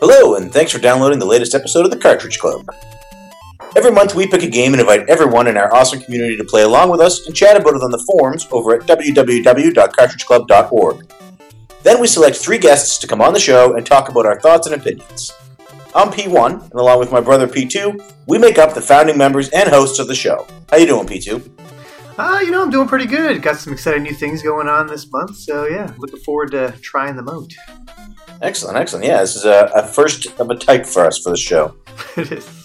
Hello, and thanks for downloading the latest episode of the Cartridge Club. Every month we pick a game and invite everyone in our awesome community to play along with us and chat about it on the forums over at www.cartridgeclub.org. Then we select three guests to come on the show and talk about our thoughts and opinions. I'm P1, and along with my brother P2, we make up the founding members and hosts of the show. How you doing, P2? Uh, you know, I'm doing pretty good. Got some exciting new things going on this month, so yeah, looking forward to trying them out. Excellent, excellent. Yeah, this is a, a first of a type for us for the show. it is.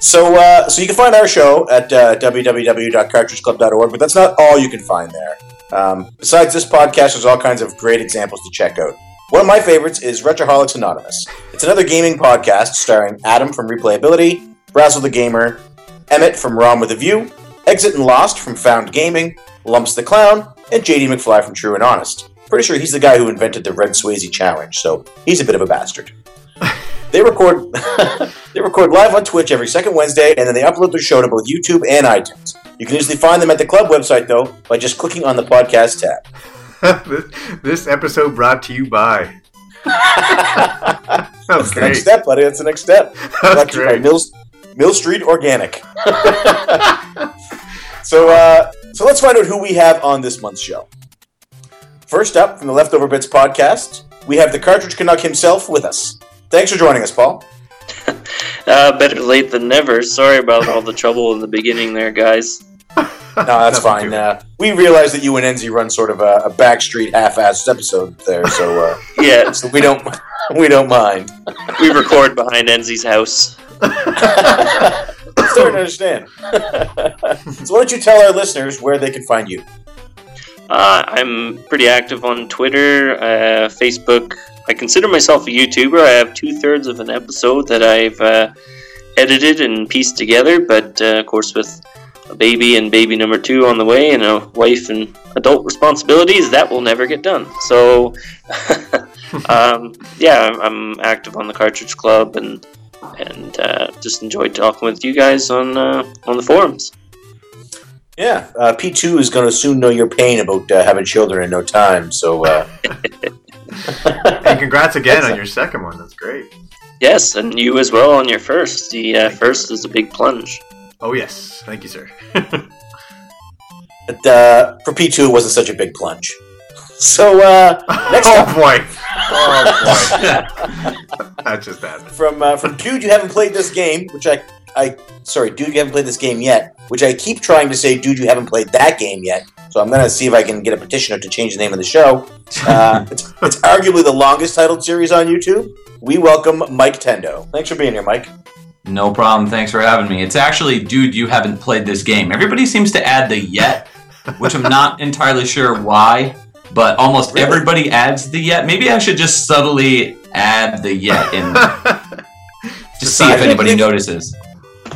So, uh, so you can find our show at uh, www.cartridgeclub.org, but that's not all you can find there. Um, besides this podcast, there's all kinds of great examples to check out. One of my favorites is Retroholics Anonymous. It's another gaming podcast starring Adam from Replayability, Brazzle the Gamer, Emmett from ROM with a View, Exit and Lost from Found Gaming, Lumps the Clown, and JD McFly from True and Honest. Pretty sure he's the guy who invented the Red Swayze challenge, so he's a bit of a bastard. They record they record live on Twitch every second Wednesday, and then they upload their show to both YouTube and iTunes. You can easily find them at the club website though by just clicking on the podcast tab. this, episode brought to you by. That's the next step, buddy. That's the next step. That's Brought to you by great. Mill, Mill Street Organic. so, uh, so let's find out who we have on this month's show. First up from the Leftover Bits podcast, we have the Cartridge Canuck himself with us. Thanks for joining us, Paul. Uh, better late than never. Sorry about all the trouble in the beginning there, guys. No, that's fine. Uh, we realize that you and Enzi run sort of a, a backstreet half-assed episode there, so uh, Yeah, so we don't we don't mind. we record behind Enzi's house. I'm starting to understand. so why don't you tell our listeners where they can find you? Uh, I'm pretty active on Twitter, uh, Facebook. I consider myself a YouTuber. I have two thirds of an episode that I've uh, edited and pieced together, but uh, of course, with a baby and baby number two on the way, and a wife and adult responsibilities, that will never get done. So, um, yeah, I'm, I'm active on the Cartridge Club and and uh, just enjoyed talking with you guys on uh, on the forums. Yeah, uh, P2 is going to soon know your pain about uh, having children in no time. So, uh, And congrats again on your second one. That's great. Yes, and you as well on your first. The uh, first is a big plunge. Oh yes, thank you, sir. but, uh, for P2, it wasn't such a big plunge. So, uh, next oh up boy. Oh boy. That's just bad. from uh, from dude, you haven't played this game, which I I sorry, dude, you haven't played this game yet, which I keep trying to say, dude, you haven't played that game yet. So I'm gonna see if I can get a petitioner to change the name of the show. Uh, it's, it's arguably the longest titled series on YouTube. We welcome Mike Tendo. Thanks for being here, Mike. No problem. Thanks for having me. It's actually, dude, you haven't played this game. Everybody seems to add the yet, which I'm not entirely sure why, but almost Really? everybody adds the yet. Maybe I should just subtly add the yet in to see if anybody notices.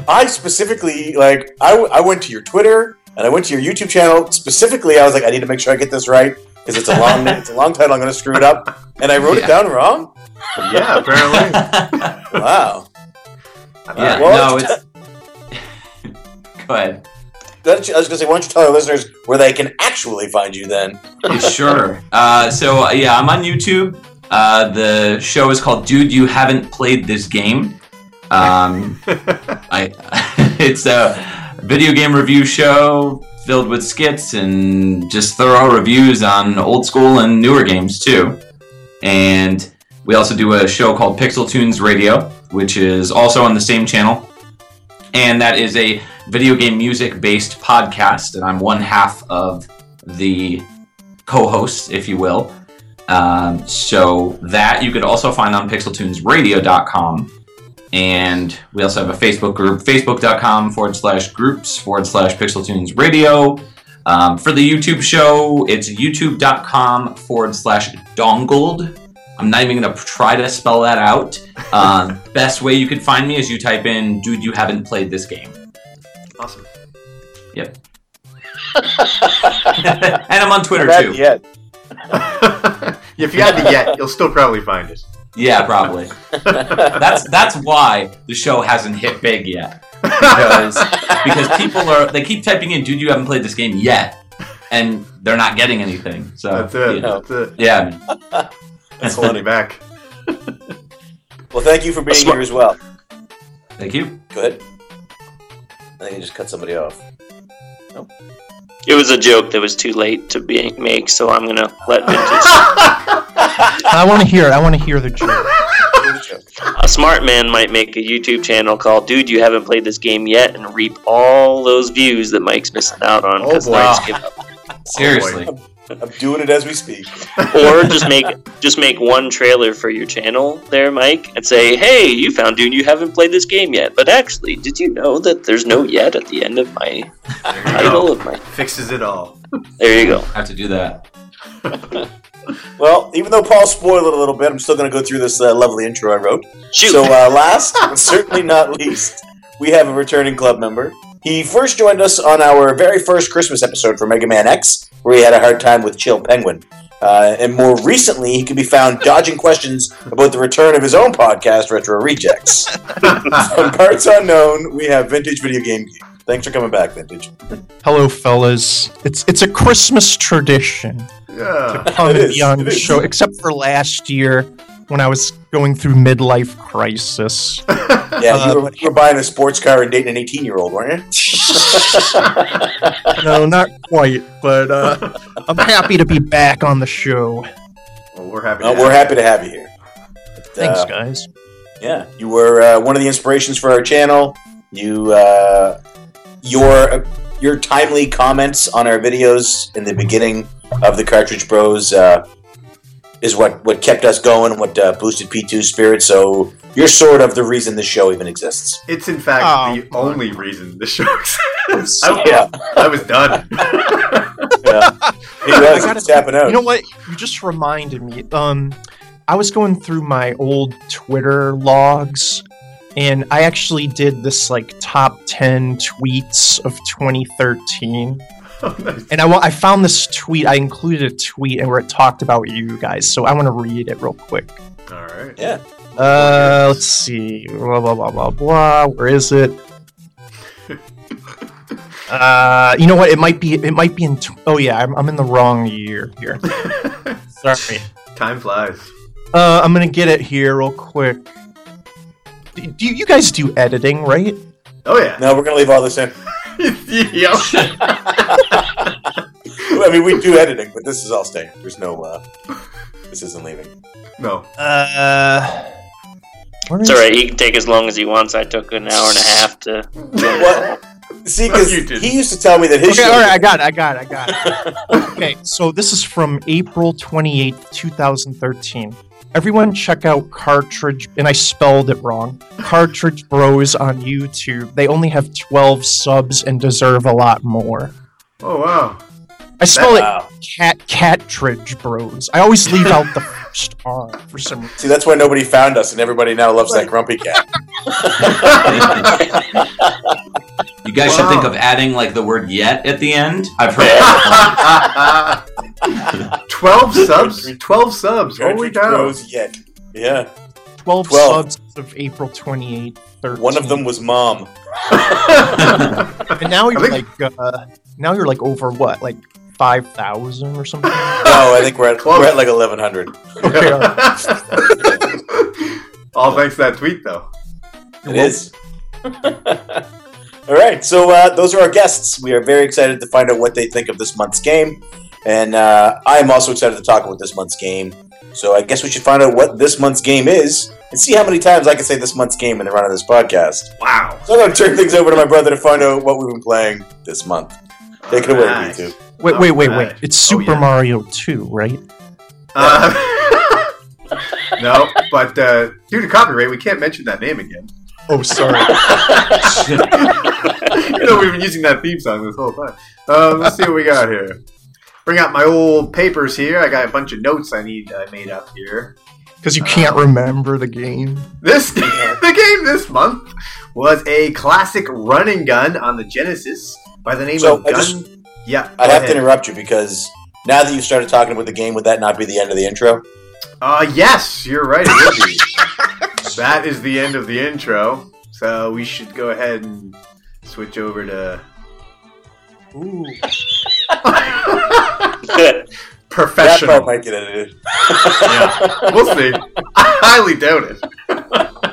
I specifically like I, w- I went to your Twitter and I went to your YouTube channel specifically. I was like, I need to make sure I get this right because it's a long it's a long title. I'm gonna screw it up, and I wrote it down wrong. yeah, apparently. Wow. yeah, well, no, it's. Go ahead. Why don't you- I was gonna say, why don't you tell our listeners where they can actually find you then? sure. Uh, so uh, yeah, I'm on YouTube. Uh, the show is called "Dude, You Haven't Played This Game." Um, I, it's a video game review show filled with skits and just thorough reviews on old school and newer games too. And we also do a show called Pixel Tunes Radio, which is also on the same channel. And that is a video game music based podcast, and I'm one half of the co-hosts, if you will. Um, so that you could also find on pixeltunesradio.com. And we also have a Facebook group, facebook.com forward slash groups forward slash pixeltunes radio. Um, for the YouTube show, it's youtube.com forward slash dongled. I'm not even going to try to spell that out. Um, best way you could find me is you type in, dude, you haven't played this game. Awesome. Yep. and I'm on Twitter too. yet. if you had the yet, you'll still probably find it. Yeah, probably. That's that's why the show hasn't hit big yet. Because because people are they keep typing in, dude, you haven't played this game yet, and they're not getting anything. So That's it. yeah. That's it. Yeah, That's Holding funny. back. Well, thank you for being Smart- here as well. Thank you. Go ahead. I think I just cut somebody off. It was a joke that was too late to be make, so I'm gonna let Vintage. I want to hear. it. I want to hear the joke. a smart man might make a YouTube channel called "Dude, you haven't played this game yet" and reap all those views that Mike's missing out on Oh, because boy. Mike's give up. Seriously. Oh, I'm doing it as we speak. Or just make just make one trailer for your channel there, Mike, and say, "Hey, you found Dude, you haven't played this game yet, but actually, did you know that there's no yet at the end of my title of my?" Fixes it all. There you go. I have to do that. Well, even though Paul spoiled it a little bit, I'm still going to go through this uh, lovely intro I wrote. Shoot. So, uh, last but certainly not least, we have a returning club member. He first joined us on our very first Christmas episode for Mega Man X, where he had a hard time with Chill Penguin. Uh, and more recently, he can be found dodging questions about the return of his own podcast, Retro Rejects. From parts unknown, we have Vintage Video Game Geek. Thanks for coming back, Vintage. Hello, fellas. It's it's a Christmas tradition Yeah. to come and be on the show, except for last year when I was going through midlife crisis. Yeah, Uh, you, were, you were buying a sports car and dating an 18 year old, weren't you? no, not quite, but uh, I'm happy to be back on the show. Well, we're happy. Uh, to we're have happy to have you here. But, Thanks, uh, guys. Yeah, you were uh, one of the inspirations for our channel. You, uh, your your timely comments on our videos in the beginning of the Cartridge Bros uh, is what what kept us going, what uh, boosted P2's spirit. So you're sort of the reason the show even exists. It's in fact Oh, the come on. only reason the show exists. I, Yeah, I was done. yeah. He I was gotta he's tapping out. You know what? You just reminded me. Um, I was going through my old Twitter logs, and I actually did this like top ten tweets of 2013. Oh, nice. And I, I found this tweet. I included a tweet, and where it talked about you guys. So I want to read it real quick. All right. Yeah, Uh, let's see. Blah blah blah blah blah. Where is it? Uh, you know what? It might be. It might be in. Tw- oh yeah, I'm, I'm in the wrong year here. Sorry. Time flies. Uh, I'm gonna get it here real quick. Do, do you, you guys do editing, right? Oh yeah. no, we're gonna leave all this in. Yep. I mean, we do editing, but this is all staying. There's no. Uh, this isn't leaving. No. Uh, where It's alright. He can take as long as he wants. I took an hour and a half to. What? See, because You he used to tell me that his Okay, show. all right, I got it. I got it. I got it. okay, so this is from April 28th, 2013. Everyone check out Cartridge, and I spelled it wrong. Cartridge Bros on YouTube. They only have 12 subs and deserve a lot more. Oh wow. I spell it Wow. cat catridge bros. I always leave out the first R for some reason. See, that's why nobody found us, and everybody now loves that grumpy cat. You guys should think of adding like the word yet at the end. I've heard Twelve subs. Twelve subs. Holy Cartridge cow. Bros yet. Yeah. 12, 12. subs of April 28th, 13. One of them was mom. And now you're think- like, uh, now you're like over what, like 5,000 or something? No, I think we're at, Close. we're at like 1,100. Okay, all right. All thanks to that tweet though. It is. All right, so uh, those are our guests. We are very excited to find out what they think of this month's game. And uh, I am also excited to talk about this month's game. So I guess we should find out what this month's game is and see how many times I can say this month's game in the run of this podcast. Wow. So I'm going to turn things over to my brother to find out what we've been playing this month. Take it away, Alright. P2. Wait, wait, wait, wait. Alright. It's Oh, Super yeah. Mario 2, right? Uh, no, but uh, due to copyright, we can't mention that name again. Oh, sorry. you know, we've been using that theme song this whole time. Um, let's see what we got here. Bring out my old papers here. I got a bunch of notes I need I made up here. Because you can't remember the game. This the game this month was a classic running gun on the Genesis by the name So, of I Gun. just- yeah, I have to interrupt you because now that you've started talking about the game, would that not be the end of the intro? Uh, yes, you're right. It would be. that is the end of the intro. So we should go ahead and switch over to. Ooh. That professional. part might get edited. yeah, we'll see. I highly doubt it.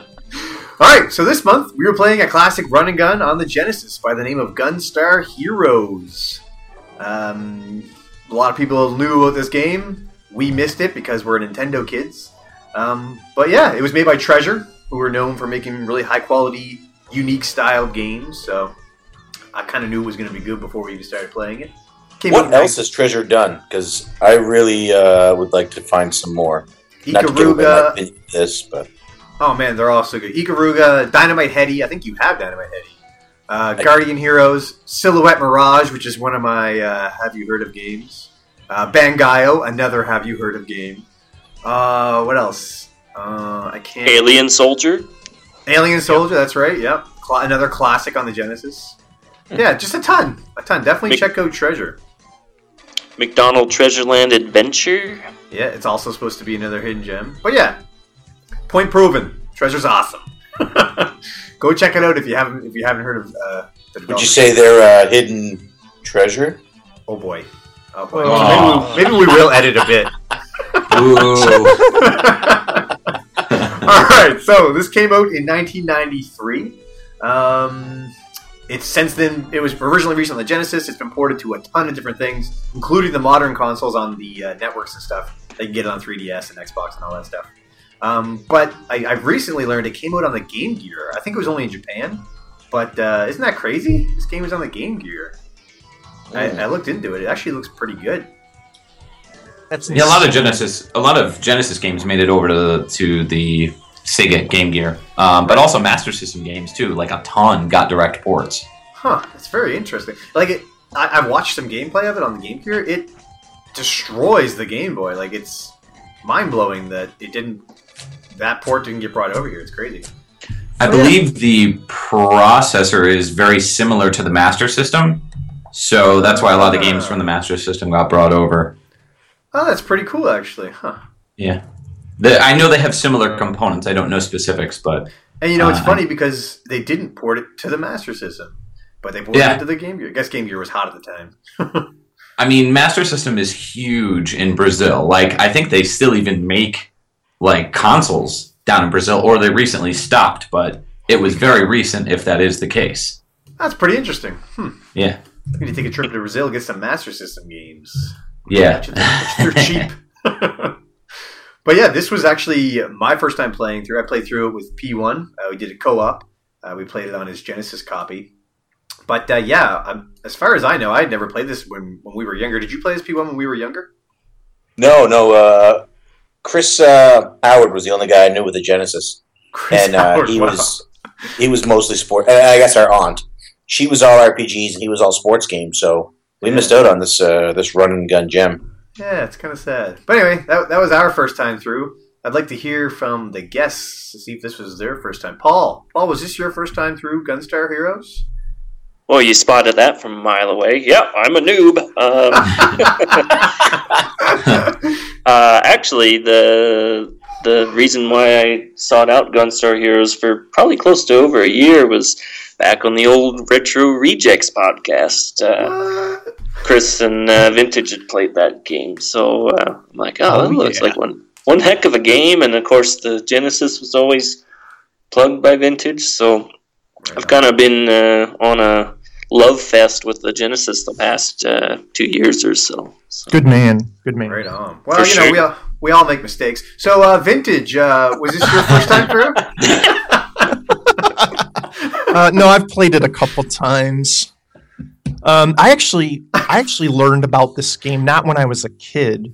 All right, so this month we were playing a classic run and gun on the Genesis by the name of Gunstar Heroes. Um, a lot of people knew about this game. We missed it because we're Nintendo kids. Um, but yeah, it was made by Treasure, who were known for making really high quality, unique style games. So I kind of knew it was going to be good before we even started playing it. Came What else has Treasure done? Because I really uh, would like to find some more. Not to give away my Ikaruga. this, but Oh man, they're all so good. Ikaruga, Dynamite Headdy. I think you have Dynamite Headdy. Uh, Guardian Heroes, Silhouette Mirage, which is one of my uh, Have You Heard of games. Uh, Bangai-O, another Have You Heard of game. Uh, what else? Uh, I can't. Alien Soldier. Alien Soldier. That's right. Yep. Cla- another classic on the Genesis. Yeah, just a ton, a ton. Definitely Big- check out Treasure. McDonald Treasureland Adventure. Yeah, it's also supposed to be another hidden gem. But yeah, point proven. Treasure's awesome. Go check it out if you haven't if you haven't heard of uh, the would you say they're uh, hidden treasure? Oh boy. Oh boy. Oh. Maybe, we, maybe we will edit a bit. Ooh. All right. So this came out in 1993. Um, it's since then it was originally released on the Genesis. It's been ported to a ton of different things, including the modern consoles on the uh, networks and stuff. They can get it on 3DS and Xbox and all that stuff. Um, but I, I've recently learned it came out on the Game Gear. I think it was only in Japan. But uh, isn't that crazy? This game is on the Game Gear. I, I looked into it. It actually looks pretty good. That's Yeah, a lot of Genesis, a lot of Genesis games made it over to the, to the Sega Game Gear, um, but also Master System games too. Like a ton got direct ports. Huh, it's very interesting. Like it, I, I've watched some gameplay of it on the Game Gear. It destroys the Game Boy. Like it's mind blowing that it didn't. That port didn't get brought over here. It's crazy. I Oh, believe the processor is very similar to the Master System, so that's why a lot of the games from the Master System got brought over. Oh, that's pretty cool, actually. Huh. Yeah, the, I know they have similar components. I don't know specifics, but And you know, it's Uh, funny because they didn't port it to the Master System, but they ported Yeah. it to the Game Gear. I guess Game Gear was hot at the time. I mean, Master System is huge in Brazil. Like, I think they still even make like consoles down in Brazil, or they recently stopped, but it was very recent, if that is the case. That's pretty interesting. Hmm. Yeah, We need to take a trip to Brazil, get some Master System games. yeah. They're cheap. but yeah, this was actually my first time playing through. I played through it with P1. Uh, we did a co-op. Uh, we played it on his Genesis copy. But uh, yeah, um, as far as I know, I had never played this when, when we were younger. Did you play this P1 when we were younger? No, no. Chris uh, Howard was the only guy I knew with a Genesis, Chris and uh, Howard, he wow. was he was mostly sport. and I guess our aunt, she was all RPGs and he was all sports games. So we Yeah. missed out on this uh, this run and gun gem. Yeah, it's kind of sad. But anyway, that, that was our first time through. I'd like to hear from the guests to see if this was their first time. Paul, Paul, was this your first time through Gunstar Heroes? Well, you spotted that from a mile away. Yeah, I'm a noob. Um, uh, actually, the the reason why I sought out Gunstar Heroes for probably close to over a year was back on the old Retro Rejects podcast. Uh, Chris and uh, Vintage had played that game, so uh, I'm like, oh, Oh, that looks yeah. like one one heck of a game. And of course, the Genesis was always plugged by Vintage, so I've kind of been uh, on a love fest with the Genesis the past uh, two years or so. so. Good man. Good man. Right on. Well, For you know, we all, we all make mistakes. So, uh, Vintage, uh, was this your first time through? Uh, no, I've played it a couple times. Um, I actually, I actually learned about this game not when I was a kid,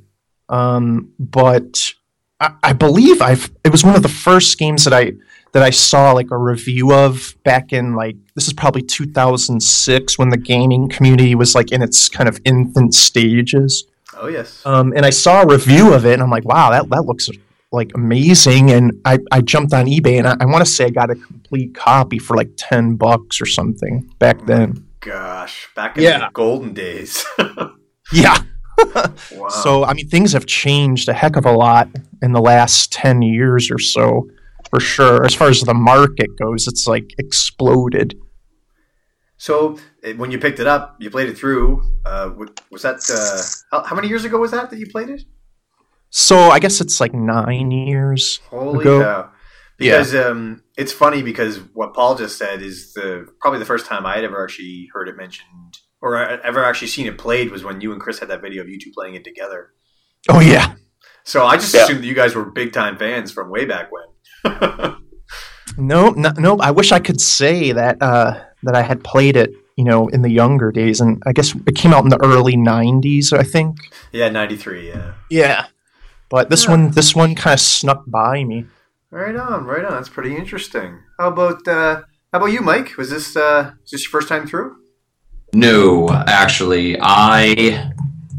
um, but I, I believe I've. It was one of the first games that I that I saw like a review of back in like this is probably 2006 when the gaming community was like in its kind of infant stages. Oh, yes. Um, and I saw a review of it, and I'm like, wow, that, that looks like amazing. And I, I jumped on eBay, and I, I want to say I got a complete copy for like ten bucks or something back then. Gosh, back in Yeah. the golden days. Yeah. wow. So I mean, things have changed a heck of a lot in the last ten years or so, for sure. As far as the market goes, it's like exploded. So uh, when you picked it up, you played it through. Uh, was that uh, how, how many years ago was that that you played it? So I guess it's like nine years. Holy Ago. cow! Because um, it's funny because what Paul just said is the probably the first time I had ever actually heard it mentioned or ever actually seen it played was when you and Chris had that video of you two playing it together. Oh yeah. So I just Yeah. assumed that you guys were big time fans from way back when. No, no, no. I wish I could say that uh, that I had played it, you know, in the younger days, and I guess it came out in the early '90s. I think. yeah, ninety three. Yeah. Yeah. But this Yeah. one, this one kind of snuck by me. Right on, right on. That's pretty interesting. How about uh, how about you, Mike? Was this uh, was this your first time through? No, actually, I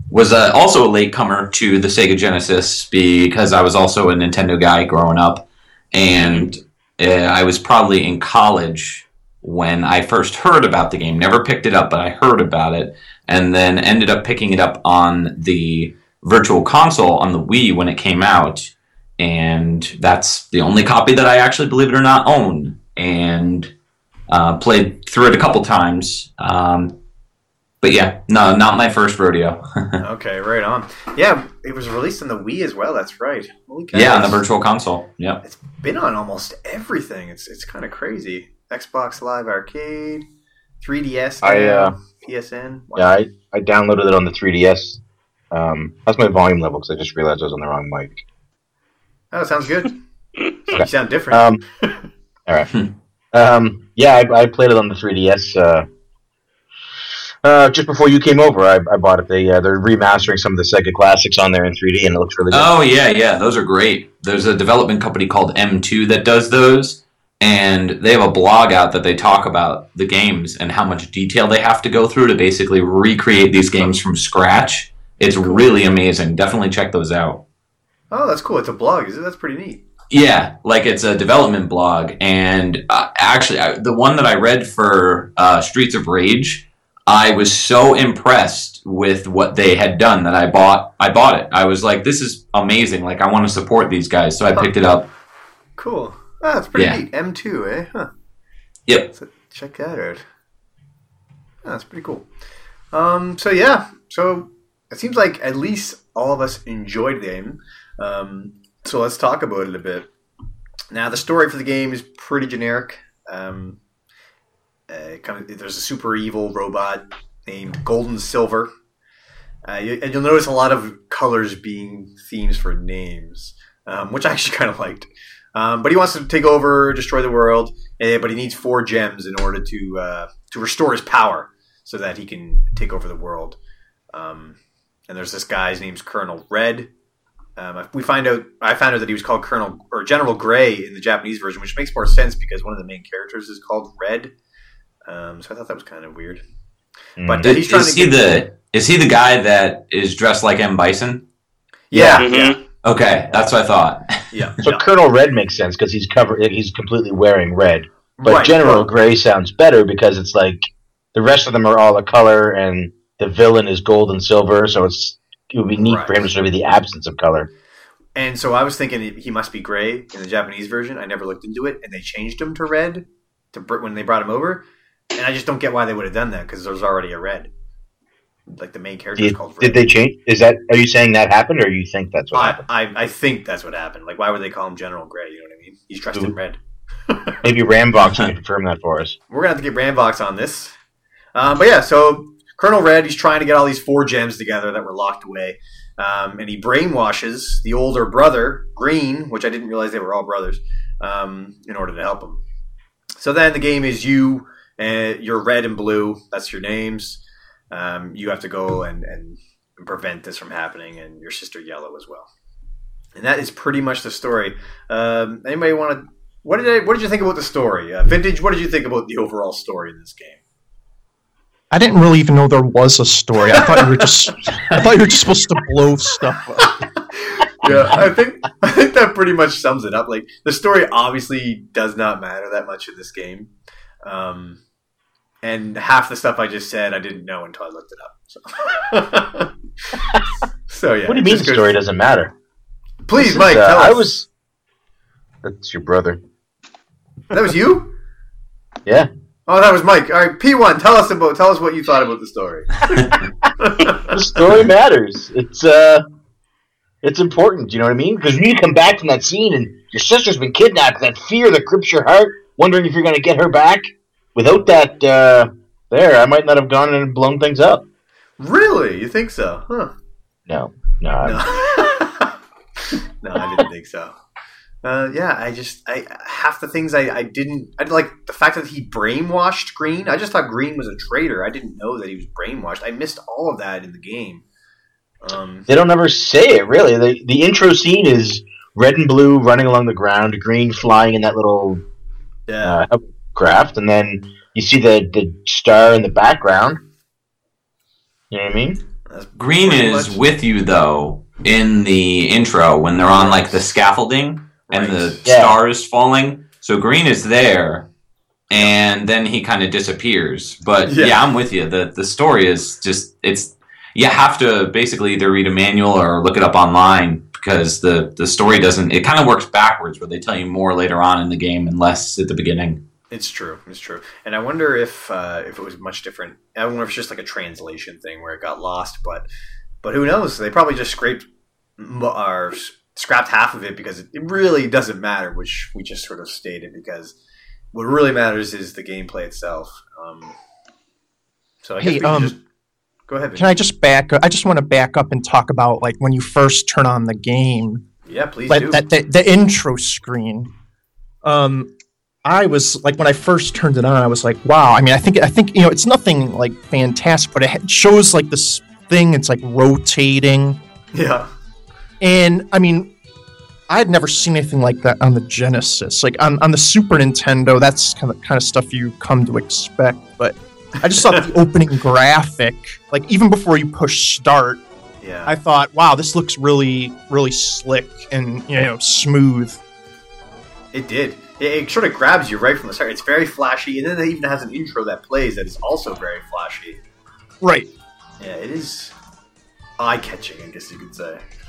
was uh, also a latecomer to the Sega Genesis because I was also a Nintendo guy growing up, and uh, I was probably in college when I first heard about the game. Never picked it up, but I heard about it, and then ended up picking it up on the Virtual Console on the Wii when it came out, and that's the only copy that I actually, believe it or not, own. And uh, played through it a couple times. Um, but yeah, no, not my first rodeo. okay, right on. Yeah, it was released on the Wii as well. That's right. Holy yeah, on the virtual console. Yeah, It's been on almost everything. It's it's kind of crazy. Xbox Live Arcade, 3DS, I, uh, PSN. Yeah, I, I downloaded it on the 3DS. Um, that's my volume level because I just realized I was on the wrong mic. Oh, sounds good. you sound different. Um, all right. Um, yeah, I, I played it on the 3DS. Uh, uh, just before you came over, I, I bought it. They uh, they're remastering some of the Sega classics on there in 3D, and it looks really good. Oh yeah, yeah, those are great. There's a development company called M2 that does those, and they have a blog out that they talk about the games and how much detail they have to go through to basically recreate these games from scratch. It's really amazing. Definitely check those out. oh, that's cool. It's a blog, is it? That's pretty neat. Yeah, like it's a development blog, and uh, actually, I, the one that I read for uh, Streets of Rage, I was so impressed with what they had done that I bought. I bought it. I was like, "This is amazing! Like, I want to support these guys." So I picked it up. Cool. Oh, that's pretty Yeah. neat. M2, eh? Huh. Yep. So check that out. Oh, that's pretty cool. Um, so yeah, so it seems like at least all of us enjoyed the game. Um, so let's talk about it a bit. Now, the story for the game is pretty generic. Um, uh, kind of, there's a super evil robot named Golden Silver. Uh, you, and you'll notice a lot of colors being themes for names, um, which I actually kind of liked. Um, but he wants to take over, destroy the world, eh, but he needs four gems in order to uh, to restore his power, so that he can take over the world. Um, and there's this guy's name's Colonel Red. Um, we find out. I found out that he was called Colonel or General Gray in the Japanese version, which makes more sense because one of the main characters is called Red. Um, so I thought that was kind of weird. Mm. But uh, he's trying Is to he get, the is he the guy that is dressed like M Bison? yeah, Mhm. yeah, Okay, that's what I thought. yeah, So yeah. Colonel Red makes sense because he's covered. He's completely wearing red. But Right, General well, Gray sounds better because it's like the rest of them are all a color, and the villain is gold and silver. So it's it would be neat for him to sort of be the absence of color. And so I was thinking he- he must be gray in the Japanese version. I never looked into it, and they changed him to red to when they brought him over. And I just don't get why they would have done that because there's already a red. Like the main character is Did, called Red. did they change? Is that? Are you saying that happened, or you think that's what I, happened? I I think that's what happened. Like why would they call him General Gray? You know what I mean? He's dressed in red. Maybe Rambox can confirm that for us. We're gonna have to get Rambox on this. Um, but yeah, so Colonel Red, he's trying to get all these four gems together that were locked away, um, and he brainwashes the older brother Green, which I didn't realize they were all brothers, um, in order to help him. So then the game is you, uh, you're red and blue. That's your names. Um, you have to go and, and prevent this from happening, and your sister Yellow as well. And that is pretty much the story. Um, anybody want to? What did I, What did you think about the story, uh, Vintage? What did you think about the overall story in this game? I didn't really even know there was a story. I thought you were just I thought you were just supposed to blow stuff up. yeah, I think I think that pretty much sums it up. Like the story obviously does not matter that much in this game, um, and half the stuff I just said I didn't know until I looked it up. So, so yeah. what do you mean the just goes- story doesn't matter? Please, is, Mike. uh, tell I was. That's your brother. That was you. Yeah. Oh, that was Mike. All right, P one. Tell us about. Tell us what you thought about the story. the story matters. It's uh, it's important. You know what I mean? Because when you come back from that scene and your sister's been kidnapped, that fear that grips your heart, wondering if you're going to get her back. Without that, uh, there, I might not have gone and blown things up. really? You think so? Huh? No, no, I- No, no, I didn't think so. Uh, yeah, I just I half the things I, I didn't I like the fact that he brainwashed Green. I just thought Green was a traitor. I didn't know that he was brainwashed. I missed all of that in the game. Um, they don't ever say it. Really, the the intro scene is red and blue running along the ground, green flying in that little yeah, uh, craft, and then you see the the star in the background. You know what I mean? Green pretty is much- with you though in the intro when they're on like the scaffolding and the Right. Yeah. star is falling. So Green is there, and then he kind of disappears. But Yeah. yeah. I'm with you. the The story is just it's you have to basically either read a manual or look it up online because the the story doesn't. It kind of works backwards where they tell you more later on in the game and less at the beginning. It's true. It's true. And I wonder if uh, if it was much different. I wonder if it's just like a translation thing where it got lost. But but who knows? They probably just scraped or scrapped half of it because it really doesn't matter, which we just sort of stated. Because what really matters is the gameplay itself. Um, so I guess Hey, um, just go ahead. Can I just back? I just want to back up and talk about like when you first turn on the game, yeah, please like do. that the, the intro screen. Um, I was like when I first turned it on, I was like, wow. I mean, I think I think you know it's nothing like fantastic, but it shows like this thing. It's like rotating, yeah, and I mean. I had never seen anything like that on the Genesis. Like on, on the Super Nintendo, that's kind of kind of stuff you come to expect. But I just thought the opening graphic, like even before you push start, yeah. I thought, wow, this looks really, really slick and you know smooth. It did. It, it sort of grabs you right from the start. It's very flashy, and then it even has an intro that plays that is also very flashy. Right. Yeah, it is eye catching, I guess you could say.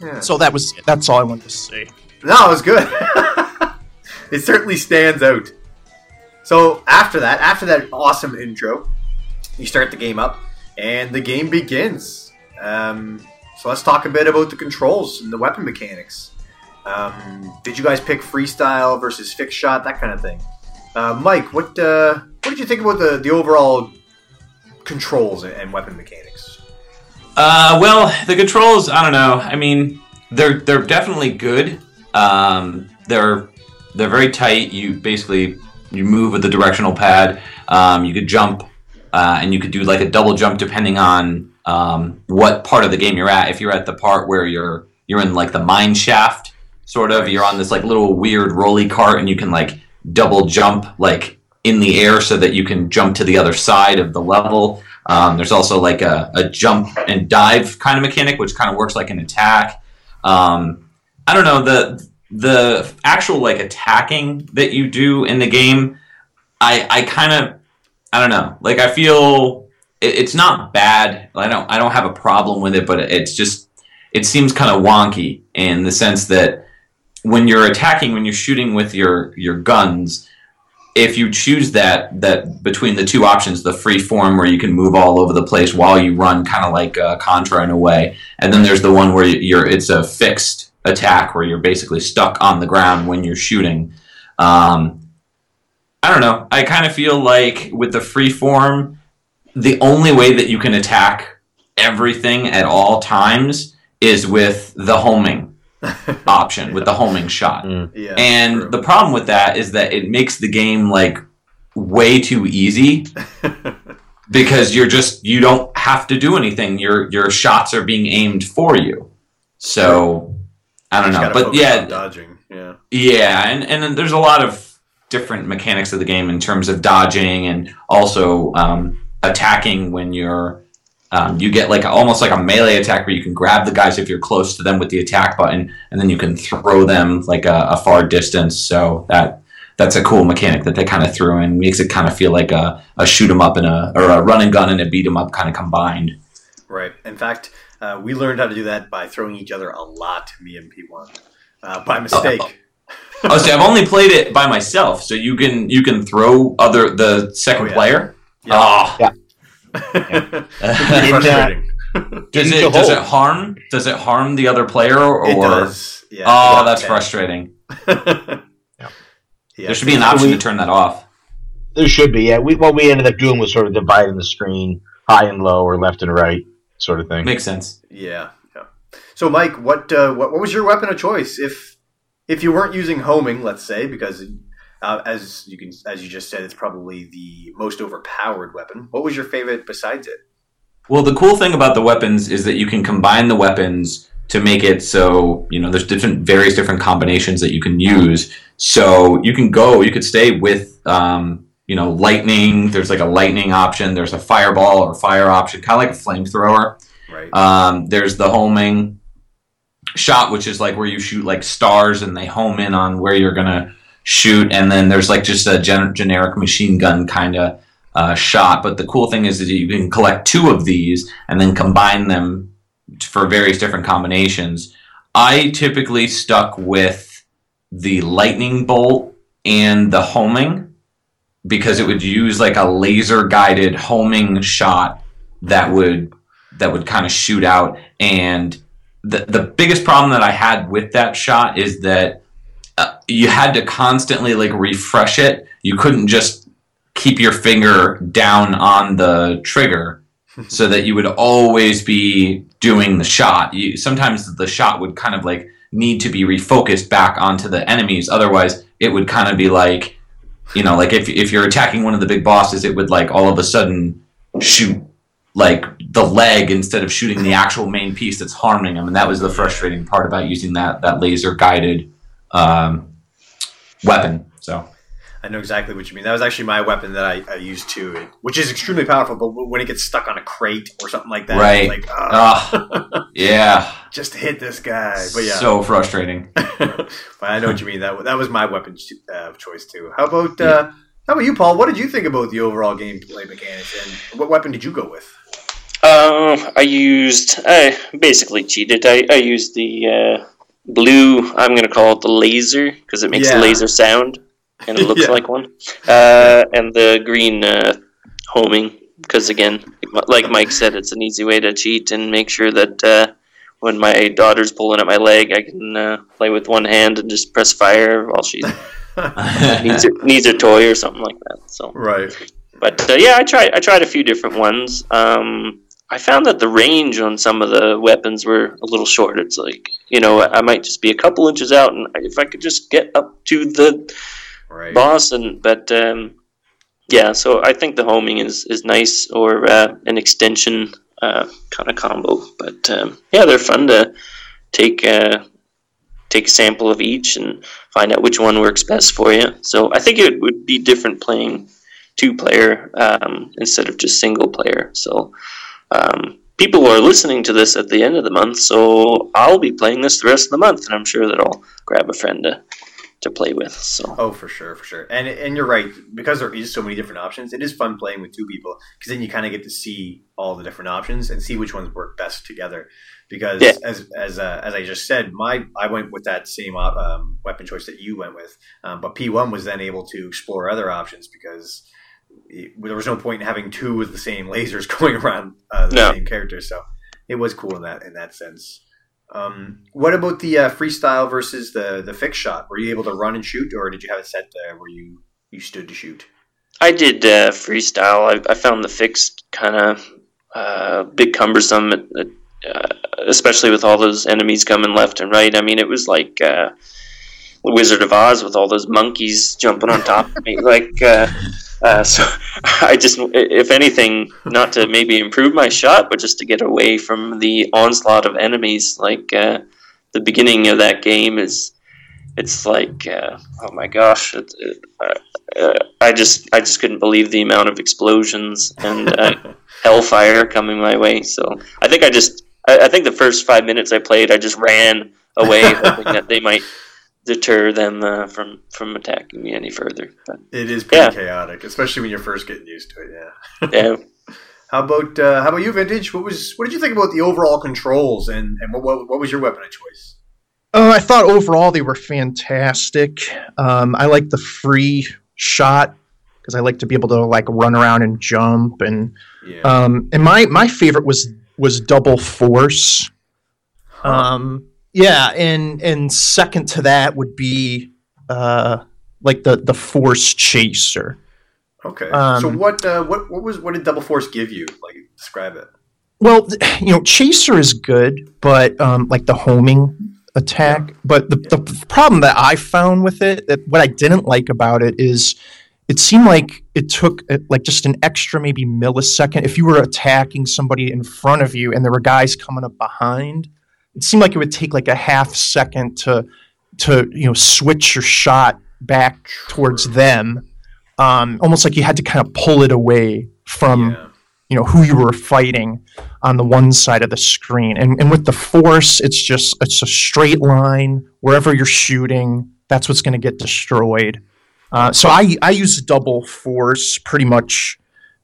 yeah. So that was that's all I wanted to say. No, it was good. it certainly stands out. So after that, after that awesome intro, you start the game up, and the game begins. Um, so let's talk a bit about the controls and the weapon mechanics. Um, did you guys pick freestyle versus fixed shot, that kind of thing? Uh, Mike, what uh, what did you think about the, the overall controls and, weapon mechanics? Uh, well, the controls, I don't know. I mean, they're they're definitely good. Um, they're they're very tight. You basically you move with the directional pad. Um, you could jump, uh, and you could do like a double jump depending on um, what part of the game you're at. If you're at the part where you're you're in like the mine shaft, sort of, you're on this like little weird rolly cart, and you can like double jump like in the air so that you can jump to the other side of the level. Um, there's also like a, a jump and dive kind of mechanic, which kind of works like an attack. Um, I don't know the the actual like attacking that you do in the game. I I kind of I don't know. Like I feel it, it's not bad. I don't I don't have a problem with it, but it's just it seems kind of wonky in the sense that when you're attacking, when you're shooting with your your guns, if you choose that that between the two options, the free form where you can move all over the place while you run, kind of like uh, Contra in a way, and then there's the one where you're it's a fixed attack where you're basically stuck on the ground when you're shooting. Um, I don't know. I kind of feel like with the free form, the only way that you can attack everything at all times is with the homing option, with the homing shot. Yeah, And true. the problem with that is that it makes the game like way too easy because you're just you don't have to do anything. Your your shots are being aimed for you. So I don't know, but yeah, dodging. Yeah, yeah, and and then there's a lot of different mechanics of the game in terms of dodging and also um, attacking when you're um, you get like almost like a melee attack where you can grab the guys if you're close to them with the attack button, and then you can throw them like a, a far distance. So that that's a cool mechanic that they kind of threw in. Makes it kind of feel like a, a shoot 'em up and a or a run and gun and a beat 'em up kind of combined. right. In fact, uh, we learned how to do that by throwing each other a lot. Me and P one uh, by mistake. Oh, see, I've only played it by myself, so you can you can throw other the second Oh, yeah. player. Yeah. Oh, Yeah. Pretty In, uh, frustrating. does it does it harm does it harm the other player or? it does. Yeah. Oh, Yeah. that's Yeah. frustrating. Yeah. There should be an option we- to turn that off. There should be. Yeah, we what we ended up doing was sort of dividing the screen high and low or left and right sort of thing. Makes sense. Yeah, yeah. So, Mike, what uh, what what was your weapon of choice if if you weren't using homing, let's say, because uh, as you can as you just said, it's probably the most overpowered weapon. What was your favorite besides it? Well, the cool thing about the weapons is that you can combine the weapons to make it so you know there's different various different combinations that you can use. So you can go, you could stay with um, you know lightning. There's like a lightning option. There's a fireball or fire option, kind of like a flamethrower. Right. Um, there's the homing shot, which is like where you shoot like stars and they home in on where you're gonna shoot, and then there's like just a gen- generic machine gun kind of uh, shot. But the cool thing is that you can collect two of these and then combine them for various different combinations. I typically stuck with the lightning bolt and the homing because it would use like a laser guided homing shot that would that would kind of shoot out and the the biggest problem that I had with that shot is that you had to constantly like refresh it. You couldn't just keep your finger down on the trigger so that you would always be doing the shot. You, sometimes the shot would kind of like need to be refocused back onto the enemies. Otherwise, it would kind of be like, you know, like if if you're attacking one of the big bosses, it would like all of a sudden shoot like the leg instead of shooting the actual main piece that's harming them. And that was the frustrating part about using that that laser guided um, weapon. So I know exactly what you mean. That was actually my weapon that I, I used too, it- which is extremely powerful. But when it gets stuck on a crate or something like that, Right. Like, ah, yeah, just hit this guy. But yeah, so frustrating. but I know what you mean. That that was my weapon uh, of choice too. How about uh, how about you, Paul? What did you think about the overall gameplay mechanics, and what weapon did you go with? Uh, I used. I basically cheated. I, I used the uh, blue. I'm gonna call it the laser because it makes Yeah. a laser sound and it looks Yeah. like one. Uh, and the green uh, homing because again, like Mike said, it's an easy way to cheat and make sure that uh, when my daughter's pulling at my leg, I can uh, play with one hand and just press fire while she needs her, needs her toy or something like that. So. Right. But uh, yeah, I tried. I tried a few different ones. Um, I found that the range on some of the weapons were a little short. It's like you know, I might just be a couple inches out, and if I could just get up to the Right. boss, and but um, yeah. So I think the homing is is nice, or uh, an extension uh, kind of combo. But um, yeah, they're fun to take. Uh, take a sample of each and find out which one works best for you. So I think it would be different playing two player um, instead of just single player. So um, people are listening to this at the end of the month, so I'll be playing this the rest of the month, and I'm sure that I'll grab a friend to, to play with. So Oh, for sure, for sure. And and you're right because there is so many different options. It is fun playing with two people because then you kind of get to see all the different options and see which ones work best together. Because Yeah. as as uh, as I just said, my I went with that same op, um, weapon choice that you went with, um, but P one was then able to explore other options because. It, there was no point in having two with the same lasers going around uh, the No. same character, so it was cool in that in that sense. Um, what about the uh, freestyle versus the the fixed shot? Were you able to run and shoot, or did you have it set uh, where you you stood to shoot? I did uh, freestyle. I, I found the fixed kind of uh, bit cumbersome, uh, especially with all those enemies coming left and right. I mean, it was like uh, the Wizard of Oz with all those monkeys jumping on top of me. Like, uh, uh, so I just, if anything, not to maybe improve my shot, but just to get away from the onslaught of enemies. Like uh, the beginning of that game is. It's like, uh, oh my gosh! It, it, uh, I just I just couldn't believe the amount of explosions and uh, hellfire coming my way. So I think I just I, I think the first five minutes I played, I just ran away, hoping that they might deter them uh, from from attacking me any further. But It is pretty Yeah. chaotic, especially when you're first getting used to it. Yeah. yeah, How about uh, how about you, Vintage? What was what did you think about the overall controls and and what what, what was your weapon of choice? Uh, I thought overall they were fantastic. Um, I like the free shot because I like to be able to like run around and jump and Yeah. um, and my my favorite was was double force. Um, yeah, and and second to that would be uh, like the the force chaser. okay. um, so what? Uh, what? What was? What did Double Force give you? Like, describe it. Well, you know, chaser is good, but um, like the homing attack. But the, the problem that I found with it, that what I didn't like about it is, it seemed like it took uh, like just an extra maybe millisecond. If you were attacking somebody in front of you and there were guys coming up behind, it seemed like it would take like a half second to to you know switch your shot back towards them. Um, almost like you had to kind of pull it away from yeah. you know who you were fighting on the one side of the screen. And, and with the force it's just it's a straight line. Wherever you're shooting that's what's going to get destroyed. Uh, so I, I use double force pretty much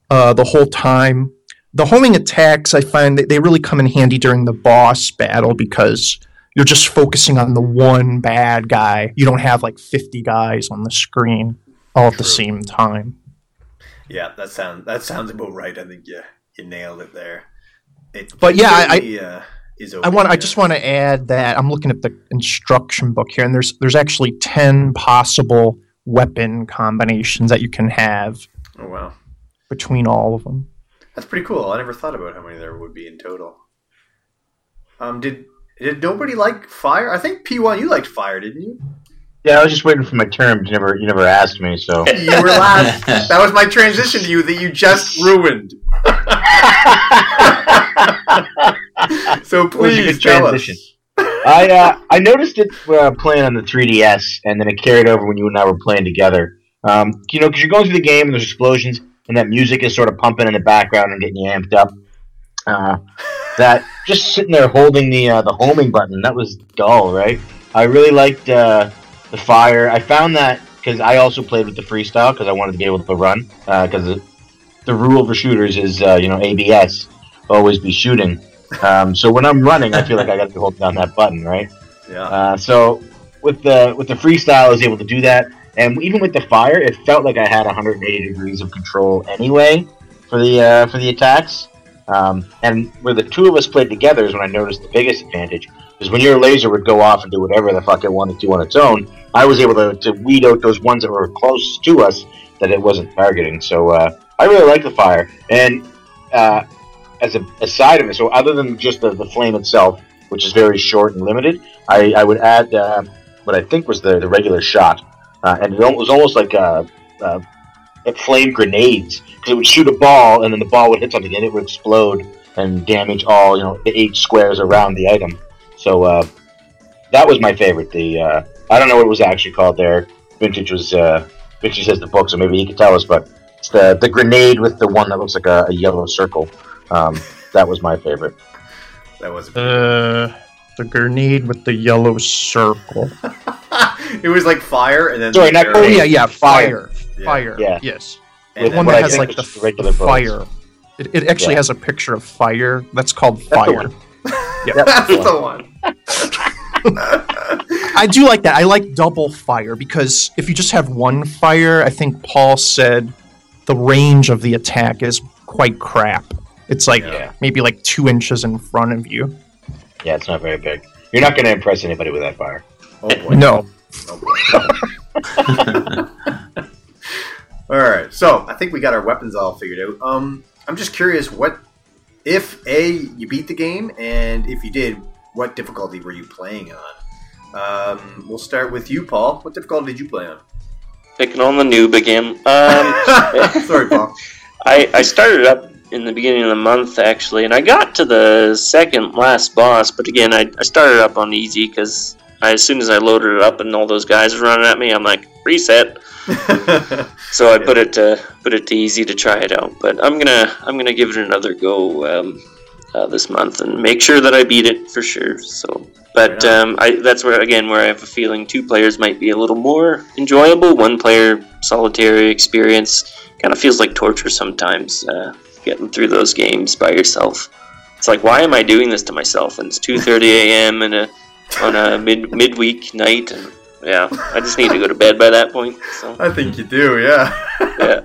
uh, the whole time the homing attacks i find that they really come in handy during the boss battle because you're just focusing on the one bad guy you don't have like 50 guys on the screen all at the same time Yeah, that sounds that sounds about right. I think you you nailed it there. It But yeah, I- uh, is. I want. I just want to add that I'm looking at the instruction book here, and there's there's actually ten possible weapon combinations that you can have Oh wow, between all of them. That's pretty cool. I never thought about how many there would be in total. Um, did did nobody like fire? I think P one you liked fire, didn't you? Yeah, I was just waiting for my term. You never, you never asked me, so. You were last. that was my transition to you that you just ruined. so please tell transition. us. I uh, I noticed it uh, playing on the 3DS, and then it carried over when you and I were playing together. Um, you know, because you're going through the game and there's explosions, and that music is sort of pumping in the background and getting you amped up. Uh, that just sitting there holding the uh, the homing button that was dull, right? I really liked uh, the fire. I found that because I also played with the freestyle because I wanted to be able to run because the, the rule for shooters is uh, you know ABS, always be shooting. Um, so when I'm running, I feel like I got to holding down that button, right? Yeah. Uh, so with the with the freestyle, I was able to do that, and even with the fire, it felt like I had 180 degrees of control anyway for the uh, for the attacks. Um, and where the two of us played together is when I noticed the biggest advantage is when your laser would go off and do whatever the fuck it wanted to on its own. I was able to, to weed out those ones that were close to us that it wasn't targeting. So uh, I really like the fire, and uh, as a aside of it, so other than just the, the flame itself, which is very short and limited, I, I would add uh, what I think was the, the regular shot, uh, and it was almost like a, a, a flame grenades because it would shoot a ball and then the ball would hit something and it would explode and damage all you know the eight squares around the item. So uh, that was my favorite. The uh, I don't know what it was actually called there. Vintage was uh, Vintage has the book, so maybe he could tell us. But it's the the grenade with the one that looks like a, a yellow circle. Um, that was my favorite. That was. Uh, the grenade with the yellow circle. it was like fire, and then Sorry, the not arrow- Oh yeah, yeah, Fire. fire, Yeah. fire. Yeah. Yes, And the one that I has like the, the the regular bullets. fire. It, it actually Yeah. has a picture of fire. That's called the fire. one. That's the one. I do like that. I like double fire because if you just have one fire, I think Paul said the range of the attack is quite crap. It's like Yeah. maybe like two inches in front of you. Yeah, it's not very big. You're not going to impress anybody with that fire. Oh boy. No. Oh all right. So I think we got our weapons all figured out. Um, I'm just curious, what if a you beat the game, and if you did, what difficulty were you playing on? Um, we'll start with you, Paul. What difficulty did you play on? Picking on the noob again. Um, Sorry, Paul. I, I started up in the beginning of the month actually, and I got to the second last boss. But again, I, I started up on easy because as soon as I loaded it up and all those guys were running at me, I'm like reset. So I put it to put it to easy to try it out. But I'm gonna I'm gonna give it another go um, uh, this month and make sure that I beat it for sure. So, but um, I, that's where again where I have a feeling two players might be a little more enjoyable. One player solitary experience kind of feels like torture sometimes. Uh, getting through those games by yourself. It's like why am I doing this to myself? And it's 2:30 a.m. and a on a mid midweek night, and yeah, I just need to go to bed by that point. So I think you do, yeah. yeah,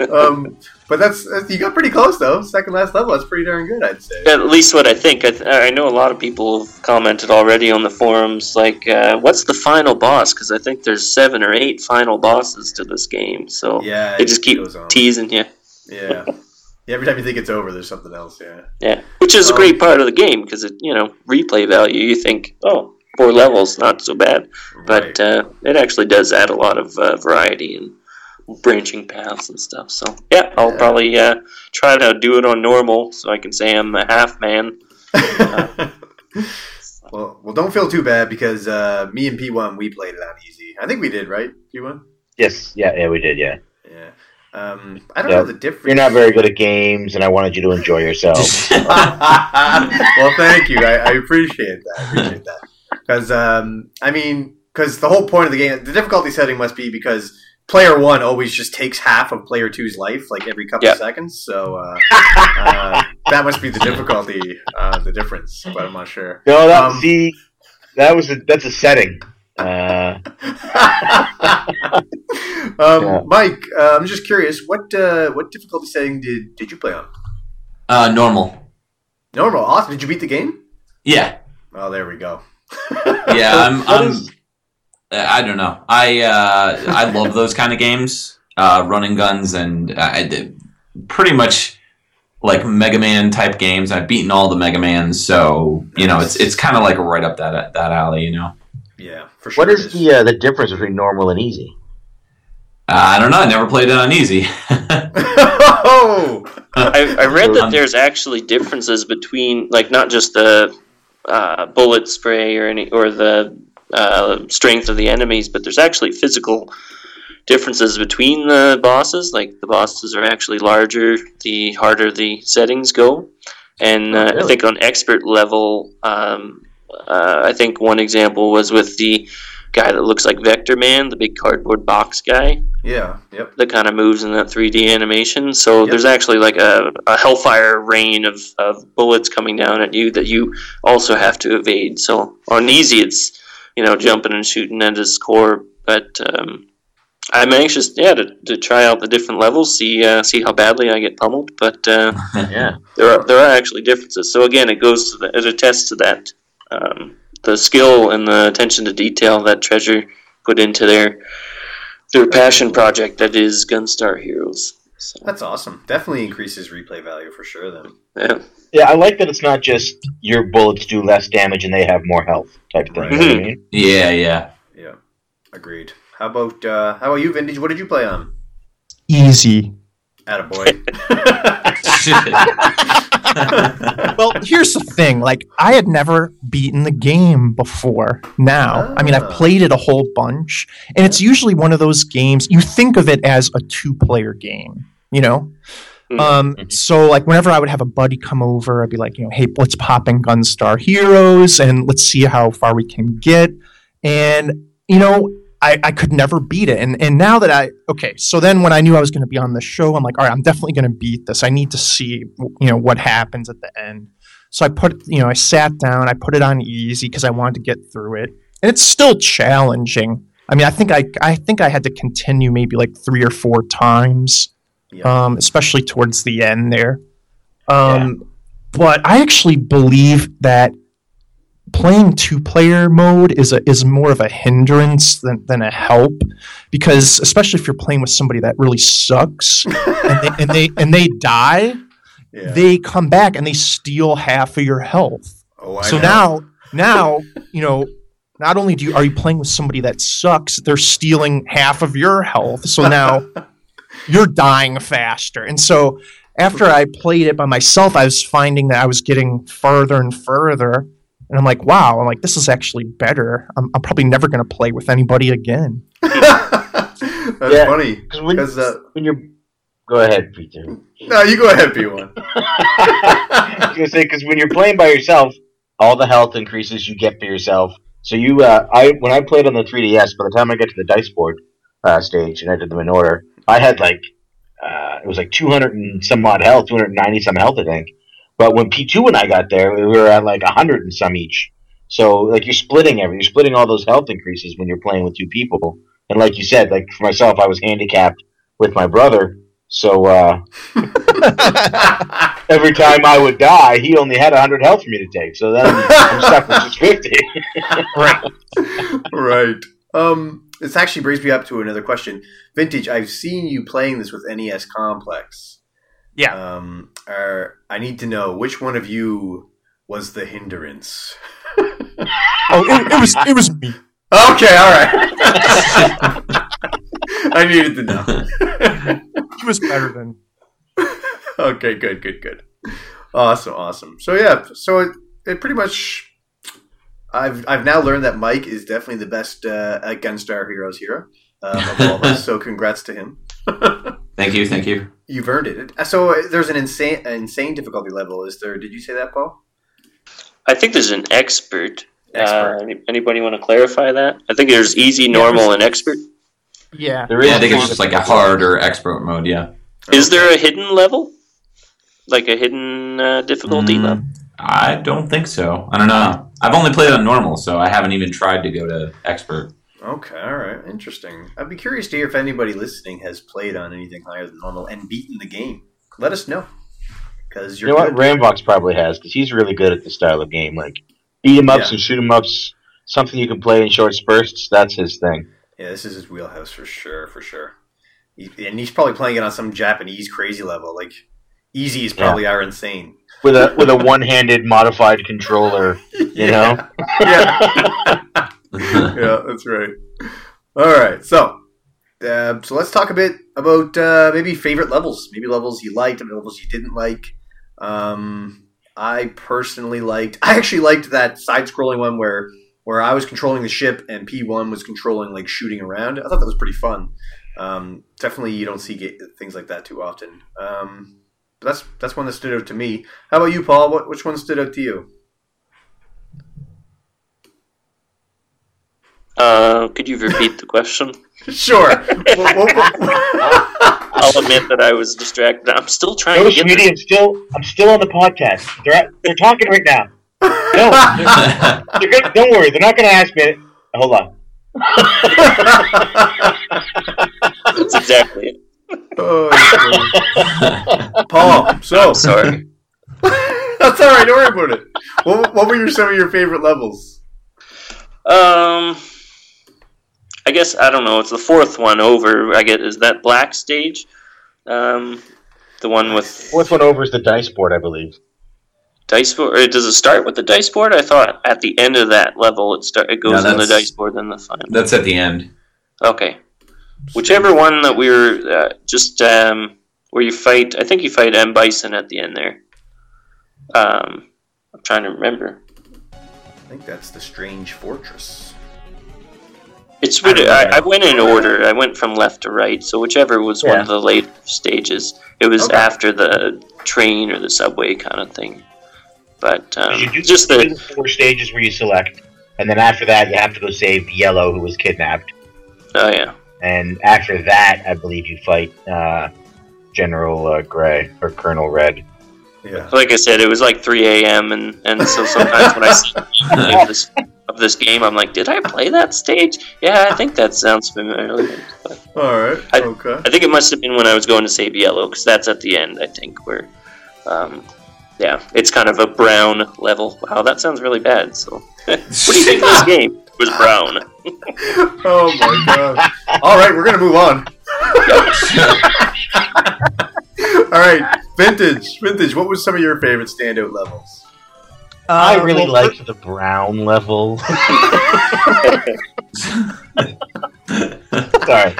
um, but that's, you got pretty close though. Second last level, that's pretty darn good, I'd say. at least what I think. I, th- I know a lot of people have commented already on the forums, like, uh, what's the final boss? Because I think there's seven or eight final bosses to this game, so Yeah, they it just keep teasing you. Yeah. Yeah. Every time you think it's over, there's something else. Yeah. Yeah, which is a Um, great part of the game because it, you know, replay value. You think, oh, four levels, not so bad, but Right. uh, it actually does add a lot of uh, variety and branching paths and stuff. So yeah, I'll Yeah. probably uh, try to do it on normal so I can say I'm a half man. well, well, don't feel too bad because uh, me and P1 we played it on easy. I think we did, right? P1. Yes, yeah, yeah, we did, yeah. Yeah. Um, I don't Yeah. know the difference. You're not very good at games, and I wanted you to enjoy yourself. well, thank you. I, I appreciate that. I appreciate that. Because um, I mean, because the whole point of the game, the difficulty setting must be because player one always just takes half of player two's life, like every couple Yeah. of seconds. So uh, uh, that must be the difficulty, uh, the difference. But I'm not sure. no, that Um, see, that was a that's a setting. Uh, um, Yeah. Mike, uh, I'm just curious. What uh, what difficulty setting did did you play on? Uh, normal. Normal. Awesome. Did you beat the game? Yeah, Oh, there we go. yeah. I'm. I'm is- I don't know. I uh, I love those kind of games, uh, running guns, and uh, I did pretty much like Mega Man type games. I've beaten all the Mega Mans, so you know it's it's kind of like right up that that alley. You know. Yeah, for sure. what it is the uh, the difference between normal and easy? Uh, I don't know. I never played it on easy. oh! I, I read that there's actually differences between like not just the uh, bullet spray or any or the uh, strength of the enemies, but there's actually physical differences between the bosses. Like the bosses are actually larger the harder the settings go, and uh, I really? think on expert level, um, uh, I think one example was with the guy that looks like Vectorman, the big cardboard box guy Yeah, yep. that kind of moves in that 3D animation. So Yep. there's actually like a, a hellfire rain of, of bullets coming down at you that you also have to evade. So on easy, it's you know jumping and shooting at his core, but um, I'm anxious, yeah, to, to try out the different levels, see uh, see how badly I get pummeled. But uh, Yeah, there are there are actually differences. So again, it goes to the, it attests to that um, the skill and the attention to detail that Treasure put into their their passion project that is Gunstar Heroes. So, That's awesome. Definitely increases replay value for sure. Then. yeah, yeah. I like that it's not just your bullets do less damage and they have more health type thing. You know I mean? yeah, yeah. Yeah, agreed. How about uh, how about you, Vintage? What did you play on? Easy. Attaboy. Well, here's the thing. Like, I had never beaten the game before now. I mean, Ah. I've played it a whole bunch, and it's usually one of those games, you think of it as a two player game, you know? Mhm. Um, so like whenever I would have a buddy come over, I'd be like, you know, hey, let's pop in Gunstar Heroes and let's see how far we can get. And you know, I, I could never beat it. And and now that I okay, so then when I knew I was going to be on the show, I'm like, all right, I'm definitely going to beat this. I need to see you know what happens at the end. So I put you know I sat down, I put it on easy because I wanted to get through it, and it's still challenging. I mean, I think I I think I had to continue maybe like three or four times yeah. um, especially towards the end there. Um, But I actually believe that playing two player mode is a is more of a hindrance than, than a help because especially if you're playing with somebody that really sucks and, they, and they and they die yeah. they come back and they steal half of your health oh, so know. now now you know not only do you are you playing with somebody that sucks they're stealing half of your health so now you're dying faster and so after i played it by myself i was finding that i was getting further and further and i'm like wow i'm like this is actually better i'm, I'm probably never going to play with anybody again That's Yeah. funny. Because when, Because uh, when you're go ahead, Peter. no, you go ahead, P1. I was gonna say because when you're playing by yourself, all the health increases you get for yourself. So you, uh, I when I played on the 3DS, by the time I get to the dice board uh, stage and I did them in order, I had like uh, it was like 200 and some odd health, 290 some health, I think. But when P2 and I got there, we were at like 100 and some each. So like you're splitting everything. You're splitting all those health increases when you're playing with two people. And like you said, like for myself, I was handicapped with my brother. So uh, every time I would die, he only had 100 health for me to take. So then I'm stuck with just 50. right. right. Um, this actually brings me up to another question. Vintage, I've seen you playing this with NES Complex. Yeah. Um, are, I need to know which one of you was the hindrance. Oh, it, it was it was me. Okay, all right. I needed to know. He was better than. okay, good, good, good. Awesome, awesome. So yeah, so it, it pretty much. I've I've now learned that Mike is definitely the best uh, Gunstar Heroes hero um, of all of us. So congrats to him. Thank you, thank you. You've earned it. So uh, there's an insane insane difficulty level. Is there? Did you say that, Paul? I think there's an expert. Expert. Uh, anybody want to clarify that? I think there's easy, normal, and expert. Yeah. There Yeah, I think it's just like a hard or expert mode. Yeah. Is there a hidden level? Like a hidden uh, difficulty Mm, level? I don't think so. I don't know. I've only played on normal, so I haven't even tried to go to expert. Okay, all right, interesting. I'd be curious to hear if anybody listening has played on anything higher than normal and beaten the game. Let us know, because You you're know what? good. Ramvox probably has because he's really good at this style of game. Like beat 'em ups Yeah. and shoot 'em ups, something you can play in short spurts. That's his thing. Yeah, this is his wheelhouse for sure, for sure. He, and he's probably playing it on some Japanese crazy level. Like easy is probably our insane. With a with a one handed modified controller, you know. yeah, yeah, that's right. All right, so uh, so let's talk a bit about uh, maybe favorite levels, maybe levels you liked and levels you didn't like. Um, I personally liked. I actually liked that side-scrolling one where where I was controlling the ship and P one was controlling like shooting around. I thought that was pretty fun. Um, definitely, you don't see ga- things like that too often. Um, that's that's one that stood out to me. How about you, Paul? What which one stood out to you? Uh, could you repeat the question? Sure. I'll admit that I was distracted. I'm still trying No, to get sweetie, this. Still I'm still on the podcast. They're at, they're talking right now. No, they're, they're good. Don't worry, they're not going to ask me. Hold on. That's exactly it. Oh, that's funny. Paul, so Sorry. that's all right. Don't worry about it. What, what were your, some of your favorite levels? Um, I guess I don't know. It's the fourth one over. I get is that black stage, um, the one with Fourth one over is the dice board, I believe. dice board. Or does it start with the dice board? I thought at the end of that level it start it goes No, in the dice board, then the final. That's at the end. Okay, whichever one that we were uh, just um, where you fight. I think you fight M Bison at the end there. Um, I'm trying to remember. I think that's the Strange Fortress. It's I really, I, know. I went in order. I went from left to right. So whichever was one of the later stages, it was Okay. after the train or the subway kind of thing. But um, you do, just you do the the four stages where you select, and then after that, you have to go save Yellow, who was kidnapped. oh yeah, And after that, I believe you fight uh, General uh, Gray or Colonel Red. Yeah. like I said, it was like 3 a.m. and and so sometimes when I see the gameplay of this game, I'm like, did I play that stage? Yeah, I think that sounds familiar. But All right. I- okay. I think it must have been when I was going to save Yellow because that's at the end. I think where. Um, yeah, it's kind of a brown level. Wow, that sounds really bad. So, what do you think of this game? It was brown. Oh my god. All right, we're gonna move on. All right, vintage, vintage. What was some of your favorite standout levels? I Uh, really well, liked the brown level. Sorry.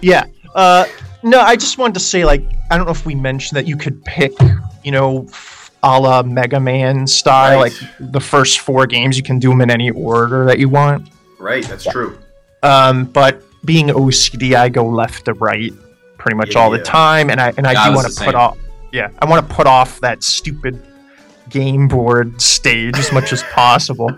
Yeah. Uh, no, I just wanted to say, like, I don't know if we mentioned that you could pick, you know, a la Mega Man style, Right. like the first four games, you can do them in any order that you want. Right, that's true. Um, but being OCD, I go left to right pretty much Yeah, all yeah. the time, and I and I Yeah, do want to put off. Yeah, I want to put off that stupid game board stage as much as possible.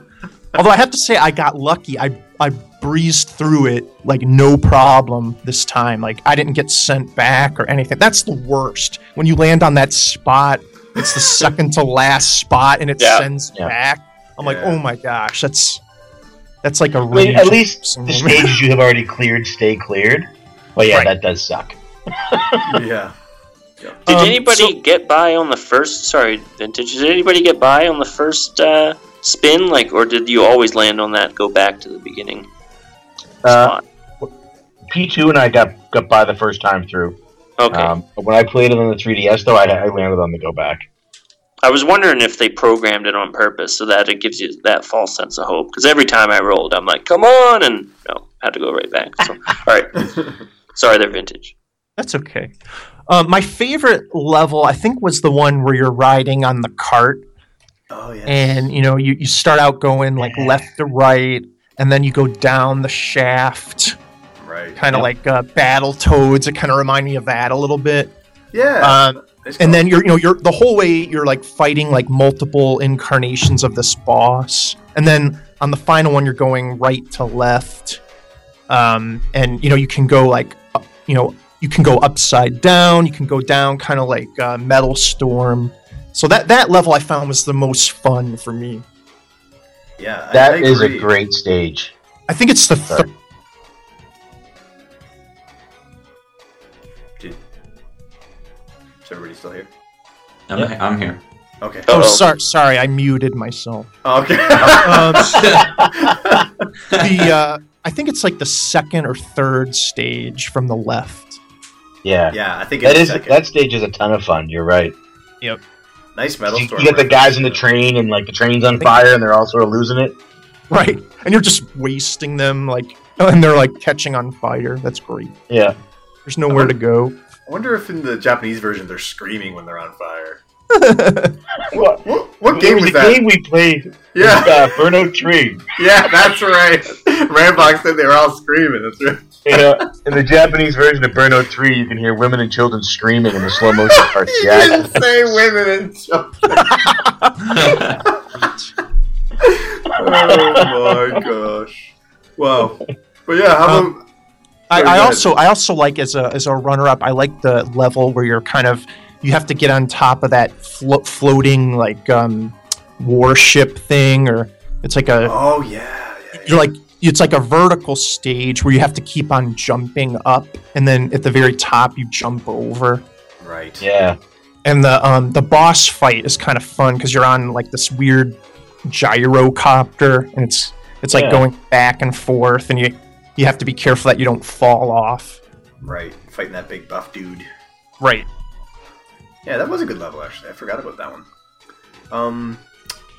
Although I have to say, I got lucky. I I breezed through it like no problem this time. Like I didn't get sent back or anything. That's the worst when you land on that spot. It's the second to last spot, and it Yeah. sends Yeah. back. I'm like, oh my gosh, that's that's like a I mean, at least the moment. stages you have already cleared stay cleared. Well, yeah, Right. that does suck. yeah. Did Um, anybody so- get by on the first? Sorry, vintage. Did anybody get by on the first uh, spin? Like, or did you always land on that? Go back to the beginning Uh. P2 and I got got by the first time through. Okay. Um, but when I played it on the 3DS, though, I, I landed on the go back. I was wondering if they programmed it on purpose so that it gives you that false sense of hope. Because every time I rolled, I'm like, "Come on!" and no, had to go right back. So, all right. Sorry, they're vintage. That's okay. Uh, my favorite level, I think, was the one where you're riding on the cart, Oh yeah. and you know you, you start out going like left to right, and then you go down the shaft, right. kind of Yep. like uh, Battletoads. It kind of reminded me of that a little bit. Yeah. Um, and then you're you know you're the whole way you're like fighting like multiple incarnations of this boss and then on the final one you're going right to left um and you know you can go like you know you can go upside down you can go down kind of like uh, metal storm so that that level i found was the most fun for me yeah, I- That I is a great stage. i think it's the third Did- Is everybody still here? I'm, Yep. I'm here. Okay. oh Uh-oh. sorry sorry i muted myself Okay. um, the uh i think it's like the second or third stage from the left Yeah. yeah, I think That it's is second. that stage is a ton of fun. You're right. Yep. Nice metal You, storm. you get the guys in the train, and like the train's on fire, and they're all sort of losing it. Right. And you're just wasting them, like, and they're like catching on fire. That's great. Yeah. There's nowhere to go. I wonder if in the Japanese version they're screaming when they're on fire. What? What, what game was was the that? game we played. Yeah, Uh, Burnout 3. yeah, that's right. Rambox said they were all screaming. That's right. Yeah. In the Japanese version of Burnout 3, you can hear women and children screaming in the slow motion parts. He Yeah. didn't say women and children. Oh my gosh! Wow. But yeah, how Um, about I, I also I also like as a as a runner up. I like the level where you're kind of you have to get on top of that flo- floating like um warship thing, or it's like a Oh yeah, yeah, yeah. you're like it's like a vertical stage where you have to keep on jumping up, and then at the very top you jump over. right. Yeah. and the um the boss fight is kind of fun because you're on like this weird gyrocopter and it's it's like Yeah. going back and forth and you you have to be careful that you don't fall off Right. Fighting that big buff dude. right Yeah, that was a good level actually. I forgot about that one. Um,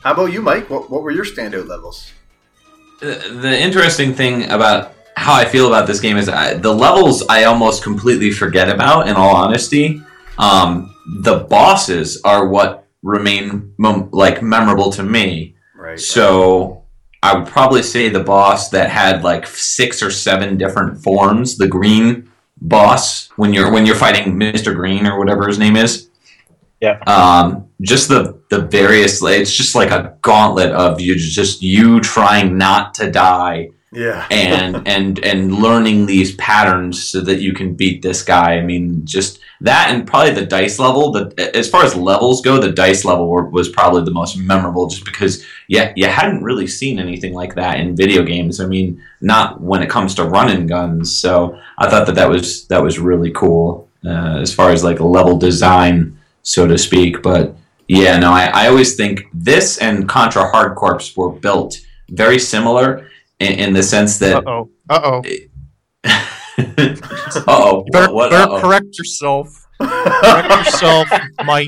how about you, Mike? What what were your standout levels? the the interesting thing about how I feel about this game is I, the levels I almost completely forget about. In all honesty, um, the bosses are what remain mem- like memorable to me. Right. So I would probably say the boss that had like six or seven different forms. The green boss when you're when you're fighting Mr. Green or whatever his name is. Yeah. Um, just the the various. It's just like a gauntlet of you just you trying not to die yeah. and and and learning these patterns so that you can beat this guy. I mean, just that and probably the dice level. The as far as levels go, the dice level were, was probably the most memorable, just because yeah, you hadn't really seen anything like that in video games. I mean, not when it comes to running guns. So I thought that that was that was really cool uh, as far as like level design, so to speak. But yeah, no, I, I always think this and Contra Hard Corps were built very similar in, in the sense that uh-oh uh-oh oh better, what, better uh-oh. correct yourself correct yourself mike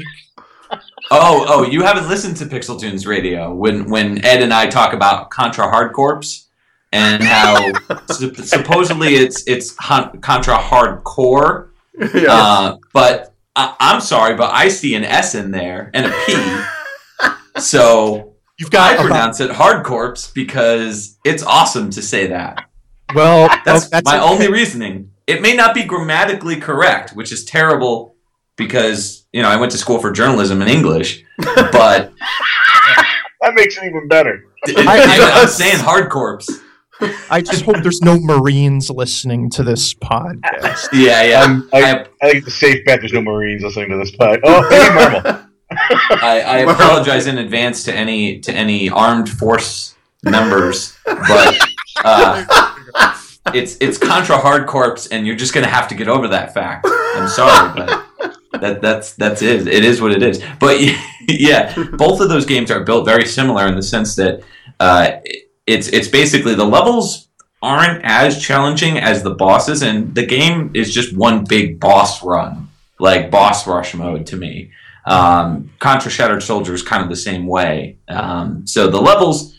oh oh you haven't listened to Pixel Tunes Radio when when Ed and I talk about Contra Hard Corps and how sup- supposedly it's it's hun- Contra Hardcore yeah. uh, but I, I'm sorry but I see an S in there and a P so you've I got about, pronounce it Hard Corps because it's awesome to say that well That's, oh, that's my okay. only reasoning. It may not be grammatically correct, which is terrible because you know I went to school for journalism and English, but That makes it even better. I, am saying hard corps. I just hope there's no marines listening to this podcast Yeah, yeah. Um, I, I- I think it's a safe bet there's no Marines listening to this pod. Oh, maybe Marvel. I, I apologize in advance to any to any armed force members, but uh, it's it's Contra Hard Corps, and you're just gonna have to get over that fact. I'm sorry, but that that's that's it. It is what it is. But yeah, both of those games are built very similar in the sense that uh, it's it's basically the levels aren't as challenging as the bosses, and the game is just one big boss run, like boss rush mode to me. Um, Contra Shattered Soldier is kind of the same way. Um, so the levels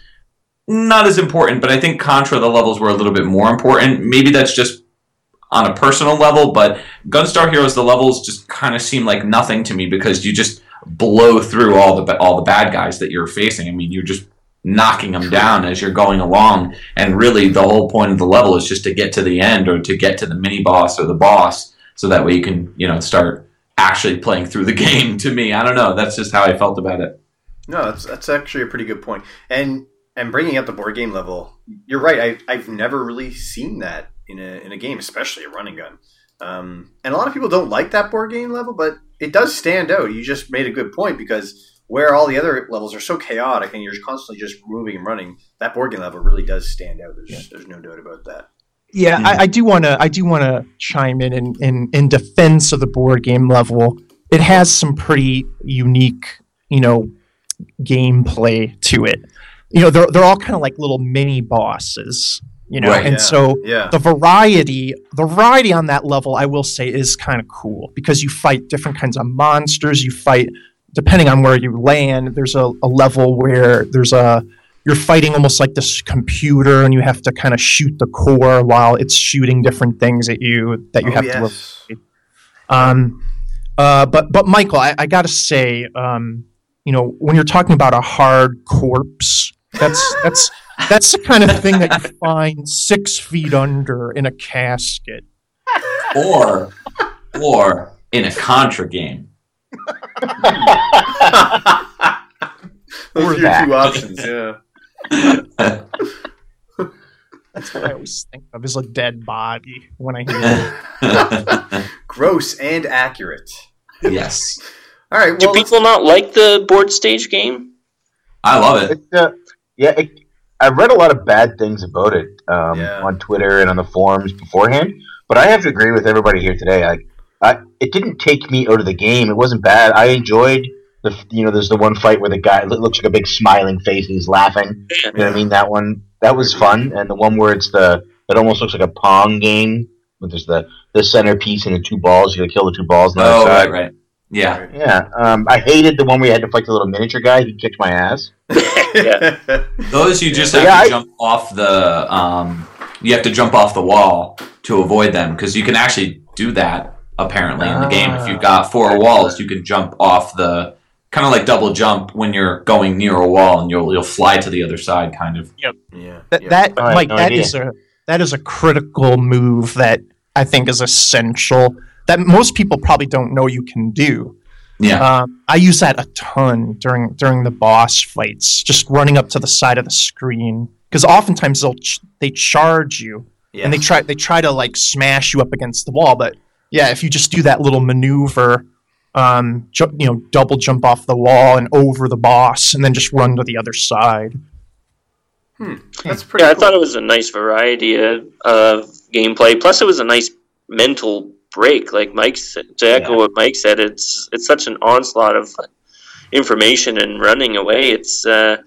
not as important, but I think Contra the levels were a little bit more important. Maybe that's just on a personal level, but Gunstar Heroes the levels just kind of seem like nothing to me because you just blow through all the all the bad guys that you're facing. I mean, you're just knocking them down as you're going along, and really the whole point of the level is just to get to the end or to get to the mini boss or the boss, so that way you can you know start actually playing through the game. To me, I don't know. That's just how I felt about it. No, that's that's actually a pretty good point. And and bringing up the board game level, you're right. I, I've never really seen that in a in a game, especially a running gun. Um, and a lot of people don't like that board game level, but it does stand out. You just made a good point because where all the other levels are so chaotic and you're constantly just moving and running, that board game level really does stand out. There's there's no doubt about that. Yeah, I, mm-hmm. I do want to. I do want to chime in, in in in defense of the board game level. It has some pretty unique, you know, gameplay to it. You know, they're they're all kind of like little mini bosses. You know, Right, and yeah, so yeah. the variety the variety on that level i will say is kind of cool because you fight different kinds of monsters you fight depending on where you land there's a, a level where there's a you're fighting almost like this computer and you have to kind of shoot the core while it's shooting different things at you that you Oh, have to yes. um, uh, but but Michael, I, I gotta say, um, you know, when you're talking about a hard corpse, that's that's that's the kind of thing that you find six feet under in a casket. Or or in a Contra game. Those Or are your that. two options. Yeah. That's what I always think of as a dead body when I hear. It. Gross and accurate. yes, All right. Do Well, let's- people not like the board stage game? I love it. It, uh, yeah, it, I've read a lot of bad things about it um, Yeah. on Twitter and on the forums beforehand, but I have to agree with everybody here today. Like, I, it didn't take me out of the game. It wasn't bad. I enjoyed the you know there's the one fight where the guy looks like a big smiling face and he's laughing. You know what I mean? That one that was fun, and the one where it's the it almost looks like a pong game. But there's the the centerpiece and the two balls. You gotta kill the two balls on the Oh other right, side. right. Yeah. Yeah, um, I hated the one where you had to fight the little miniature guy. He kicked my ass. Yeah. Those you just have Yeah, to I- jump off the um you have to jump off the wall to avoid them because you can actually do that apparently in the game. If you've got four walls, you can jump off the kind of like double jump when you're going near a wall and you'll you'll fly to the other side kind of. yeah. That, yeah. that I had no that idea. is a that is a critical move that I think is essential. That most people probably don't know you can do. Yeah. Um, I use that a ton during during the boss fights, just running up to the side of the screen because oftentimes they'll ch- they charge you and they try they try to like smash you up against the wall. But yeah, if you just do that little maneuver, um, ju- you know, double jump off the wall and over the boss, and then just run to the other side. That's pretty. Yeah, I thought it was a nice variety of, of gameplay. Plus, it was a nice mental break. Like Mike said, to echo Yeah. what Mike said, it's it's such an onslaught of information and running away. It's uh,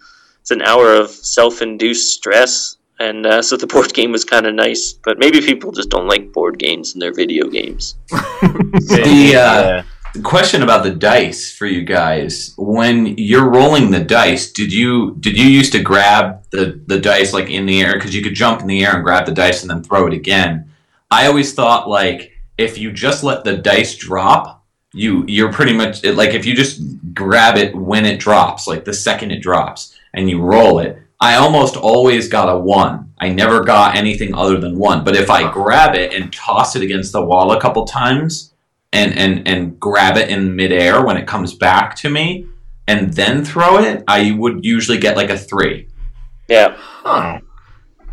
it's an hour of self-induced stress, and uh, so the board game was kind of nice. But maybe people just don't like board games and their video games. The uh, the question about the dice for you guys when you're rolling the dice did you did you used to grab the the dice like in the air because you could jump in the air and grab the dice and then throw it again i always thought like if you just let the dice drop you you're pretty much like if you just grab it when it drops like the second it drops and you roll it i almost always got a one i never got anything other than one but if i grab it and toss it against the wall a couple times and and and grab it in midair when it comes back to me and then throw it, I would usually get like a three. Yeah, Huh.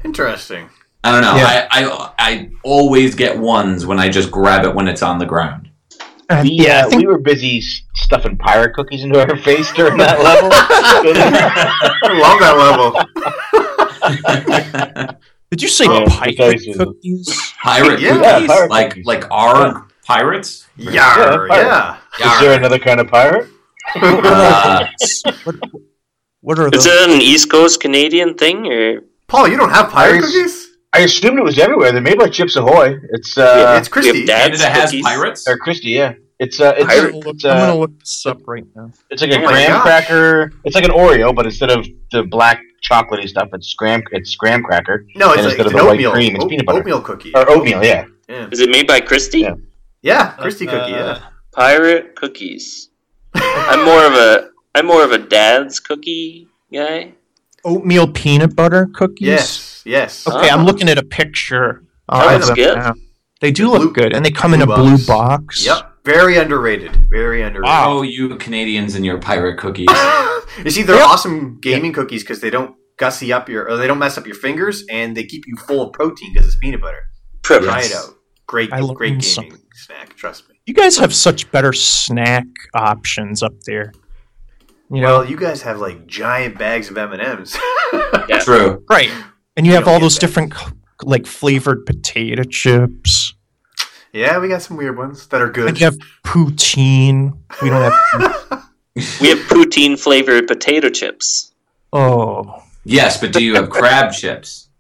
Interesting. I don't know. Yeah. I, I I always get ones when I just grab it when it's on the ground. Uh, We, yeah, uh, think we were busy stuffing pirate cookies into our face during that level. I love that level. Did you say Oh, pirate because cookies? pirate Yeah, cookies? pirate like cookies. like our pirates? Yar, Yeah, yeah. Is there another kind of pirate? Uh, what, what are Is those? it an East Coast Canadian thing or? Paul, you don't have pirate Iris- cookies? I assumed it was everywhere. They're made by Chips Ahoy. It's Yeah, uh, it's Christie. Dad's Canada has cookies? pirates? or Christie. Yeah, it's uh, I'm it's, gonna, it's, I'm uh, gonna look this up right now. it's like a Oh my graham gosh. cracker. It's like an Oreo, but instead of the black chocolatey stuff, it's graham. It's graham cracker No, it's And like instead it's of an the white oatmeal. cream, it's oat- peanut butter. Oatmeal cookie. or oatmeal. Yeah, Yeah, Is it made by Christie? Yeah. yeah Christie cookie. Uh, Yeah. Pirate cookies. I'm more of a I'm more of a dad's cookie guy. Oatmeal peanut butter cookies. Yes, yes. Okay. I'm oh. looking at a picture. Oh, of good. now. They do The look blue- good, and they come in blue a blue box. box. Yep, very underrated. Very underrated. Oh, you Canadians and your pirate cookies. you see, they're Yep. awesome gaming cookies because they don't gussy up your, or they don't mess up your fingers, and they keep you full of protein because it's peanut butter. Try it out. Great, I great gaming something. snack. Trust me. You guys have such better snack options up there. You know, Well, you guys have like giant bags of M and M's. Yeah. True. right? And you We have all those that. different like flavored potato chips. Yeah, we got some weird ones that are good. And you have poutine. We don't have. We have poutine flavored potato chips. Oh, Yes, but do you have crab chips?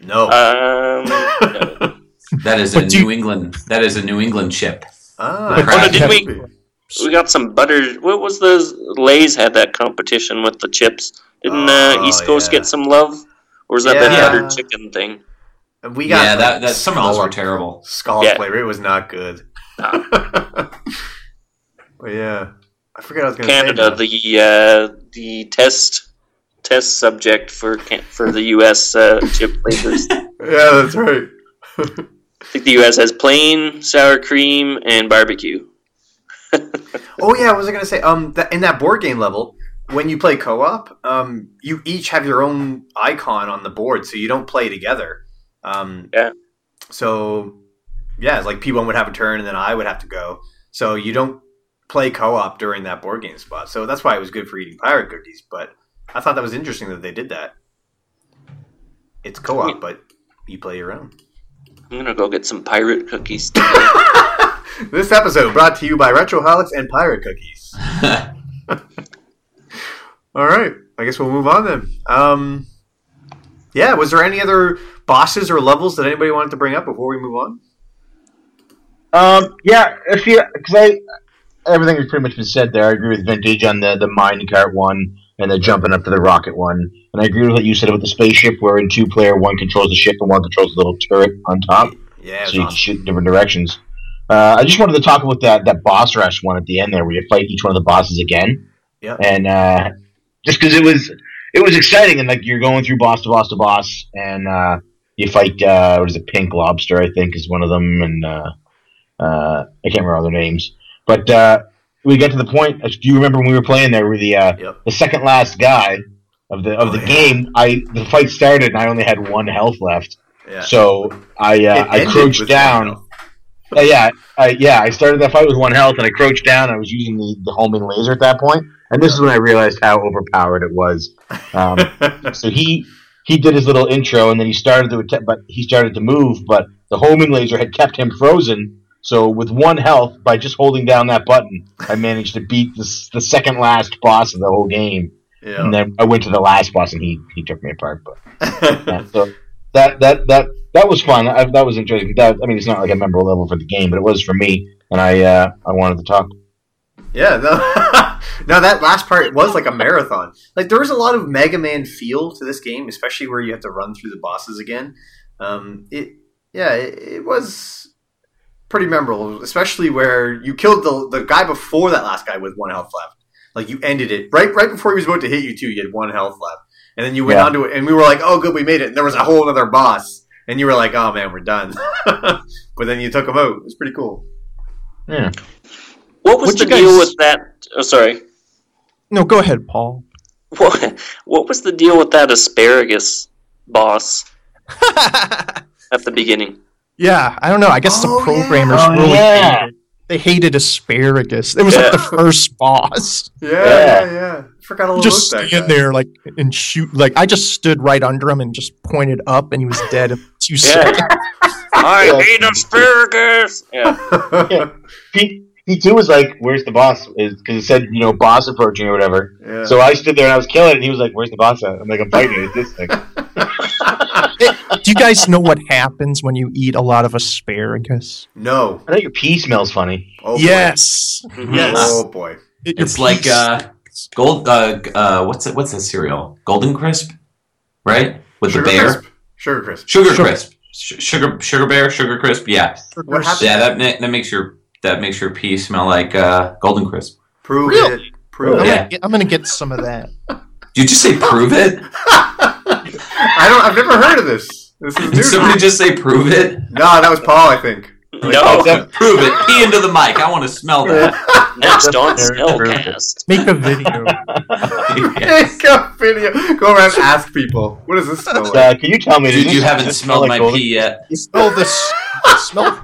no. Um, no. That is a But do you- New England. That is a New England chip. ah, crab did we- we got some butter. What was the Lay's had that competition with the chips? Didn't uh, Oh, East Coast yeah. get some love, or was that that Yeah. butter chicken thing? We got yeah, that, that some of those were terrible. Scallop Yeah. flavor. It was not good. But yeah, I forget what I was going to. Canada, now. the uh, the test test subject for for the U.S. Uh, chip flavors. Yeah, that's right. I think the U.S. has plain, sour cream, and barbecue. Oh yeah, what was I going to say? Um, that, in that board game level, when you play co-op, um, you each have your own icon on the board, so you don't play together. Um, Yeah. So yeah, it's like P one would have a turn, and then I would have to go. So you don't play co-op during that board game spot. So that's why it was good for eating pirate cookies. But I thought that was interesting that they did that. It's co-op, but you play your own. I'm gonna go get some pirate cookies. this episode brought to you by Retroholics and Pirate Cookies. All right, I guess we'll move on then. Um, yeah, was there any other bosses or levels that anybody wanted to bring up before we move on? Um, yeah, if you because I everything has pretty much been said there. I agree with Vintage on the the mine cart one and the jumping up to the rocket one, and I agree with what you said about the spaceship, where in two player one controls the ship and one controls the little turret on top, Yeah, so you can shoot in different directions. Uh, I just wanted to talk about that that boss rush one at the end there, where you fight each one of the bosses again. Yeah. and uh, just because it was it was exciting and like you're going through boss to boss to boss, and uh, you fight uh, what is it, Pink Lobster, I think is one of them, and uh, uh, I can't remember all their names, but uh, we get to the point. uh, Do you remember when we were playing there? Where the uh, Yep. the second last guy of the of Oh, the yeah. game, I the fight started and I only had one health left, Yeah. so I uh, I crouched down. Yeah, I, yeah. I started that fight with one health, and I crouched down. I was using the, the homing laser at that point, and this is when I realized how overpowered it was. Um, so he he did his little intro, and then he started to attack, but he started to move, but the homing laser had kept him frozen. So with one health, by just holding down that button, I managed to beat this, the second last boss of the whole game. And then I went to the last boss, and he he took me apart. But yeah, so that that that that was fun. I, that was interesting. That I mean, it's not like a memorable level for the game, but it was for me, and I uh, I wanted to talk. Yeah, no, no, that last part was like a marathon. Like there was a lot of Mega Man feel to this game, especially where you have to run through the bosses again. Um, it, yeah, it, it was pretty memorable, especially where you killed the the guy before that last guy with one health left. Like you ended it right right before he was about to hit you too. You had one health left, and then you went Yeah. onto it, and we were like, "Oh, good, we made it." And there was a whole other boss, and you were like, "Oh man, we're done." but then you took him out. It was pretty cool. Yeah. What was What'd the you deal guys- with that? Oh, sorry. No, go ahead, Paul. What what was the deal with that asparagus boss at the beginning? yeah, I don't know. I guess Oh, the programmers yeah. Oh, really yeah. hated they hated asparagus. It was like the first boss. Yeah, Yeah. yeah, yeah. Forgot all You about just stand guy. there like and shoot. Like I just stood right under him and just pointed up, and he was dead in two seconds. I hate asparagus. Yeah. P P2 was like, "Where's the boss?" Because it said, you know, boss approaching or whatever. Yeah. So I stood there and I was killing it, and he was like, "Where's the boss at?" I'm like, "I'm fighting it. It's this thing." Do you guys know what happens when you eat a lot of asparagus? no. I know your pee smells funny. Oh, boy. yes. Yes. Oh boy. It- It's like uh, gold. Uh, uh, what's it? What's that cereal? Golden Crisp, right? With Sugar the bear. crisp. Sugar crisp. Sugar Sugar- Crisp. Sugar Sugar Bear. Sugar Crisp. Yeah, What happened? yeah. That that makes your that makes your pee smell like uh, Golden Crisp. Prove Really? it. Prove I'm, it. Gonna get, I'm gonna get some of that. Did you just say prove it? I don't. I've never heard of this. This is new. Did somebody just say prove it? No, that was Paul. I think. No. prove it. Pee into the mic. I want to smell that. Next on Very Spellcast. Make a video. Make a video. Go around and ask people. What does this smell like? Uh, can you tell me? Dude, does you haven't smelled smell my like golden- pee yet. You smell this. Smell.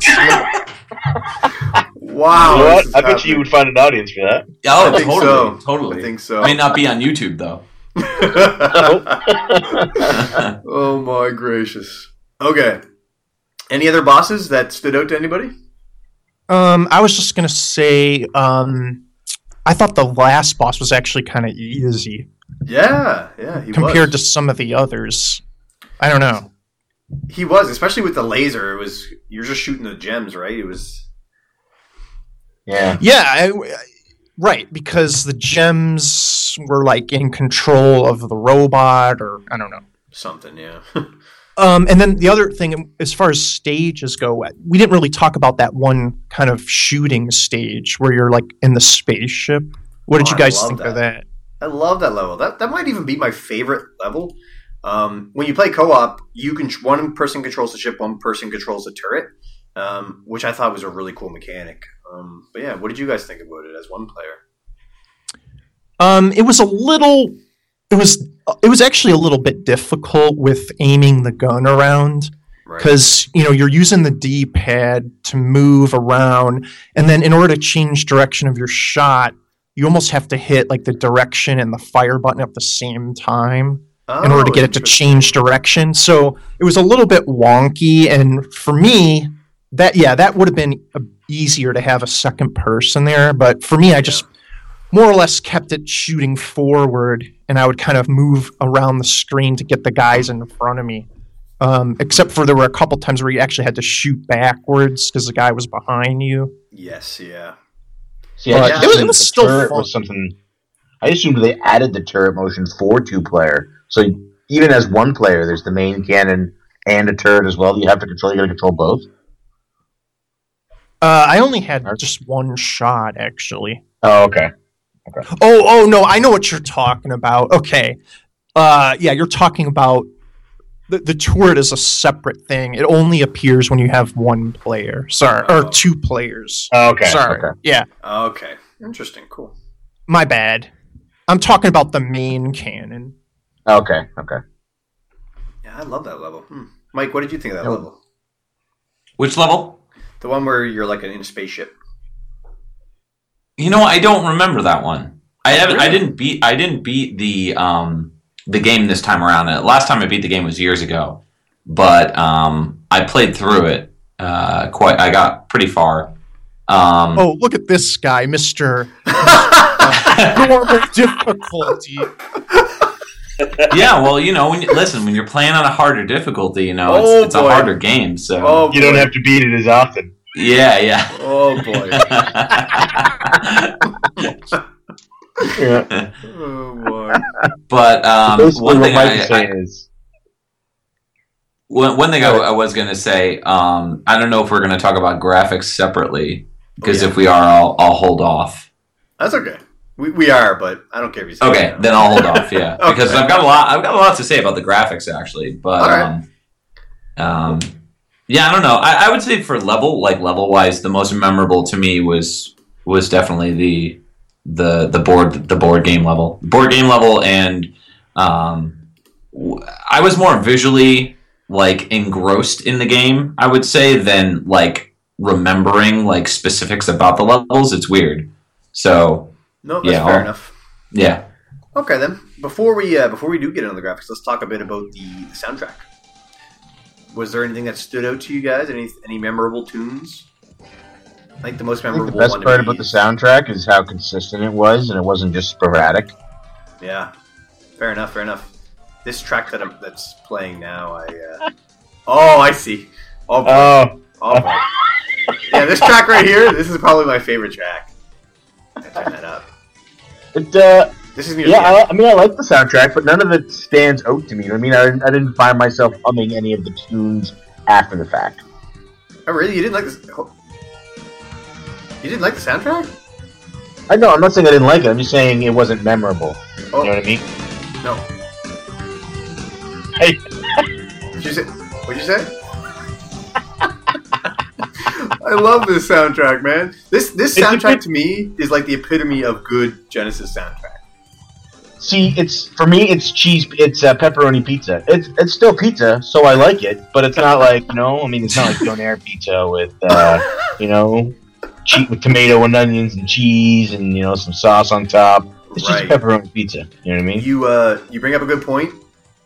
Wow. You know what? I bet you happening. would find an audience for that. Oh, I think totally, so. totally. I think so. May not be on YouTube though. oh my gracious. Okay. Any other bosses that stood out to anybody? Um, I was just gonna say. Um, I thought the last boss was actually kind of easy Yeah, yeah, he compared to some of the others. I don't know. He was, especially with the laser. It was you're just shooting the gems, right? It was Yeah. Yeah, I, right. Because the gems were like in control of the robot, or I don't know. something, yeah. Um, and then the other thing, as far as stages go, we didn't really talk about that one kind of shooting stage where you're like in the spaceship. What did Oh, you guys love think of that. that? I love that level. That that might even be my favorite level. Um, when you play co-op, you can one person controls the ship, one person controls the turret, um, which I thought was a really cool mechanic. Um, but yeah, what did you guys think about it as one player? Um, it was a little. It was. It was actually a little bit difficult with aiming the gun around. Right. because you know you're using the d-pad to move around and then in order to change direction of your shot you almost have to hit like the direction and the fire button at the same time in order to Oh, get it to change direction so it was a little bit wonky and for me that yeah that would have been uh, easier to have a second person there but for me i just more or less kept it shooting forward and i would kind of move around the screen to get the guys in front of me um, except for there were a couple times where you actually had to shoot backwards because the guy was behind you Yes, yeah. See, I But just it was- assumed it was the still turret fun. was something. I assumed they added the turret motion for two player. So even as one player, there's the main cannon and a turret as well. You have to control. You got to control both. Uh, i only had just one shot actually Oh, okay. Oh, oh no, I know what you're talking about. Okay. Uh yeah, you're talking about the, the turret is a separate thing. It only appears when you have one player. Sorry, Oh. or two players. Oh, okay. Sorry. Okay. Yeah, Okay, interesting, cool. my bad. I'm talking about the main cannon. Okay. Okay. Yeah, I love that level. Hmm. Mike, what did you think of that Yeah. level? Which level? The one where you're like in a spaceship. You know, I don't remember that one. I haven't. I didn't beat. I didn't beat the um the game this time around. Uh, Last time I beat the game was years ago, but um I played through it. Uh, quite. I got pretty far. Um, Oh, look at this guy, Mister Normal Difficulty. Yeah. Well, you know, when you, listen, when you're playing on a harder difficulty, you know, it's, Oh, it's a boy. harder game. So Oh, You don't have to beat it as often. yeah, yeah. Oh boy. Yeah. oh boy. but um, Basically, one thing I, is I, is, One, one thing I, I was going to say, um, I don't know if we're going to talk about graphics separately, because Oh, yeah. if we are, I'll, I'll hold off. That's okay. We, we are, but I don't care if you say Okay, then I'll hold off. Yeah, Okay. because I've got a lot. I've got a lot to say about the graphics actually, but All right. um, um, yeah, I don't know. I, I would say for level, like level wise, the most memorable to me was was definitely the the the board the board game level, board game level, and um, I was more visually like engrossed in the game. I would say than like remembering like specifics about the levels. It's weird. So No, that's Yeah, fair I'll- enough. yeah, Okay, then before we uh, before we do get into the graphics, let's talk a bit about the, the soundtrack. Was there anything that stood out to you guys? Any any memorable tunes? I think the most I think memorable the best one part me about the soundtrack is how consistent it was, and it wasn't just sporadic. Yeah, fair enough, fair enough. This track that I'm, that's playing now, I uh... oh, I see. Oh, boy. Oh, oh boy. yeah, this track right here. This is probably my favorite track. I turn that up. It. Uh, This is music. yeah, I, I mean, I like the soundtrack, but none of it stands out to me. I mean, I, I didn't find myself humming any of the tunes after the fact. oh, really? You didn't like this? oh. You didn't like the soundtrack? I know. I'm not saying I didn't like it. I'm just saying it wasn't memorable. Oh You know what I mean? no. Hey. Did you say? What'd you say? I love this soundtrack, man. This this soundtrack to me is like the epitome of good Genesis soundtrack. See, it's for me. It's cheese. It's uh, pepperoni pizza. It's it's still pizza, so I like it. But it's not like you know. I mean, it's not like donair pizza with uh, you know, cheap with tomato and onions and cheese and you know some sauce on top. It's Right. just pepperoni pizza. You know what I mean? You uh you bring up a good point.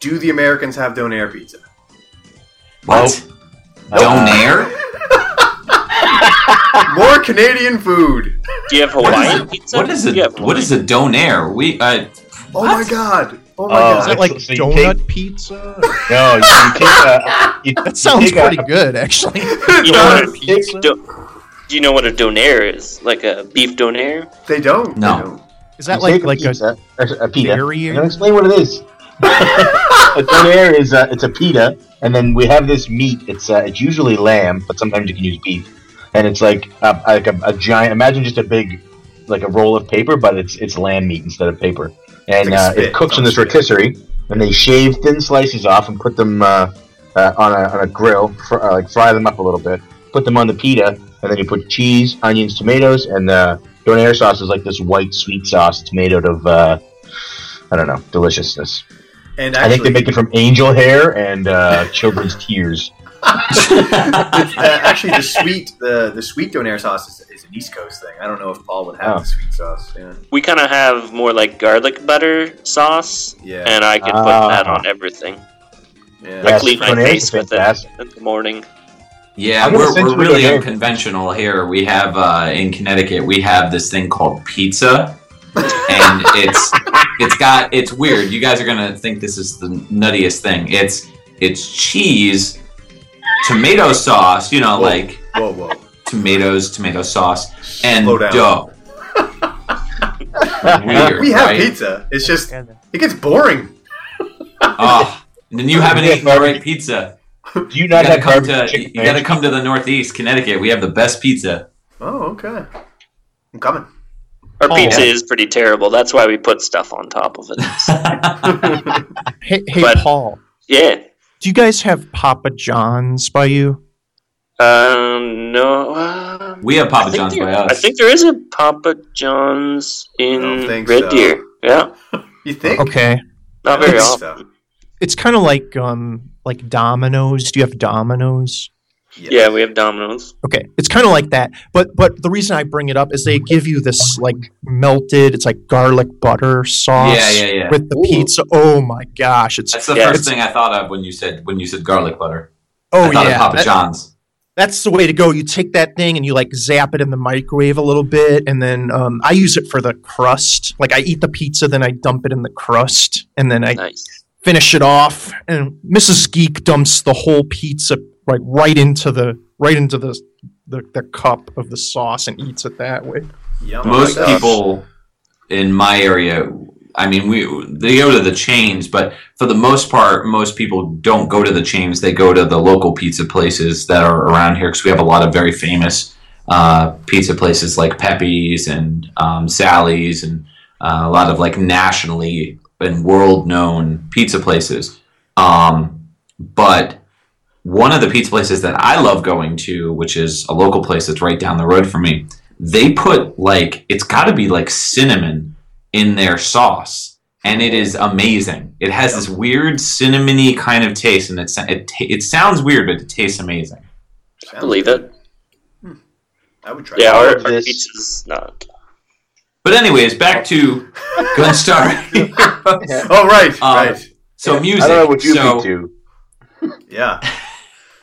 Do the Americans have donair pizza? what? Uh, Donair? More Canadian food. Do you have Hawaiian it? pizza? What is Do you it? What is a donair? We uh, Oh my god. Oh my Is god. that like So donut take- pizza? No, you, you take a. You, That you sounds take a- pretty good, actually. You know what a Donut pizza? do, do you know what a donair is? Like a beef donair? They don't. No. They don't. Is you that like like a pizza, a, a pita. dairy? I'm explain what it is. a donair is uh, it's a pita, and then we have this meat. It's uh, it's usually lamb, but sometimes you can use beef, and it's like a, like a, a giant. Imagine just a big, like a roll of paper, but it's it's lamb meat instead of paper, and like uh, it cooks in this a spit. rotisserie, and they shave thin slices off and put them uh, uh, on a on a grill, fr- uh, like fry them up a little bit, put them on the pita, and then you put cheese, onions, tomatoes, and uh, donair sauce is like this white sweet sauce. It's made out of uh, I don't know deliciousness. And I think they make it from angel hair and uh, children's tears. Uh, actually the sweet the the sweet donair sauce is, is an East Coast thing. I don't know if Paul would have Oh. the sweet sauce. Yeah. We kind of have more like garlic butter sauce, Yeah. and I can put Ah. that on everything. yeah. I clean my face with it in the morning. yeah, we're, we're really donair. unconventional here. We have uh, in Connecticut, we have this thing called pizza, and it's it's got it's weird. You guys are gonna think this is the nuttiest thing. It's it's cheese, tomato sauce. You know, Whoa. like Whoa, whoa. tomatoes, tomato sauce, and dough. Weird, We have right? pizza. It's just it gets boring. Oh, and then you haven't Yeah, eaten the right pizza. Do you You not gotta have come barbecue to chicken? you gotta come to the Northeast, Connecticut. We have the best pizza. Oh, okay. I'm coming. Our Oh. pizza is pretty terrible. That's why we put stuff on top of it. Hey, hey But- Paul, yeah. Do you guys have Papa John's by you? Um. No. Uh, we have Papa John's there- by us. I think there is a Papa John's in don't Red so. Deer. Yeah. You think? Okay, Not very think often. so. it's kind of like um like Domino's. Do you have Domino's? Yes. Yeah, we have Domino's. Okay, it's kind of like that. But but the reason I bring it up is they give you this like melted, it's like garlic butter sauce Yeah, yeah, yeah. with the Ooh. pizza. Oh my gosh, it's That's the Yeah, first it's- thing I thought of when you said when you said garlic butter. oh I thought yeah. of Papa that- John's. that's the way to go. You take that thing and you like zap it in the microwave a little bit, and then um, I use it for the crust. Like I eat the pizza, then I dump it in the crust, and then I Nice. finish it off. And Mrs. Geek dumps the whole pizza like right into the right into the the, the cup of the sauce and eats it that way. Yum. Most Oh people in my area, I mean, we they go to the chains, but for the most part, most people don't go to the chains. They go to the local pizza places that are around here because we have a lot of very famous uh, pizza places like Pepe's and um, Sally's and uh, a lot of like nationally and world known pizza places. Um, but one of the pizza places that I love going to, which is a local place that's right down the road from me, they put like it's got to be like cinnamon in their sauce, and it is amazing. It has this weird cinnamony kind of taste, and it's it it sounds weird, but it tastes amazing. I believe it. I would try. Yeah, that. our, our this- pizza's not. But anyways, back to Gunstar. Heroes. Oh right, Um, right. so music. I don't know what you so, think too. Yeah.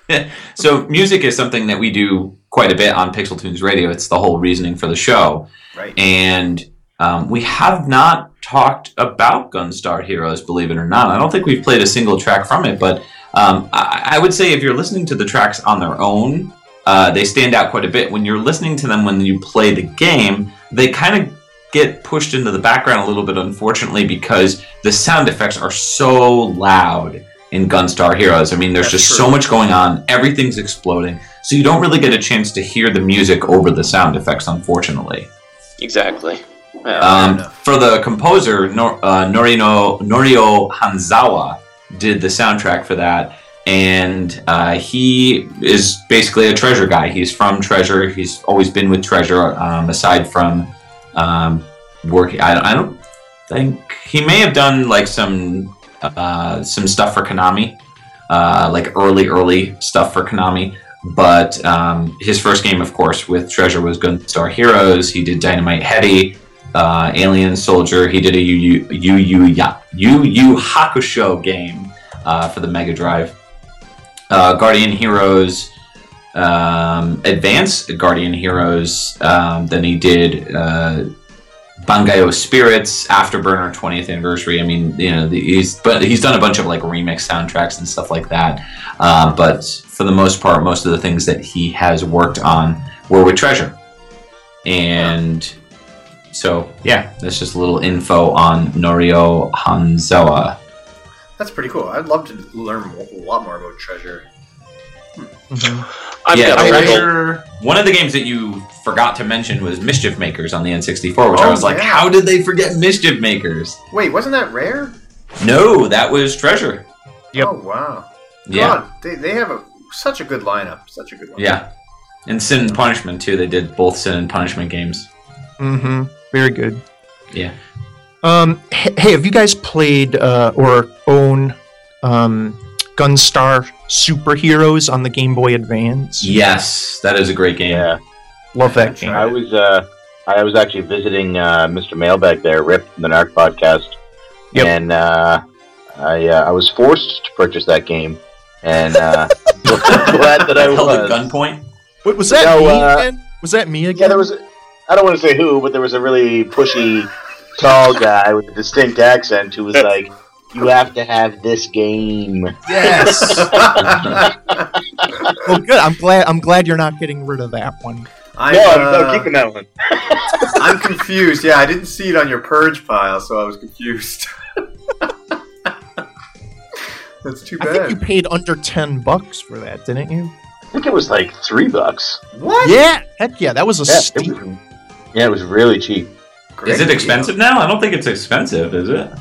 so music is something that we do quite a bit on Pixel Tunes Radio. It's the whole reasoning for the show, Right. and um, we have not talked about Gunstar Heroes, believe it or not. I don't think we've played a single track from it, but um, I, I would say if you're listening to the tracks on their own, uh, they stand out quite a bit. When you're listening to them when you play the game, they kind of get pushed into the background a little bit, unfortunately, because the sound effects are so loud in Gunstar Heroes. I mean, there's That's just true. so much going on, everything's exploding, so you don't really get a chance to hear the music over the sound effects, unfortunately. Exactly. Yeah. Um, for the composer, Nor- uh, Norino, Norio Hanzawa did the soundtrack for that, and uh, he is basically a Treasure guy. He's from Treasure. He's always been with Treasure, um, aside from um, working. I, I don't think he may have done like some uh, some stuff for Konami, uh, like early early stuff for Konami. But um, his first game, of course, with Treasure was Gunstar Heroes. He did Dynamite Headdy, uh, Alien Soldier. He did a Yu Yu Yu Yu Hakusho game uh, for the Mega Drive. Uh, Guardian Heroes, um, Advance Guardian Heroes. Um, then he did uh, Bangai-O Spirits, Afterburner 20th Anniversary. I mean, you know, the, he's but he's done a bunch of like remix soundtracks and stuff like that. Uh, but for the most part, most of the things that he has worked on were with Treasure. And so, yeah, that's just a little info on Norio Hanzawa. That's pretty cool. I'd love to learn a lot more about Treasure. I've yeah, got a little, Treasure. One of the games that you forgot to mention was Mischief Makers on the N64, which Oh, I was like, yeah. how did they forget Mischief Makers? Wait, wasn't that rare? No, that was Treasure. Yep. Oh wow. Yeah, God, they, they have a such a good lineup. Such a good lineup. yeah. And Sin and Punishment too. They did both Sin and Punishment games. Mm-hmm. Very good. Yeah. Um, hey, have you guys played uh, or own um, Gunstar Superheroes on the Game Boy Advance? Yes, that is a great game. Yeah, Love that game. I was uh, I was actually visiting uh, Mr. Mailbag there, Rip from the Narc podcast, Yep. and uh, I uh, I was forced to purchase that game, and uh, glad that I held at was. gunpoint. Wait, was that No, me uh, again? Was that me again? Yeah, there was. a- I don't want to say who, but there was a really pushy, tall guy with a distinct accent who was like, "You have to have this game." Yes. well, good. I'm glad. I'm glad you're not getting rid of that one. I'm, no, I'm, uh, I'm keeping that one. I'm confused. Yeah, I didn't see it on your purge pile, so I was confused. That's too bad. I think you paid under ten bucks for that, didn't you? I think it was like three bucks. what? Yeah. Heck yeah, that was a Yeah, it was, yeah, it was really cheap. Great is it deal. expensive now? I don't think it's expensive, is it?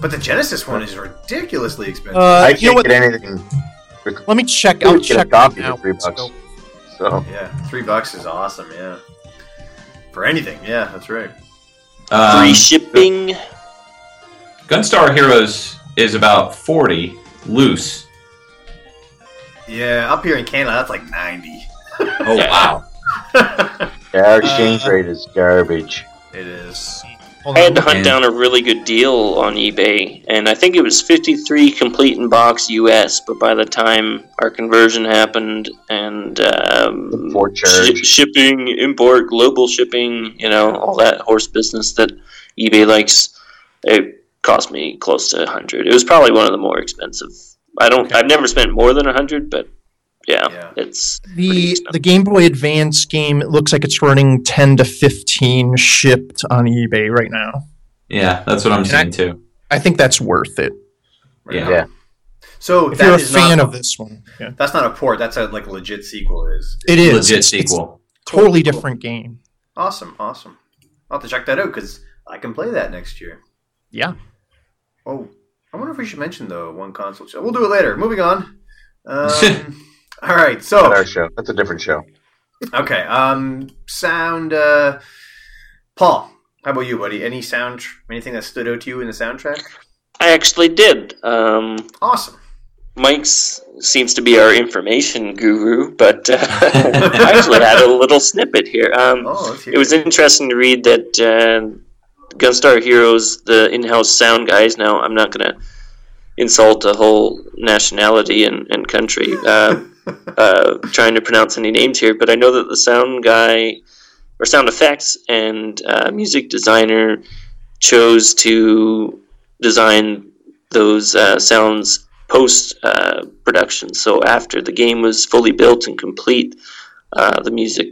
But the Genesis one is ridiculously expensive. Uh, I you know can't what? get anything. Let me check. You I'll would get a check copy now. for three bucks. So- So yeah, three bucks is awesome. Yeah, for anything. Yeah, that's right. Um, free shipping. Gunstar Heroes is about 40 loose. Yeah, up here in Canada, that's like ninety. Oh, wow. our exchange Uh, rate is garbage. It is. Hold I on. had to hunt And- down a really good deal on eBay, and I think it was 53 complete in box US. But by the time our conversion happened and um, Import shi- charge. shipping, import, global shipping, you know, all that horse business that eBay likes, it cost me close to 100. It was probably one of the more expensive. I don't. I've never spent more than 100, but yeah, Yeah. it's The the Game Boy Advance game it looks like it's running ten to fifteen shipped on eBay right now. Yeah, that's what I'm And I- too. I think that's worth it Right Yeah. Yeah. So if that you're a is fan not, of this one. Yeah. That's not a port. That's a like legit sequel. Is It is Legit It's- it's sequel. a totally Cool. different game. awesome. Awesome. I'll have to check that out because I can play that next year. Yeah. Oh, I wonder if we should mention the one console show. We'll do it later. Moving on. Um, all right. Not So our show. That's a different show. okay. Um, sound. Uh, Paul, how about you, buddy? Any sound? Anything that stood out to you in the soundtrack? I actually did. Um, Awesome. Mike's seems to be our information guru, but uh, I actually had a little snippet here. Um, Oh, let's it was interesting to read that uh, Gunstar Heroes, the in-house sound guys. Now, I'm not going to insult a whole nationality and, and country uh, uh, trying to pronounce any names here, but I know that the sound guy or sound effects and uh, music designer chose to design those uh, sounds post uh, production. So after the game was fully built and complete, uh, the music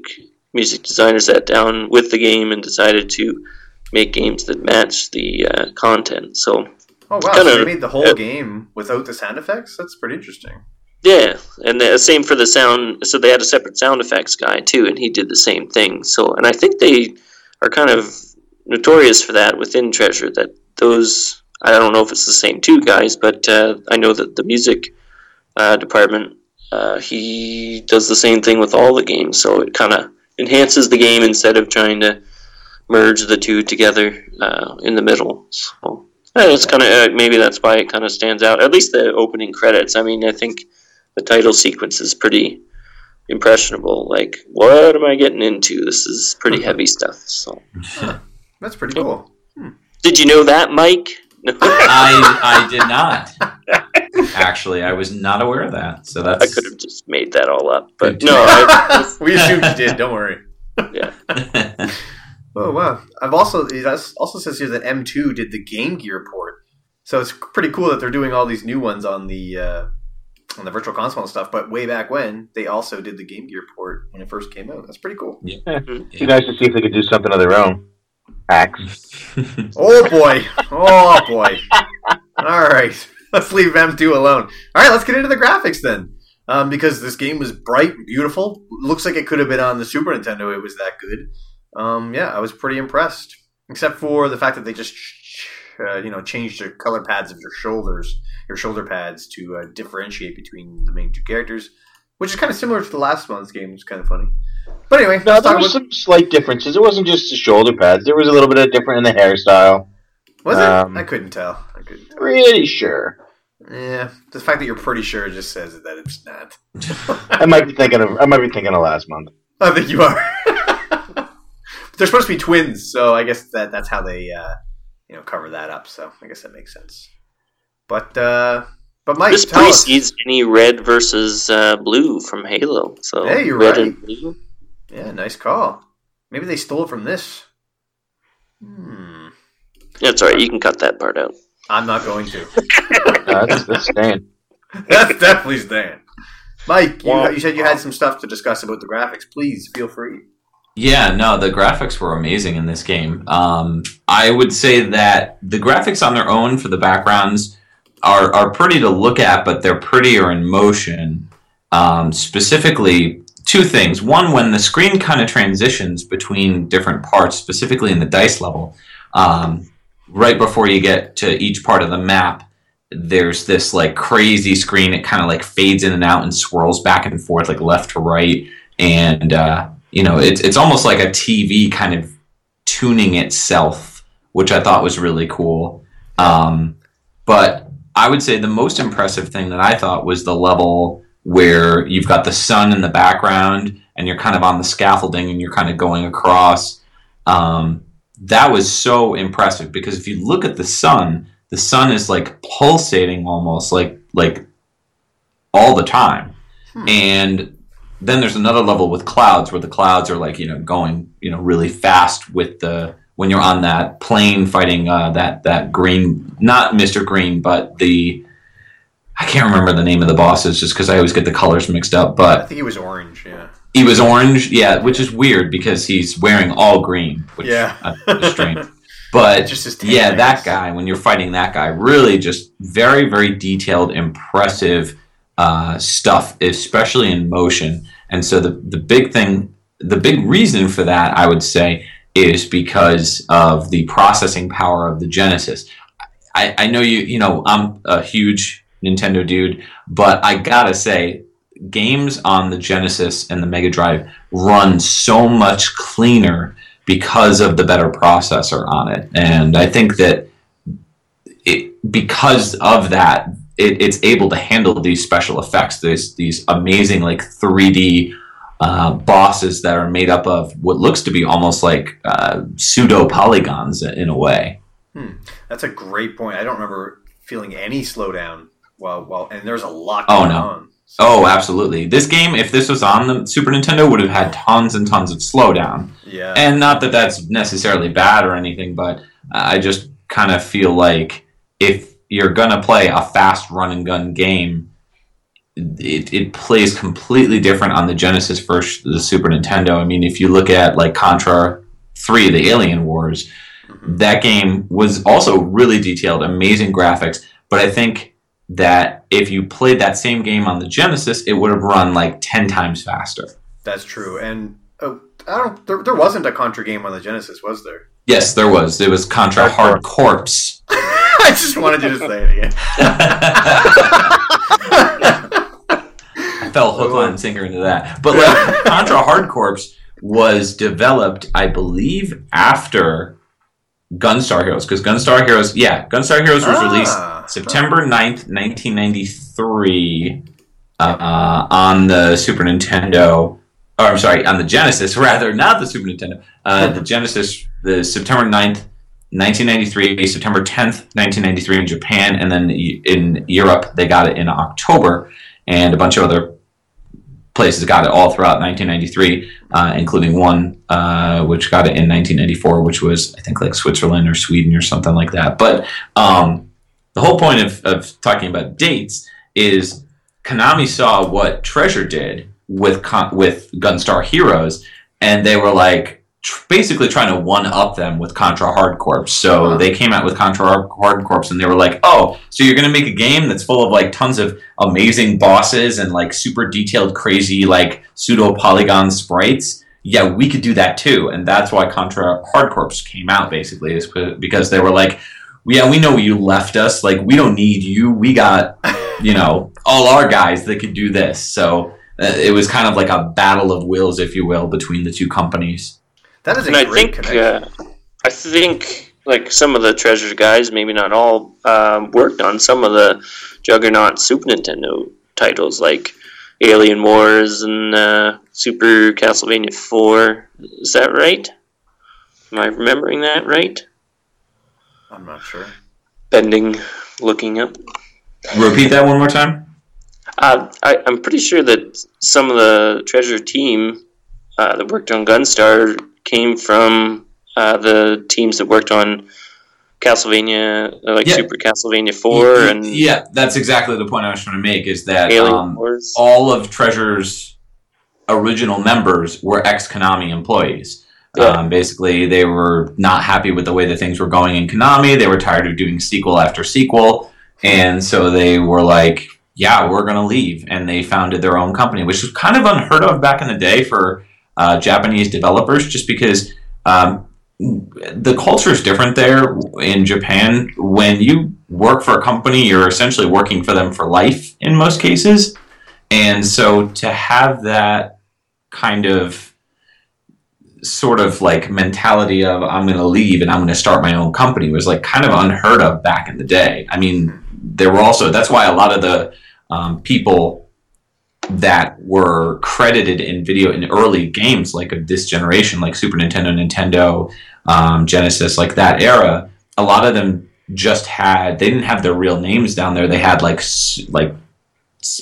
music designer sat down with the game and decided to make games that match the uh, content. So Oh wow! Kinda- so they made the whole game without the sound effects. That's pretty interesting. Yeah, and the same for the sound. So they had a separate sound effects guy too, and he did the same thing. So and I think they are kind of notorious for that within Treasure. That those I don't know if it's the same two guys, but uh, I know that the music uh, department uh, he does the same thing with all the games. So it kind of enhances the game instead of trying to merge the two together uh, in the middle. So it's kind of maybe that's why it kind of stands out. At least the opening credits. I mean, I think the title sequence is pretty impressionable. Like, what am I getting into? This is pretty heavy stuff. So, That's pretty cool. did you know that, Mike? I I did not. Actually, I was not aware of that. So that's I could have just made that all up, but no. I, we assumed you did. Don't worry. yeah. Oh wow! I've also it also says here that M two did the Game Gear port, so it's pretty cool that they're doing all these new ones on the uh, on the Virtual Console and stuff. But way back when, they also did the Game Gear port when it first came out. That's pretty cool. Be nice to see if they could do something of their own. Axe. Oh boy! Oh boy! All right, let's leave M two alone. All right, let's get into the graphics then, um, because this game was bright, beautiful. Looks like it could have been on the Super Nintendo. It was that good. Um, yeah, I was pretty impressed, except for the fact that they just uh, you know change the color pads of your shoulders, your shoulder pads to uh, differentiate between the main two characters, which is kind of similar to the last month's game. It's kind of funny. But anyway, No, there was about some slight differences. It wasn't just the shoulder pads. There was a little bit of different in the hairstyle. was it? um, I couldn't tell. I couldn't. Tell. Pretty sure. Yeah, the fact that you're pretty sure just says that it's not. I might be thinking of. I might be thinking of last month. I think you are. They're supposed to be twins, so I guess that that's how they uh, you know cover that up. So I guess that makes sense. But uh, but Mike, This tell us. precedes any red versus uh, blue from Halo. So Hey, you're red right. and blue. Yeah, nice call. Maybe they stole it from this. Hmm. That's all right. You can cut that part out. I'm not going to. No, that's, that's staying. That's definitely staying. Mike, you, you said you had some stuff to discuss about the graphics. Please feel free. Yeah, no, the graphics were amazing in this game. Um, I would say that the graphics on their own for the backgrounds are, are pretty to look at, but they're prettier in motion. Um, specifically, two things. One, when the screen kind of transitions between different parts, specifically in the dice level, um, right before you get to each part of the map, there's this like crazy screen. It kind of like fades in and out and swirls back and forth, like left to right. And, uh, you know, it's, it's almost like a TV kind of tuning itself, which I thought was really cool. Um, but I would say the most impressive thing that I thought was the level where you've got the sun in the background and you're kind of on the scaffolding and you're kind of going across. Um, that was so impressive because if you look at the sun, the sun is like pulsating almost like like all the time. And then there's another level with clouds where the clouds are like you know going you know really fast with the when you're on that plane fighting uh, that that green not Mr. Green but the I can't remember the name of the bosses just because I always get the colors mixed up but I think he was orange. Yeah. he was orange yeah which is weird because he's wearing all green which Yeah. I thought was strange but Just yeah that guy when you're fighting that guy really just very very detailed impressive uh, stuff especially in motion. And so the, the big thing the big reason for that i would say is because of the processing power of the genesis. I, I know you you know i'm a huge nintendo dude but i gotta say games on the genesis and the mega drive run so much cleaner because of the better processor on it. And i think that it because of that it, it's able to handle these special effects. There's these amazing like 3D uh, bosses that are made up of what looks to be almost like uh, pseudo polygons in a way. That's a great point. I don't remember feeling any slowdown while while and there's a lot Oh, no. on. Oh, absolutely. This game, if this was on the Super Nintendo, would have had tons and tons of slowdown. Yeah. And not that that's necessarily bad or anything, but I just kind of feel like if you're going to play a fast run and gun game, it, it plays completely different on the Genesis versus the Super Nintendo. I mean, if you look at like Contra 3, the Alien Wars, that game was also really detailed, amazing graphics, but I think that if you played that same game on the Genesis, it would have run like 10 times faster. That's true. And oh, I don't. There, there wasn't a Contra game on the Genesis, was there? Yes, there was. It was Contra Hard Corpse. I just wanted you to say it again. I fell hook, line, and sinker into that. But like Contra Hard Corps was developed, I believe, after Gunstar Heroes. Because Gunstar Heroes, yeah, Gunstar Heroes was Ah. released September 9th, 1993 uh, on the Super Nintendo. Or I'm sorry, on the Genesis, rather, not the Super Nintendo. Uh, the Genesis, the September 9th, 1993, September 10th, 1993 in Japan, and then in Europe, they got it in October, and a bunch of other places got it all throughout 1993, uh, including one uh, which got it in 1994, which was, I think, like Switzerland or Sweden or something like that. But um, the whole point of, of talking about dates is Konami saw what Treasure did with with Gunstar Heroes, and they were like tr- basically trying to one up them with Contra Hard Corps. So Huh. they came out with Contra Hard- Corps, and they were like, "Oh, so you're gonna make a game that's full of like tons of amazing bosses and like super detailed, crazy like pseudo polygon sprites?" Yeah, we could do that too, and that's why Contra Hard Corps came out. Basically, is because they were like, "Yeah, we know you left us. Like, we don't need you. We got." you know, all our guys that could do this. So uh, it was kind of like a battle of wills, if you will, between the two companies. That is a and I think connection. uh, I think like some of the Treasure guys, maybe not all, um, worked on some of the Juggernaut Super Nintendo titles like Alien Wars and uh, Super Castlevania Four. Is that right? Am I remembering that right? I'm not sure. Bending, looking up. Repeat that one more time. Uh, I, I'm pretty sure that some of the Treasure team uh, that worked on Gunstar came from uh, the teams that worked on Castlevania, uh, like Yeah. Super Castlevania Four Y- and yeah, that's exactly the point I was trying to make. Is that um, all of Treasure's original members were ex Konami employees. Yeah. Um, basically, they were not happy with the way that things were going in Konami. They were tired of doing sequel after sequel, and so they were like, "Yeah, we're going to leave." And they founded their own company, which was kind of unheard of back in the day for uh, Japanese developers, just because um, the culture is different there in Japan. When you work for a company, you're essentially working for them for life in most cases. And so to have that kind of sort of like mentality of I'm going to leave and I'm going to start my own company was like kind of unheard of back in the day. I mean, there were also that's why a lot of the um, people that were credited in video in early games like of this generation, like Super Nintendo, Nintendo, um, Genesis, like that era, a lot of them just had they didn't have their real names down there. They had like like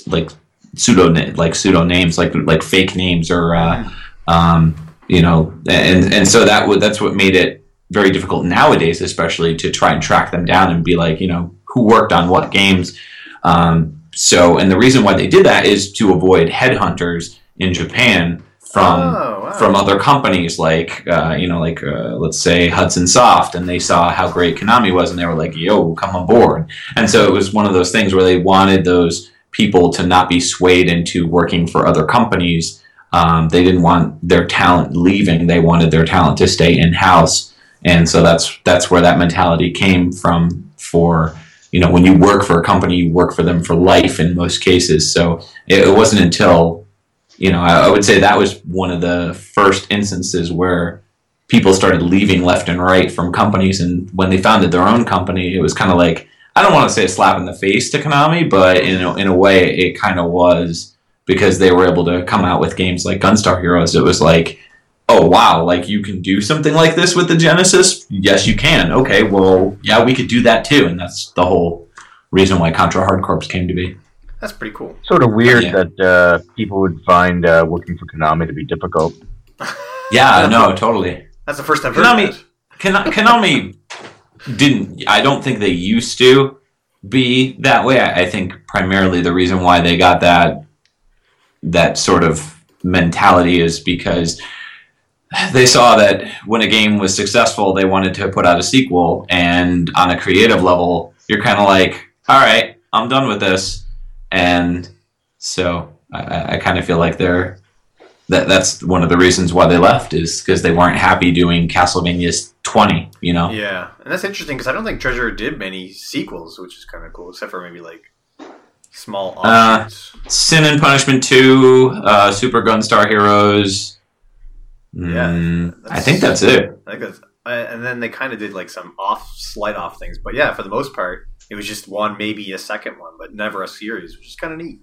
like pseudo like pseudo names, like like fake names or uh, um, you know, and and so that would that's what made it very difficult nowadays, especially to try and track them down and be like, you know, who worked on what games. Um, so, and the reason why they did that is to avoid headhunters in Japan from Oh, wow. from other companies like uh, you know like uh, let's say Hudson Soft and they saw how great Konami was and they were like yo come on board and so it was one of those things where they wanted those people to not be swayed into working for other companies. Um, they didn't want their talent leaving. They wanted their talent to stay in house and so that's that's where that mentality came from for you know when you work for a company you work for them for life in most cases so it, it wasn't until you know, I, I would say that was one of the first instances where people started leaving left and right from companies. And when they founded their own company, it was kind of like, I don't want to say a slap in the face to Konami, but in a, in a way, it kind of was because they were able to come out with games like Gunstar Heroes. It was like, oh wow, like you can do something like this with the Genesis. Yes, you can. Okay, well, yeah, we could do that too, and that's the whole reason why Contra Hard Corps came to be. That's pretty cool. Sort of weird Yeah. that uh, people would find uh, working for Konami to be difficult. Yeah, no, totally. That's the first time I've heard Konami- Kon- Konami didn't. I don't think they used to be that way. I, I think primarily the reason why they got that that sort of mentality is because they saw that when a game was successful, they wanted to put out a sequel, and on a creative level, you're kind of like, all right, I'm done with this, and so I- I, kind of feel like they're that that's one of the reasons why they left is because they weren't happy doing Castlevania's 20, you know. Yeah, and that's interesting because I don't think Treasure did many sequels, which is kind of cool, except for maybe like small Uh. Sin and Punishment 2, uh, Super Gunstar Heroes. Mm, I think that's it. I think that's, uh, and then they kind of did like some off, slight off things, but yeah, for the most part, it was just one, maybe a second one, but never a series, which is kind of neat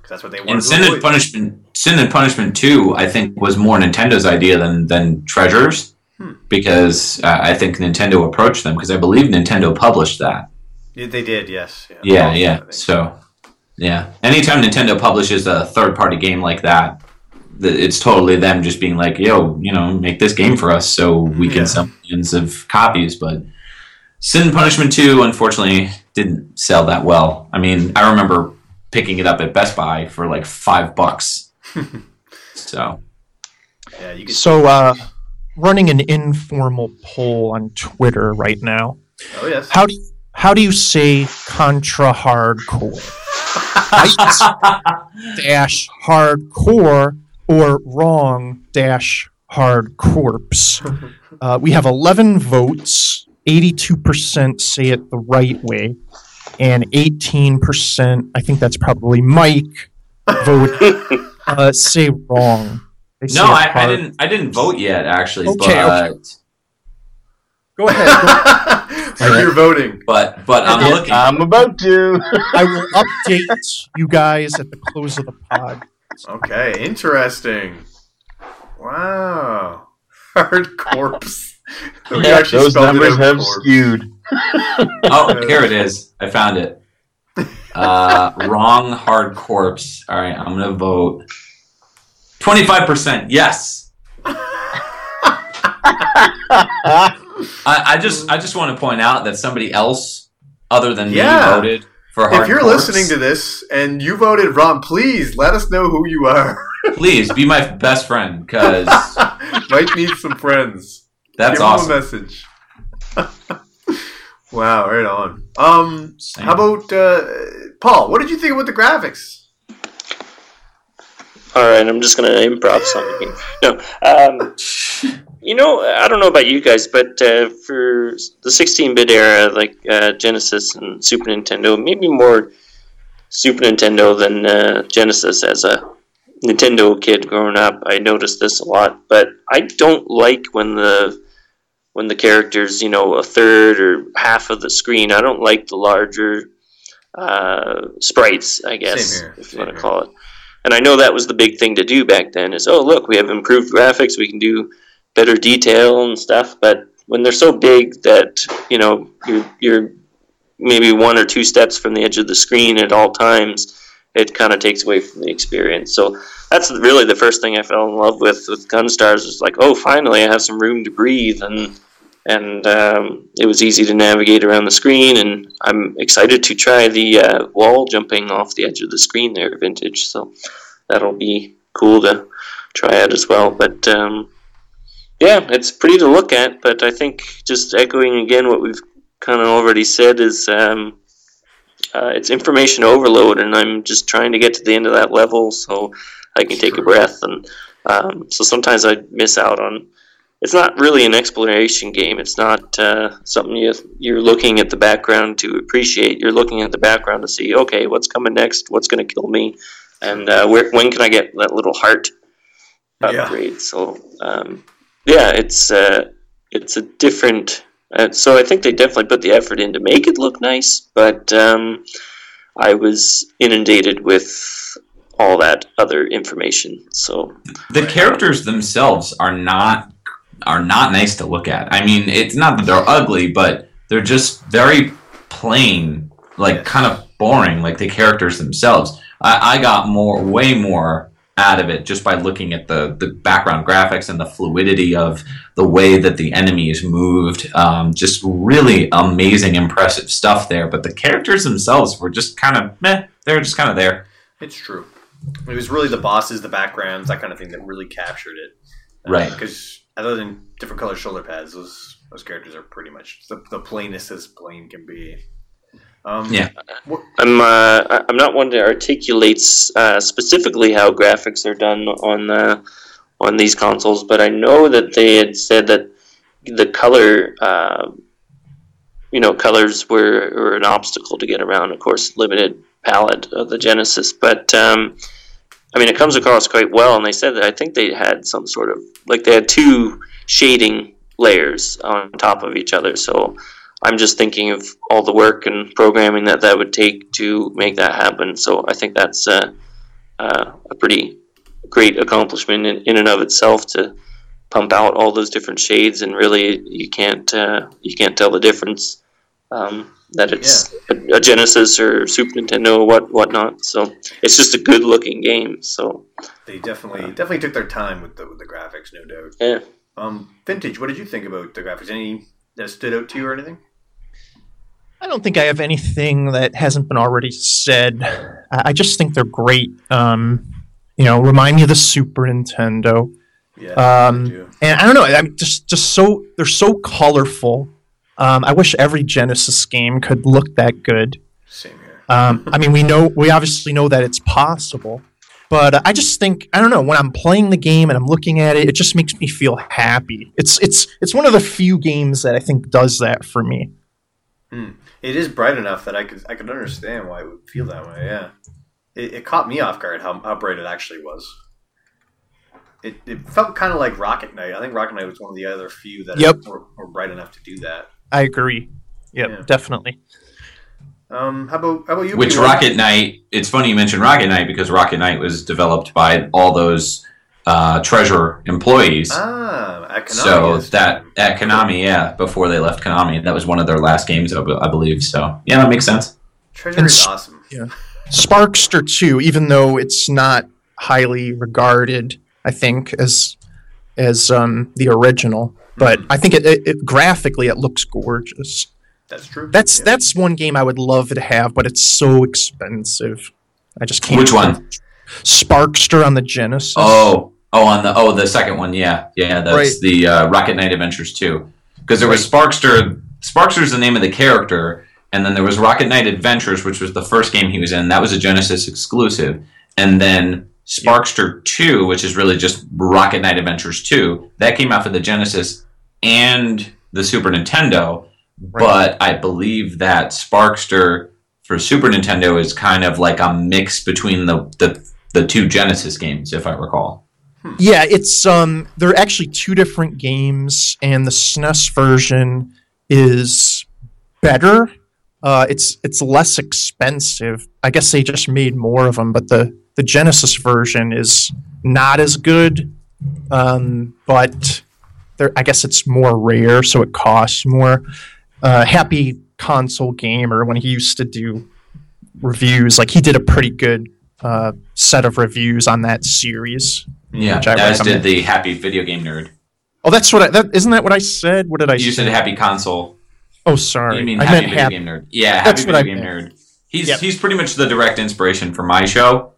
because that's what they wanted And Sin and. Punishment Sin and Punishment 2, I think, was more Nintendo's idea than, than Treasures. Hmm. Because uh, I think Nintendo approached them because I believe Nintendo published that. Yeah, they did, yes. Yeah, I yeah. So, yeah. Anytime Nintendo publishes a third party game like that, th- it's totally them just being like, yo, you know, make this game for us so we can Yeah. sell millions of copies. But Sin and Punishment 2, unfortunately, didn't sell that well. I mean, I remember picking it up at Best Buy for like five bucks. so, yeah, you could. So, uh, running an informal poll on Twitter right now. oh yes. How do you, how do you say Contra Hard Corps? Dash hardcore or wrong dash hard corpse. Uh, we have 11 votes. 82% say it the right way, and 18%, I think that's probably Mike, vote uh, say wrong. They no, it I, I didn't. I didn't vote yet, actually. Okay, but, Go ahead. go- I hear voting. but but I'm looking. I'm about to. I will update you guys at the close of the pod. Okay, interesting. Wow. Hard corpse. We actually Those numbers have corpse. skewed. Oh, here it is. I found it. Uh, wrong hard corpse. All right, I'm gonna vote. Twenty-five percent. Yes. I, I just I just want to point out that somebody else other than Yeah. me voted for hard If you're corpse. listening to this and you voted wrong, please let us know who you are. please be my best friend because Might need some friends. that's Give awesome. him a message. wow, right on. Um, Same. how about uh, Paul? What did you think about the graphics? All right, I'm just gonna improv something. No, um, you know, I don't know about you guys, but uh, for the 16-bit era, like uh, Genesis and Super Nintendo, maybe more Super Nintendo than uh, Genesis. As a Nintendo kid growing up, I noticed this a lot. But I don't like when the when the characters, you know, a third or half of the screen. I don't like the larger uh, sprites. I guess here, if you want to call it. And I know that was the big thing to do back then is, oh, look, we have improved graphics, we can do better detail and stuff. But when they're so big that, you know, you're, you're maybe one or two steps from the edge of the screen at all times, it kind of takes away from the experience. So that's really the first thing I fell in love with with Gunstars was like, oh, finally I have some room to breathe and and um, it was easy to navigate around the screen. And I'm excited to try the uh, wall jumping off the edge of the screen there, vintage. So that'll be cool to try out as well. But um, yeah, it's pretty to look at. But I think just echoing again what we've kind of already said is um, uh, it's information overload, and I'm just trying to get to the end of that level so I can take a breath. And um, so sometimes I miss out on. It's not really an exploration game. It's not uh, something you, you're looking at the background to appreciate. You're looking at the background to see, okay, what's coming next? What's going to kill me? And uh, where, when can I get that little heart Yeah. upgrade? So um, yeah, it's uh, it's a different Uh, so I think they definitely put the effort in to make it look nice, but um, I was inundated with all that other information. So the characters themselves are not are not nice to look at. I mean, it's not that they're ugly, but they're just very plain, like kind of boring, like the characters themselves. I, I got more, way more out of it just by looking at the, the background graphics and the fluidity of the way that the enemies moved. Um, just really amazing, impressive stuff there. But the characters themselves were just kind of meh. They were just kind of there. It's true. It was really the bosses, the backgrounds, that kind of thing that really captured it. Uh, Right. Because other than different color shoulder pads, those those characters are pretty much the, the plainest as plain can be. Um, Yeah. I'm uh, I- I'm not one to articulate uh, specifically how graphics are done on uh, on these consoles, but I know that they had said that the color, uh, you know, colors were, were an obstacle to get around. Of course, limited palette of the Genesis, but um, I mean, it comes across quite well. And they said that I think they had some sort of like they had two shading layers on top of each other, so. I'm just thinking of all the work and programming that that would take to make that happen. So I think that's uh, uh, a pretty great accomplishment in, in and of itself to pump out all those different shades and really you can't uh, you can't tell the difference um, that it's a, a Genesis or Super Nintendo or what whatnot. So it's just a good looking game. So They definitely definitely took their time with the with the graphics, no doubt. yeah. Um, Vintage, what did you think about the graphics? Any that stood out to you or anything? I don't think I have anything that hasn't been already said. I just think they're great. Um, you know, remind me of the Super Nintendo. Yeah, Um, I and I don't know. I'm just just so they're so colorful. Um, I wish every Genesis game could look that good. same here. Um, I mean, we know we obviously know that it's possible, but I just think I don't know when I'm playing the game and I'm looking at it, it just makes me feel happy. It's it's it's one of the few games that I think does that for me. It is bright enough that I could I could understand why it would feel that way. Yeah, it, it caught me off guard how, how bright it actually was. It, it felt kind of like Rocket Knight. I think Rocket Knight was one of the other few that Yep. were, were bright enough to do that. I agree. Yep, Yeah. definitely. Um, how about how about you? Which Rocket Knight? It's funny you mentioned Rocket Knight because Rocket Knight was developed by all those uh, Treasure employees. Ah, at Konami so that at Konami, yeah, before they left Konami, that was one of their last games, I I believe. So yeah, that makes sense. Treasure and is s- awesome. Sparkster Two, even though it's not highly regarded, I think as as um, the original, but I think it, it, it graphically it looks gorgeous. That's true. That's Yeah. that's one game I would love to have, but it's so expensive. I just can't. Which one? Sparkster on the Genesis. Oh, oh, on the oh the second one, yeah, yeah, that's Right. the uh, Rocket Knight Adventures two. Because there was Sparkster. Sparkster's the name of the character, and then there was Rocket Knight Adventures, which was the first game he was in. That was a Genesis exclusive, and then Sparkster two, which is really just Rocket Knight Adventures two. That came out for the Genesis and the Super Nintendo. But I believe that Sparkster for Super Nintendo is kind of like a mix between the the, the two Genesis games, if I recall. Yeah, it's um they're actually two different games and the SNES version is better. Uh it's it's less expensive. I guess they just made more of them, but the the Genesis version is not as good. Um but there I guess it's more rare so it costs more. Uh Happy Console Gamer when he used to do reviews like he did a pretty good uh, set of reviews on that series. Yeah, I as recommend. did the Happy Video Game Nerd. Oh, that's what I. That, isn't that what I said? What did I You say? said Happy Console. oh, sorry. You mean I Happy meant Video happy. Game Nerd? Yeah, That's Happy what Video I Game meant. Nerd. He's Yep. he's pretty much the direct inspiration for my show.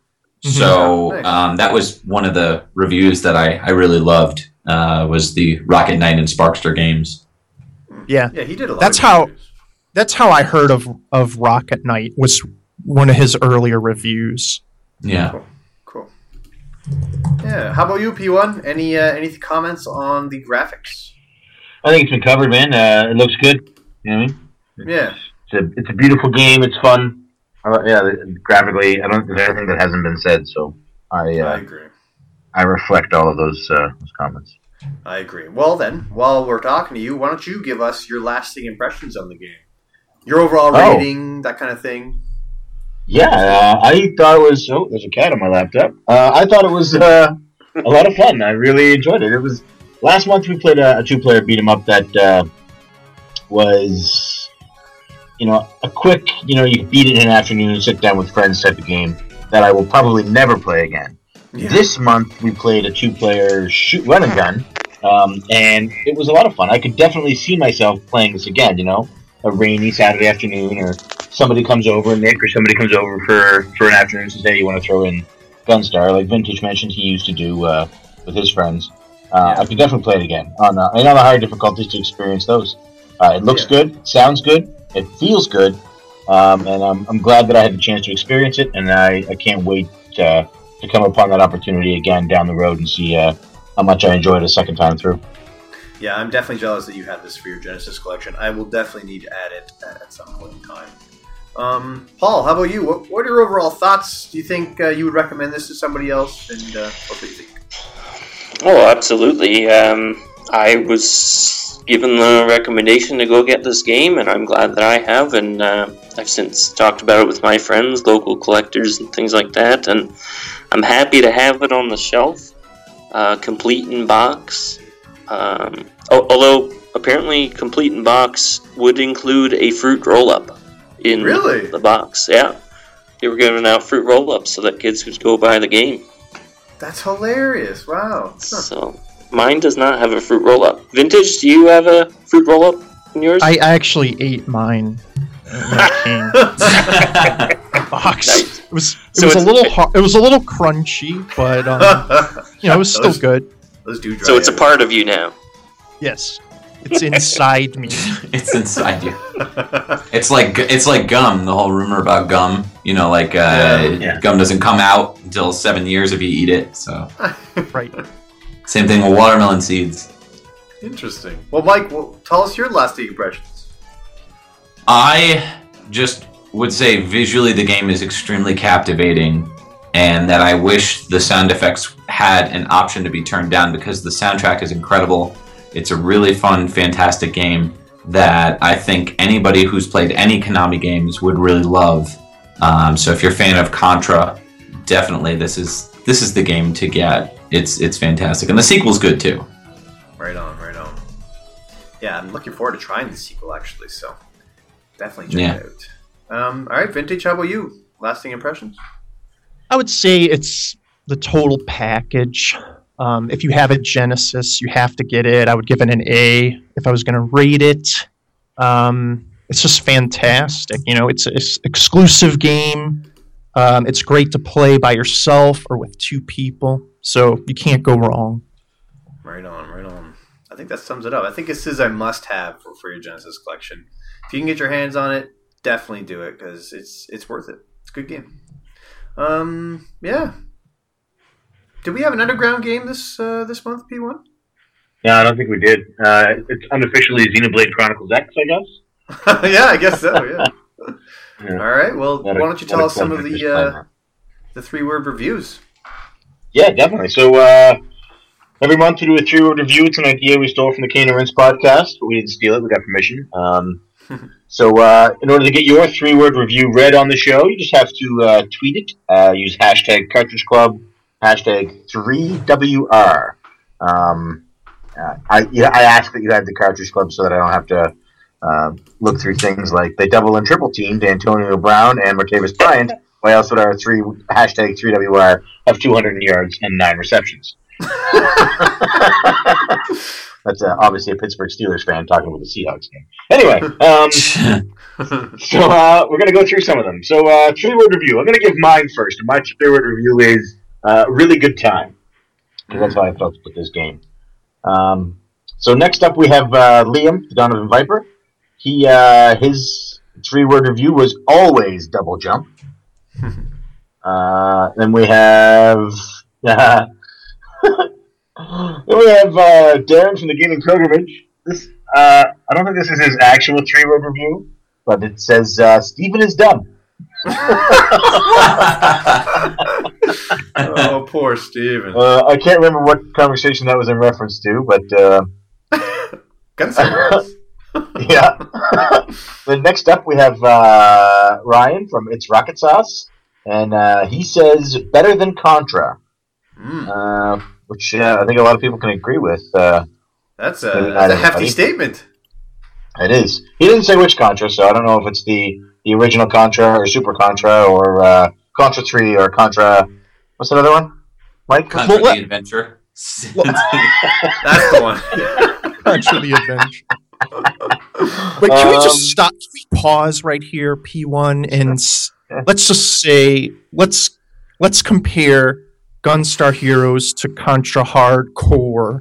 Mhm. So um, that was one of the reviews that I, I really loved. Uh, was the Rocket Knight and Sparkster games. Yeah, Yeah, he did a lot. That's of how- reviews. that's how I heard of of Rocket Knight. Was one of his earlier reviews. Yeah. Cool. Yeah. How about you, P1? Any uh, any comments on the graphics? I think it's been covered, man. Uh, it looks good. You know what I mean? Yeah. It's a it's a beautiful game. It's fun. Uh, yeah, graphically, I don't there's anything that hasn't been said. So I I uh, agree. I reflect all of those uh, those comments. I agree. Well, then, while we're talking to you, why don't you give us your lasting impressions on the game? Your overall Oh. rating, that kind of thing. Yeah, uh, I thought it was. Oh, there's a cat on my laptop. Uh, I thought it was uh, a lot of fun. I really enjoyed it. It was last month we played a, a two-player beat 'em up that uh, was, you know, a quick. You know, you beat it in an afternoon, sit down with friends type of game that I will probably never play again. Yeah. This month we played a two-player shoot run and gun, um, and it was a lot of fun. I could definitely see myself playing this again. You know, a rainy Saturday afternoon, or somebody comes over, Nick, or somebody comes over for for an afternoon and says, "Hey, you want to throw in Gunstar?" Like Vintage mentioned, he used to do uh, with his friends. Uh, I could definitely play it again on uh, and on the higher difficulties to experience those. Uh, it looks Yeah. good, sounds good, it feels good, um, and I'm, I'm glad that I had the chance to experience it, and I, I can't wait uh, to come upon that opportunity again down the road and see uh, how much I enjoyed it a second time through. Yeah, I'm definitely jealous that you had this for your Genesis collection. I will definitely need to add it at some point in time. Um, Paul, how about you? What, what are your overall thoughts? Do you think uh, you would recommend this to somebody else? And uh, what do you think? Oh, absolutely. Um, I was given the recommendation to go get this game, and I'm glad that I have. And uh, I've since talked about it with my friends, local collectors, and things like that. And I'm happy to have it on the shelf, uh, complete in box. Um, although apparently, complete in box would include a fruit roll up in Really? the box. Yeah, they were giving out fruit roll ups so that kids could go buy the game. That's hilarious! Wow. Huh. So mine does not have a fruit roll up. Vintage, do you have a fruit roll up in yours? I, I actually ate mine it came in the box. Nice. It was it So was a little har- it was a little crunchy, but um, you know it was still Those- good. Those do dry so it's a part of you now. Yes, it's inside me. It's inside you. It's like it's like gum. The whole rumor about gum. You know, like uh, Yeah. gum doesn't come out until seven years if you eat it. So Right. same thing with watermelon seeds. Interesting. Well, Mike, well, tell us your lasting impressions. I just would say visually the game is extremely captivating, and that I wish the sound effects had an option to be turned down because the soundtrack is incredible. It's a really fun, fantastic game that I think anybody who's played any Konami games would really love. Um, so if you're a fan of Contra, definitely this is this is the game to get. It's it's fantastic, and the sequel's good too. Right on, right on. Yeah, I'm looking forward to trying the sequel actually. So definitely check Yeah. it out. Um, all right, vintage. How about you? Lasting impressions? I would say it's the total package. Um, if you have a Genesis, you have to get it. I would give it an A if I was going to rate it. Um, it's just fantastic. You know, it's an exclusive game. Um, it's great to play by yourself or with two people, so you can't go wrong. Right on, right on. I think that sums it up. I think this is a must-have for, for your Genesis collection. If you can get your hands on it, definitely do it because it's it's worth it. It's a good game. Um, yeah. Did we have an underground game this uh, this month? P one. No, I don't think we did. Uh, it's unofficially Xenoblade Chronicles X, I guess. yeah, I guess so. Yeah. Yeah. All right. Well, why don't you tell us some of the uh, the three word reviews? Yeah, definitely. So uh, every month we do a three-word review. It's an idea we stole from the Cane and Rinse podcast, but we didn't steal it. We got permission. Um, so uh, in order to get your three-word review read on the show, you just have to uh, tweet it. Uh, use hashtag Cartridge Club, hashtag 3WR. Um, uh, I, yeah, I ask that you add the Cartridge Club so that I don't have to uh, look through things like they double and triple teamed Antonio Brown and Martavis Bryant. Why else would our three hashtag 3WR have 200 yards and nine receptions? That's uh, obviously a Pittsburgh Steelers fan talking about the Seahawks game. Anyway, um, so uh, we're going to go through some of them. So uh, three word review. I'm going to give mine first. And my three word review is uh, really good time. 'Cause that's how I felt with this game. Um, so next up we have uh, Liam, the Donovan Viper. He uh, his three word review was always double jump. uh, then we have. then we have uh, Darren from the Gaming Pilgrimage. This uh, I don't think this is his actual three word review, but it says uh, Steven is dumb. oh, poor Steven. Uh, I can't remember what conversation that was in reference to, but uh, Gunslinger. yeah. then next up we have uh, Ryan from It's Rocket Sauce, and uh, he says better than Contra, Mm, uh, which uh, I think a lot of people can agree with. Uh, that's a, that's a hefty statement. it is. He didn't say which Contra, so I don't know if it's the the original Contra or Super Contra or uh, Contra Three or Contra. What's another one? Mike. Contra Well, the Adventure. That's the one. Contra the Adventure. Wait, can we Um, just stop? Can we pause right here, P1, and s- let's just say let's let's compare Gunstar Heroes to Contra Hardcore.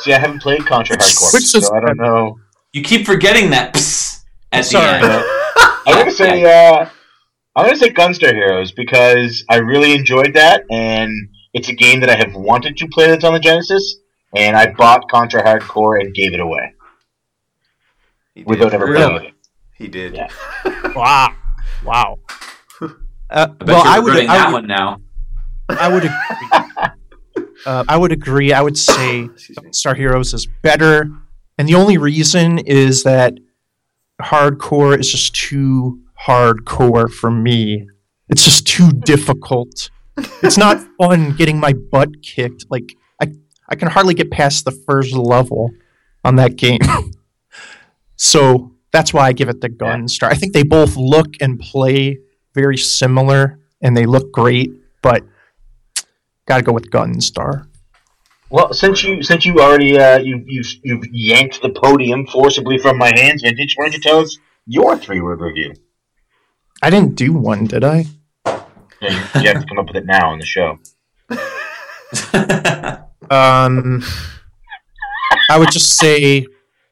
See, I haven't played Contra Hardcore, Which is- so I don't know. you keep forgetting that psst at Sorry. the end. I'm gonna say uh, I'm gonna say Gunstar Heroes because I really enjoyed that, and it's a game that I have wanted to play that's on the Genesis, and I bought Contra Hardcore and gave it away He did. without ever Really? playing it. He did. Yeah. Wow, wow. Uh, I bet well, you're I would, regretting I that would, one now. I would agree. uh, I would agree. I would say Excuse. Star Heroes is better, and the only reason is that hardcore is just too hardcore for me. It's just too difficult. It's not fun getting my butt kicked. Like I, I can hardly get past the first level on that game. so that's why I give it the Gunstar. I think they both look and play very similar, and they look great, but got to go with Gunstar. Well, since you since you already uh, you you you've yanked the podium forcibly from my hands, Vintage, why don't you tell us your three word review? I didn't do one, did I? Yeah, you, you have to come up with it now on the show. Um, I would just say,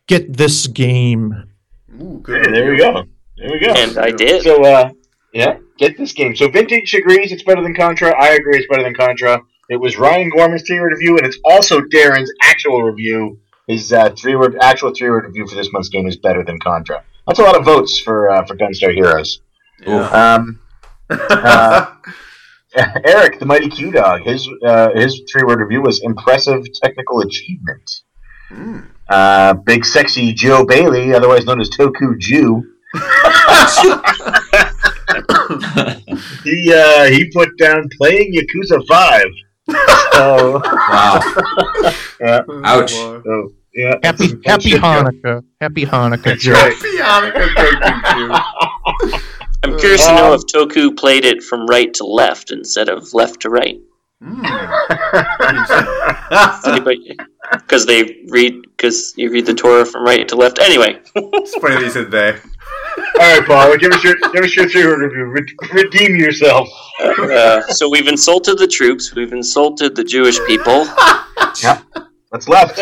get this game. Ooh, good. Hey, there we go. There we go. And I did. So, uh, yeah, get this game. So, Vintage agrees it's better than Contra. I agree it's better than Contra. It was Ryan Gorman's three word review, and it's also Darren's actual review. His uh, three word actual three word review for this month's game is better than Contra. That's a lot of votes for uh, for Gunstar Heroes. Yeah. Um, uh, Eric, the mighty Q Dog, his uh, his three word review was impressive technical achievement. Mm. Uh, big sexy Joe Bailey, otherwise known as Toku Jew, he uh, he put down playing Yakuza Five. So, wow. Ouch. Oh, so, yeah, Happy that's- that's Happy. Hanukkah. Happy Hanukkah, That's Joe. right. Bionic Toku I'm curious to know Um, if Toku played it from right to left instead of left to right. Because they read, because you read the Torah from right to left. Anyway, it's funny that you said they. All right, Paul, give us your give us your three review. Redeem yourself. uh, so we've insulted the troops, we've insulted the Jewish people. What's left?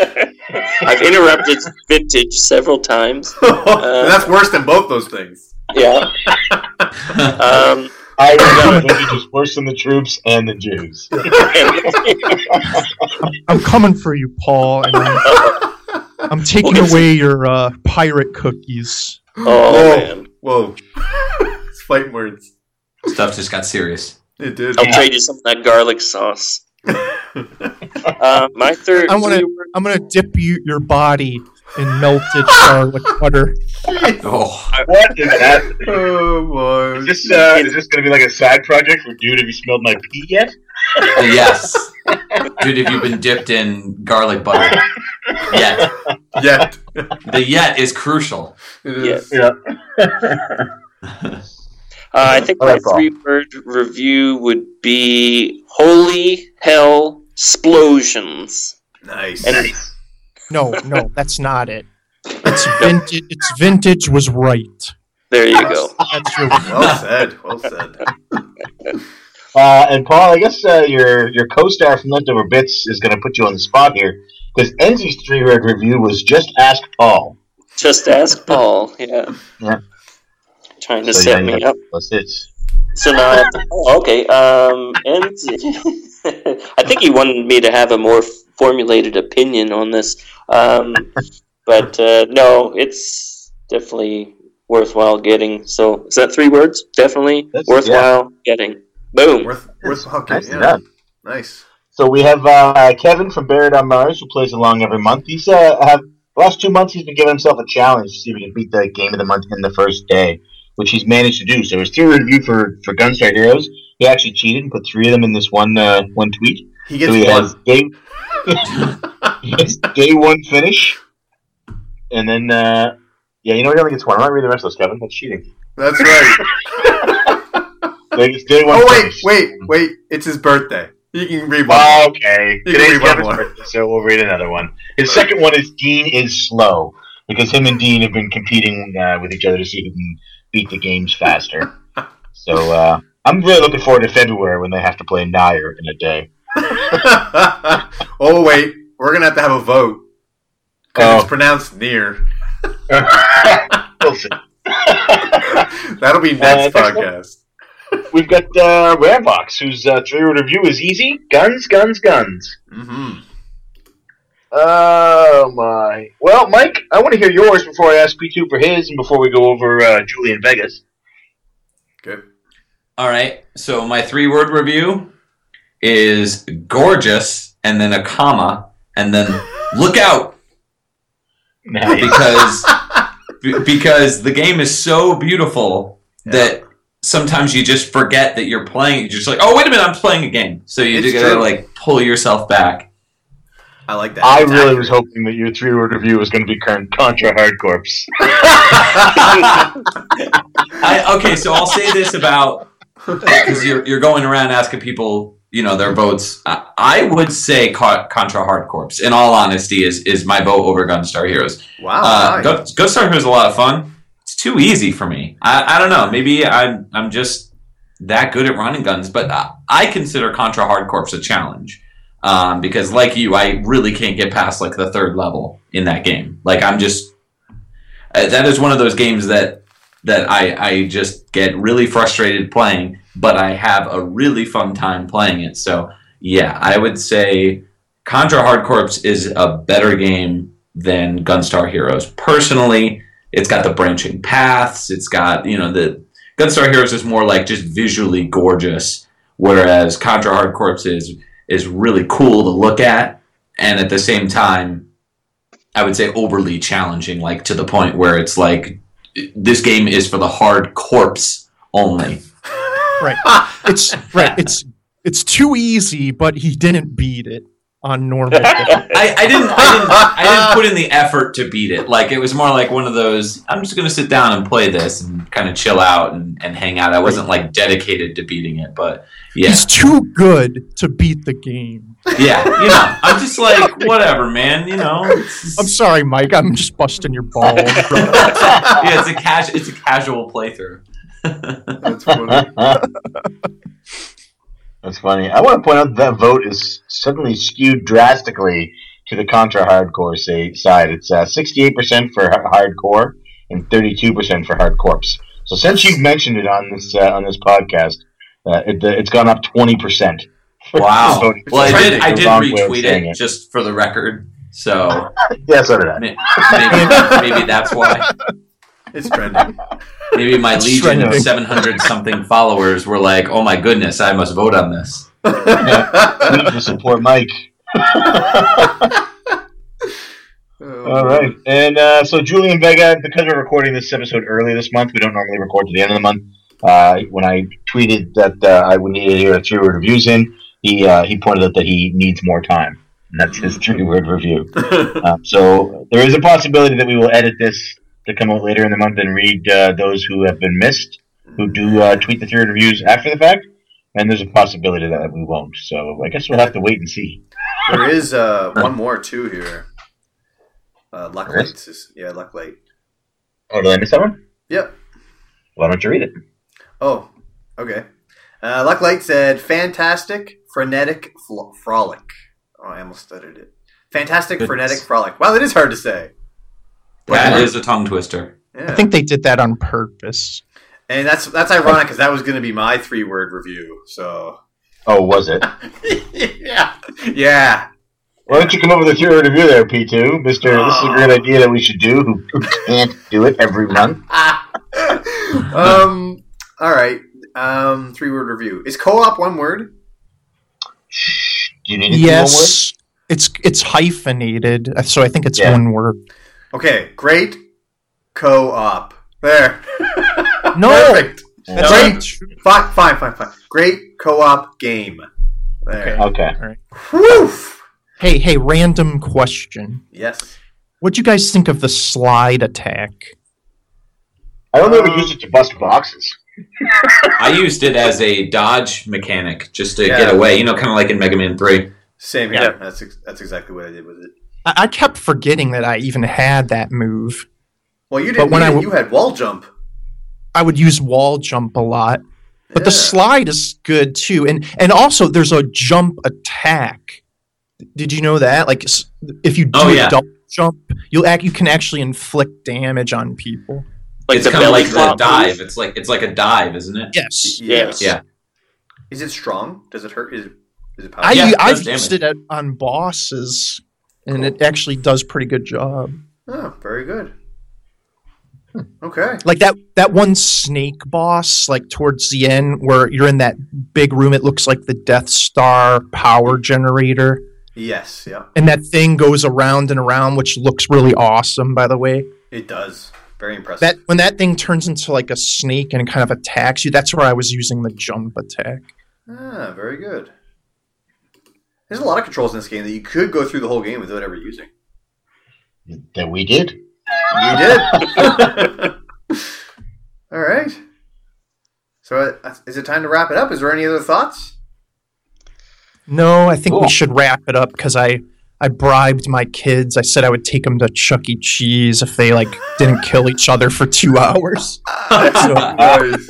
I've interrupted Vintage several times. That's worse than both those things. Yeah. Um, I remember Vintage is worse than the troops and the Jews. I'm coming for you, Paul. And I'm, I'm taking What is away your uh, pirate cookies. Oh, Whoa. man. Whoa. it's fighting words. Stuff just got serious. It did. I'll trade you some of that garlic sauce. Uh, my third. I wanna- three-word- I'm gonna dip you, your body in melted garlic butter. Oh, What is that? oh boy. Is this uh, is this going to be like a side project for dude? Have you smelled my pee yet? yes. Dude, have you been dipped in garlic butter? Yet. Yet. The yet is crucial. It is. Yeah. Uh, I think my three word review would be Holy Hell Explosions. Nice. And No, no, that's not it. It's vintage. It's vintage was right. there you go. That's your. Well said. Well said. Uh, and Paul, I guess uh, your your co-star from Leftover Bits is going to put you on the spot here because Enzi's three-word review was just ask Paul. Just ask Paul. Yeah. Yeah. Trying to So, set yeah, me up. That's it. So now I have to, oh, okay. Um, and I think he wanted me to have a more formulated opinion on this. Um, but uh, no, it's definitely worthwhile getting. So is that three words? Definitely That's- worthwhile getting. Boom. Worth, Yes, worth okay, nicely yeah. Nice. So we have uh, Kevin from Buried on Mars who plays along every month. He's uh, have last two months he's been giving himself a challenge to see if he can beat the game of the month in the first day, which he's managed to do. So his theory review for for Gunstar Heroes, he actually cheated and put three of them in this one uh, one tweet. He So gets he one. has day day one finish, and then uh, yeah, you know he only gets one. I'm not reading the rest of those, Kevin. That's cheating. That's right. It's day one oh wait, finish. wait, wait! It's his birthday. You can read one. Oh, okay. You can read one more. so we'll read another one. His second one is Dean is slow because him and Dean have been competing uh, with each other to see who can beat the games faster. so uh, I'm really looking forward to February when they have to play Nair in a day. oh wait, we're gonna have to have a vote because Oh. it's pronounced near. we'll see. That'll be next Uh, next podcast. We've got uh, Rambox, whose uh, three-word review is easy: guns, guns, guns. Mm-hmm. Oh my! Well, Mike, I want to hear yours before I ask P2 for his, and before we go over uh, Julian Vegas. Good. All right. So my three word review is gorgeous, and then a comma, and then look out Nice. because b- because the game is so beautiful that sometimes you just forget that you're playing. You're just like, oh wait a minute, I'm playing a game. So you It's gotta like pull yourself back. I like that. I really was hoping that your three-word review was going to be current Contra Hardcorps. I, okay, so I'll say this about because you're you're going around asking people, you know, their votes. I, I would say Ca- Contra Hard Corps. In all honesty, is is my vote over Gunstar Heroes. Wow. Uh, nice. Gunstar Heroes is a lot of fun. Too easy for me. I, I don't know. Maybe I'm I'm just that good at running guns, but I, I consider Contra Hard Corps a challenge. Um, because like you, I really can't get past like the third level in that game. Like I'm just uh, that is one of those games that that I I just get really frustrated playing, but I have a really fun time playing it. So yeah, I would say Contra Hard Corps is a better game than Gunstar Heroes. Personally, it's got the branching paths. It's got you know the Gunstar Heroes is more like just visually gorgeous, whereas Contra Hard Corps is is really cool to look at, and at the same time, I would say overly challenging, like to the point where it's like this game is for the hard corpse only. Right. it's right. It's it's too easy, but he didn't beat it on normal. I, I didn't I didn't I didn't put in the effort to beat it. Like it was more like one of those I'm just gonna sit down and play this and kind of chill out and, and hang out. I wasn't like dedicated to beating it, but yeah. He's too good to beat the game. Yeah, you know. I'm just like, whatever, man, you know. I'm sorry, Mike. I'm just busting your balls. yeah, it's a cash it's a casual playthrough. That's funny. That's funny. I want to point out that vote is suddenly skewed drastically to the Contra Hardcore say, side. It's uh, 68% for Hardcore and 32% for Hardcorps. So since you've mentioned it on this uh, on this podcast, uh, it, it's gone up 20% Wow. voting. Well I did I did a wrong way of retweet saying it just for the record. So Yeah, so did I. may- maybe, maybe that's why. it's trending. Maybe my It's legion of 700 something followers were like, "Oh my goodness, I must vote on this." We need to support Mike. All right, and uh, so Julian Vega, because we're recording this episode early this month, we don't normally record to the end of the month. Uh, when I tweeted that uh, I would need to hear three word reviews in, he uh, he pointed out that he needs more time, and that's his three word review. Uh, so there is a possibility that we will edit this to come out later in the month and read uh, those who have been missed, who do uh, tweet the three reviews after the fact, and there's a possibility that we won't. So I guess we'll have to wait and see. there is uh, one more too here. Uh, luck There is? lights is yeah, luck light. Oh, did I miss that one? Yep. Why don't you read it? Oh, okay. Uh, luck light said fantastic, frenetic fl- frolic. Oh, I almost stuttered it. Fantastic, Goodness. frenetic frolic. Wow, that is hard to say. That Wow. is a tongue twister. Yeah. I think they did that on purpose. and that's that's ironic because that was going to be my three word review. So Oh, was it? yeah, yeah. Why don't you come up with a three word review there, P2? Mister, this is a great idea that we should do, who, who can't do it every month. Um. All right. Um. Three word review. Is co-op one word? Do you need it one word? Yes, it's it's hyphenated, uh, so I think it's Yeah. one word. Okay. Great co-op. There. No. Perfect. That's Great. not true. Fine. Fine. Fine. Fine. Great co-op game. There. Okay. Okay. Woof. Hey, hey, random question. Yes. What'd you guys think of the slide attack? I only ever Um, used it to bust boxes. I used it as a dodge mechanic just to Yeah. get away. You know, kind of like in Mega Man Three. Same here. Yeah. That's ex- that's exactly what I did with it. I, I kept forgetting that I even had that move. Well, you didn't. when you, I you had wall jump. I would use wall jump a lot. But the slide is good too, and and also there's a jump attack. Did you know that? Like, if you do Oh, a yeah. double jump, you'll act. You can actually inflict damage on people. Like it's the kind of belly like the flop dive. move? It's like it's like a dive, isn't it? Yes, Yes. Yeah. Is it strong? Does it hurt? Is it, is it I powerful? Yeah, I've used damage. it at, on bosses, and it actually does pretty good job. Oh, very good. Okay. Like that that one snake boss, like towards the end, where you're in that big room. It looks like the Death Star power generator. Yes. Yeah. and that thing goes around and around, which looks really awesome, by the way. It does. Very impressive. That when that thing turns into like a snake and kind of attacks you, that's where I was using the jump attack. ah, very good. There's a lot of controls in this game that you could go through the whole game without ever using. That we did. You did. All right. So, uh, is it time to wrap it up? Is there any other thoughts? No, I think Cool. we should wrap it up because I I bribed my kids. I said I would take them to Chuck E. Cheese if they like didn't kill each other for two hours. So, nice.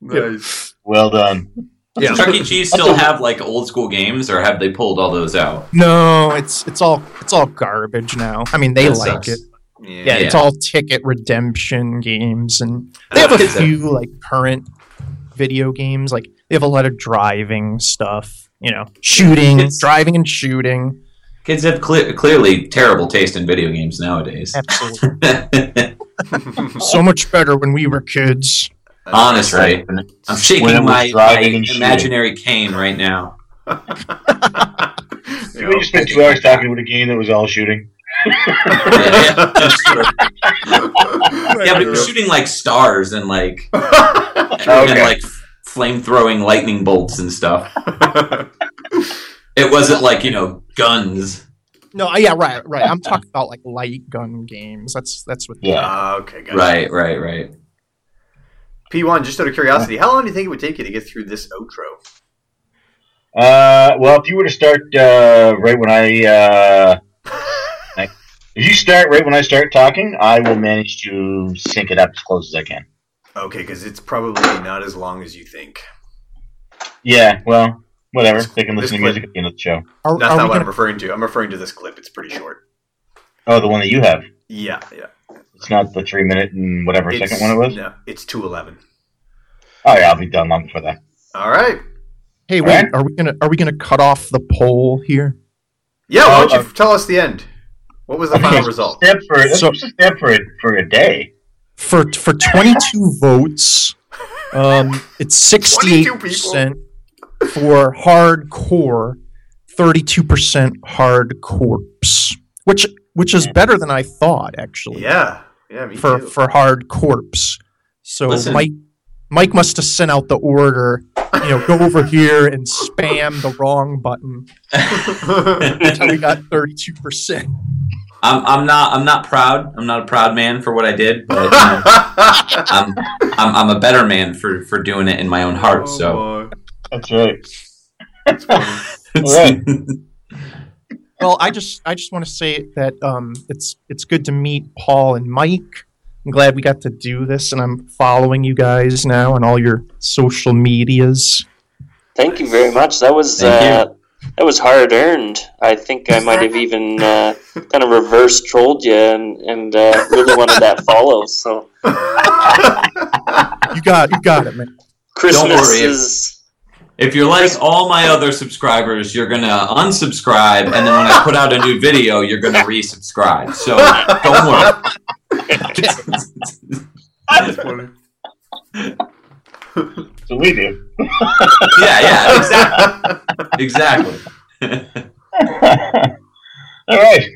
Nice. Well done. Yeah. Does Chuck E. Cheese still have like old school games, or have they pulled all those out? no, it's it's all it's all garbage now. I mean, they That like sucks. it. Yeah. Yeah, it's all ticket redemption games, and they have a Kids have- few like current video games. Like they have a lot of driving stuff. You know, shooting, Kids- driving, and shooting. Kids have cle clearly terrible taste in video games nowadays. Absolutely, so much better when we were kids. Honestly, When I'm shaking When it was my, my driving and shooting. imaginary cane right now. you just spent two hours talking about a game that was all shooting. yeah, but it was shooting like stars and like and Okay. like flame throwing lightning bolts and stuff. It wasn't like you know guns. No, uh, yeah, right, right. I'm talking about like light gun games. That's that's what. Yeah. Ah, okay, gotcha. Right, right, right. P1, just out of curiosity, how long do you think it would take you to get through this outro? Uh, well, if you were to start uh, right when I, uh, I- if you start right when I start talking, I will manage to sync it up as close as I can. Okay, because it's probably not as long as you think. Yeah, well, whatever. This- They can listen to clip- music at the end of the show. Are, That's are not we what I'm referring to. I'm referring to this clip. It's pretty short. Oh, the one that you have. Yeah, yeah. It's not the three minute and whatever It's, second one it was. No, it's 211. Oh yeah, I'll be done long before that. All right. hey, wait. Alright. Are we gonna are we gonna cut off the poll here? Yeah, why don't you uh, tell us the end? What was the Okay, final result? Step for that's So- just a step for a, for a day. for for 22 votes um it's 68 percent for hardcore 32% hard corpse, which which is better than i thought actually Yeah, yeah, me for too. for hard corpse so Listen. mike mike must have sent out the order you know go over here and spam the wrong button until we got 32% I'm, I'm not I'm not proud. I'm not a proud man for what I did, but you know, I'm, I'm I'm a better man for for doing it in my own heart. Oh, so Oh, boy. That's right. That's funny. Alright. Well, I just I just want to say that um, it's it's good to meet Paul and Mike. I'm glad we got to do this, and I'm following you guys now on all your social medias. Thank you very much. That was uh, that was hard earned. I think I might have even uh, kind of reverse trolled you and and uh, really wanted that follow. So You got you got it, man. Christmas worry. is if you're like all my other subscribers, you're gonna unsubscribe, and then when I put out a new video, you're gonna resubscribe. So don't worry. That's funny. we do. Yeah, yeah, exactly. exactly. All right.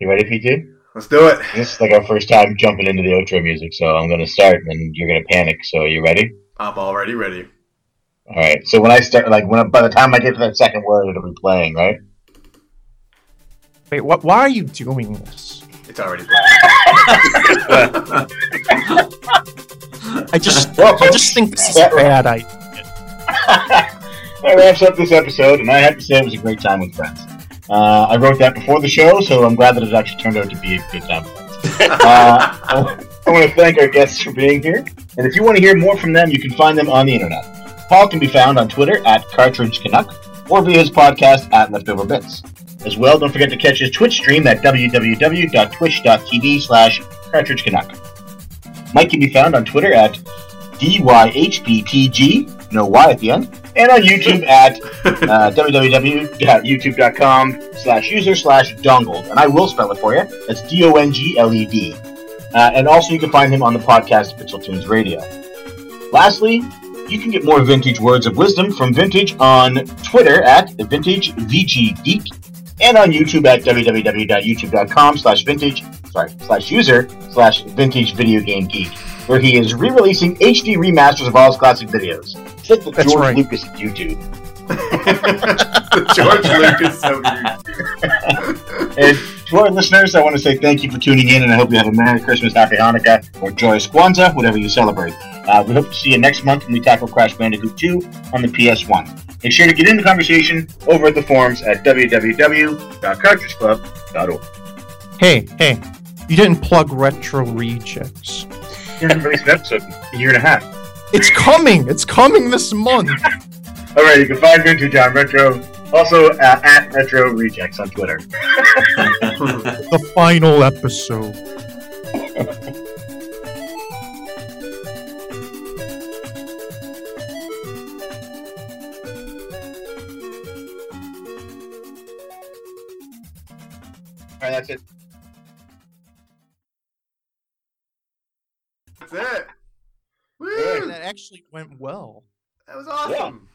You ready, PT? Let's do it. This is like our first time jumping into the outro music, so I'm going to start, and you're going to panic. So, you ready? I'm already ready. All right. So when I start, like when by the time I get to that second word, it'll be playing, right? Wait, what? Why are you doing this? It's already playing. I just, Well, I just think this is a bad idea. that wraps up this episode, and I have to say it was a great time with friends. Uh, I wrote that before the show, so I'm glad that it actually turned out to be a good time. Uh, I want to thank our guests for being here, and if you want to hear more from them, you can find them on the internet. Paul can be found on Twitter at Cartridge Canuck or via his podcast at Leftover Bits. As well, don't forget to catch his Twitch stream at www.twitch.tv slash Cartridge Canuck. Mike can be found on Twitter at DYHBPG, no Y at the end, and on YouTube at uh, www.youtube.com slash user slash dongled. And I will spell it for you. That's D O N G L E D. Uh, and also, you can find him on the podcast Pixel Tunes Radio. Lastly, you can get more vintage words of wisdom from Vintage on Twitter at VintageVGGeek and on YouTube at www.youtube.com slash vintage, sorry, slash user slash vintage video game geek, where he is re-releasing HD remasters of all his classic videos. It's like the That's George right. Lucas of YouTube. George Lucas so good. And to our listeners, I want to say thank you for tuning in, and I hope you have a Merry Christmas, Happy Hanukkah, or Joyous Kwanzaa, whatever you celebrate. Uh, we hope to see you next month when we tackle Crash Bandicoot 2 on the PS1. Make sure to get in the conversation over at the forums at www.cartridgeclub.org. Hey, hey, you didn't plug Retro Rejects. You haven't released an episode in a year and a half. It's coming. It's coming this month. All right, you can find Vintage on Retro, also uh, at Retro Rejects on Twitter. The final episode. All right, that's it. That's it. Woo! That actually went well. That was awesome.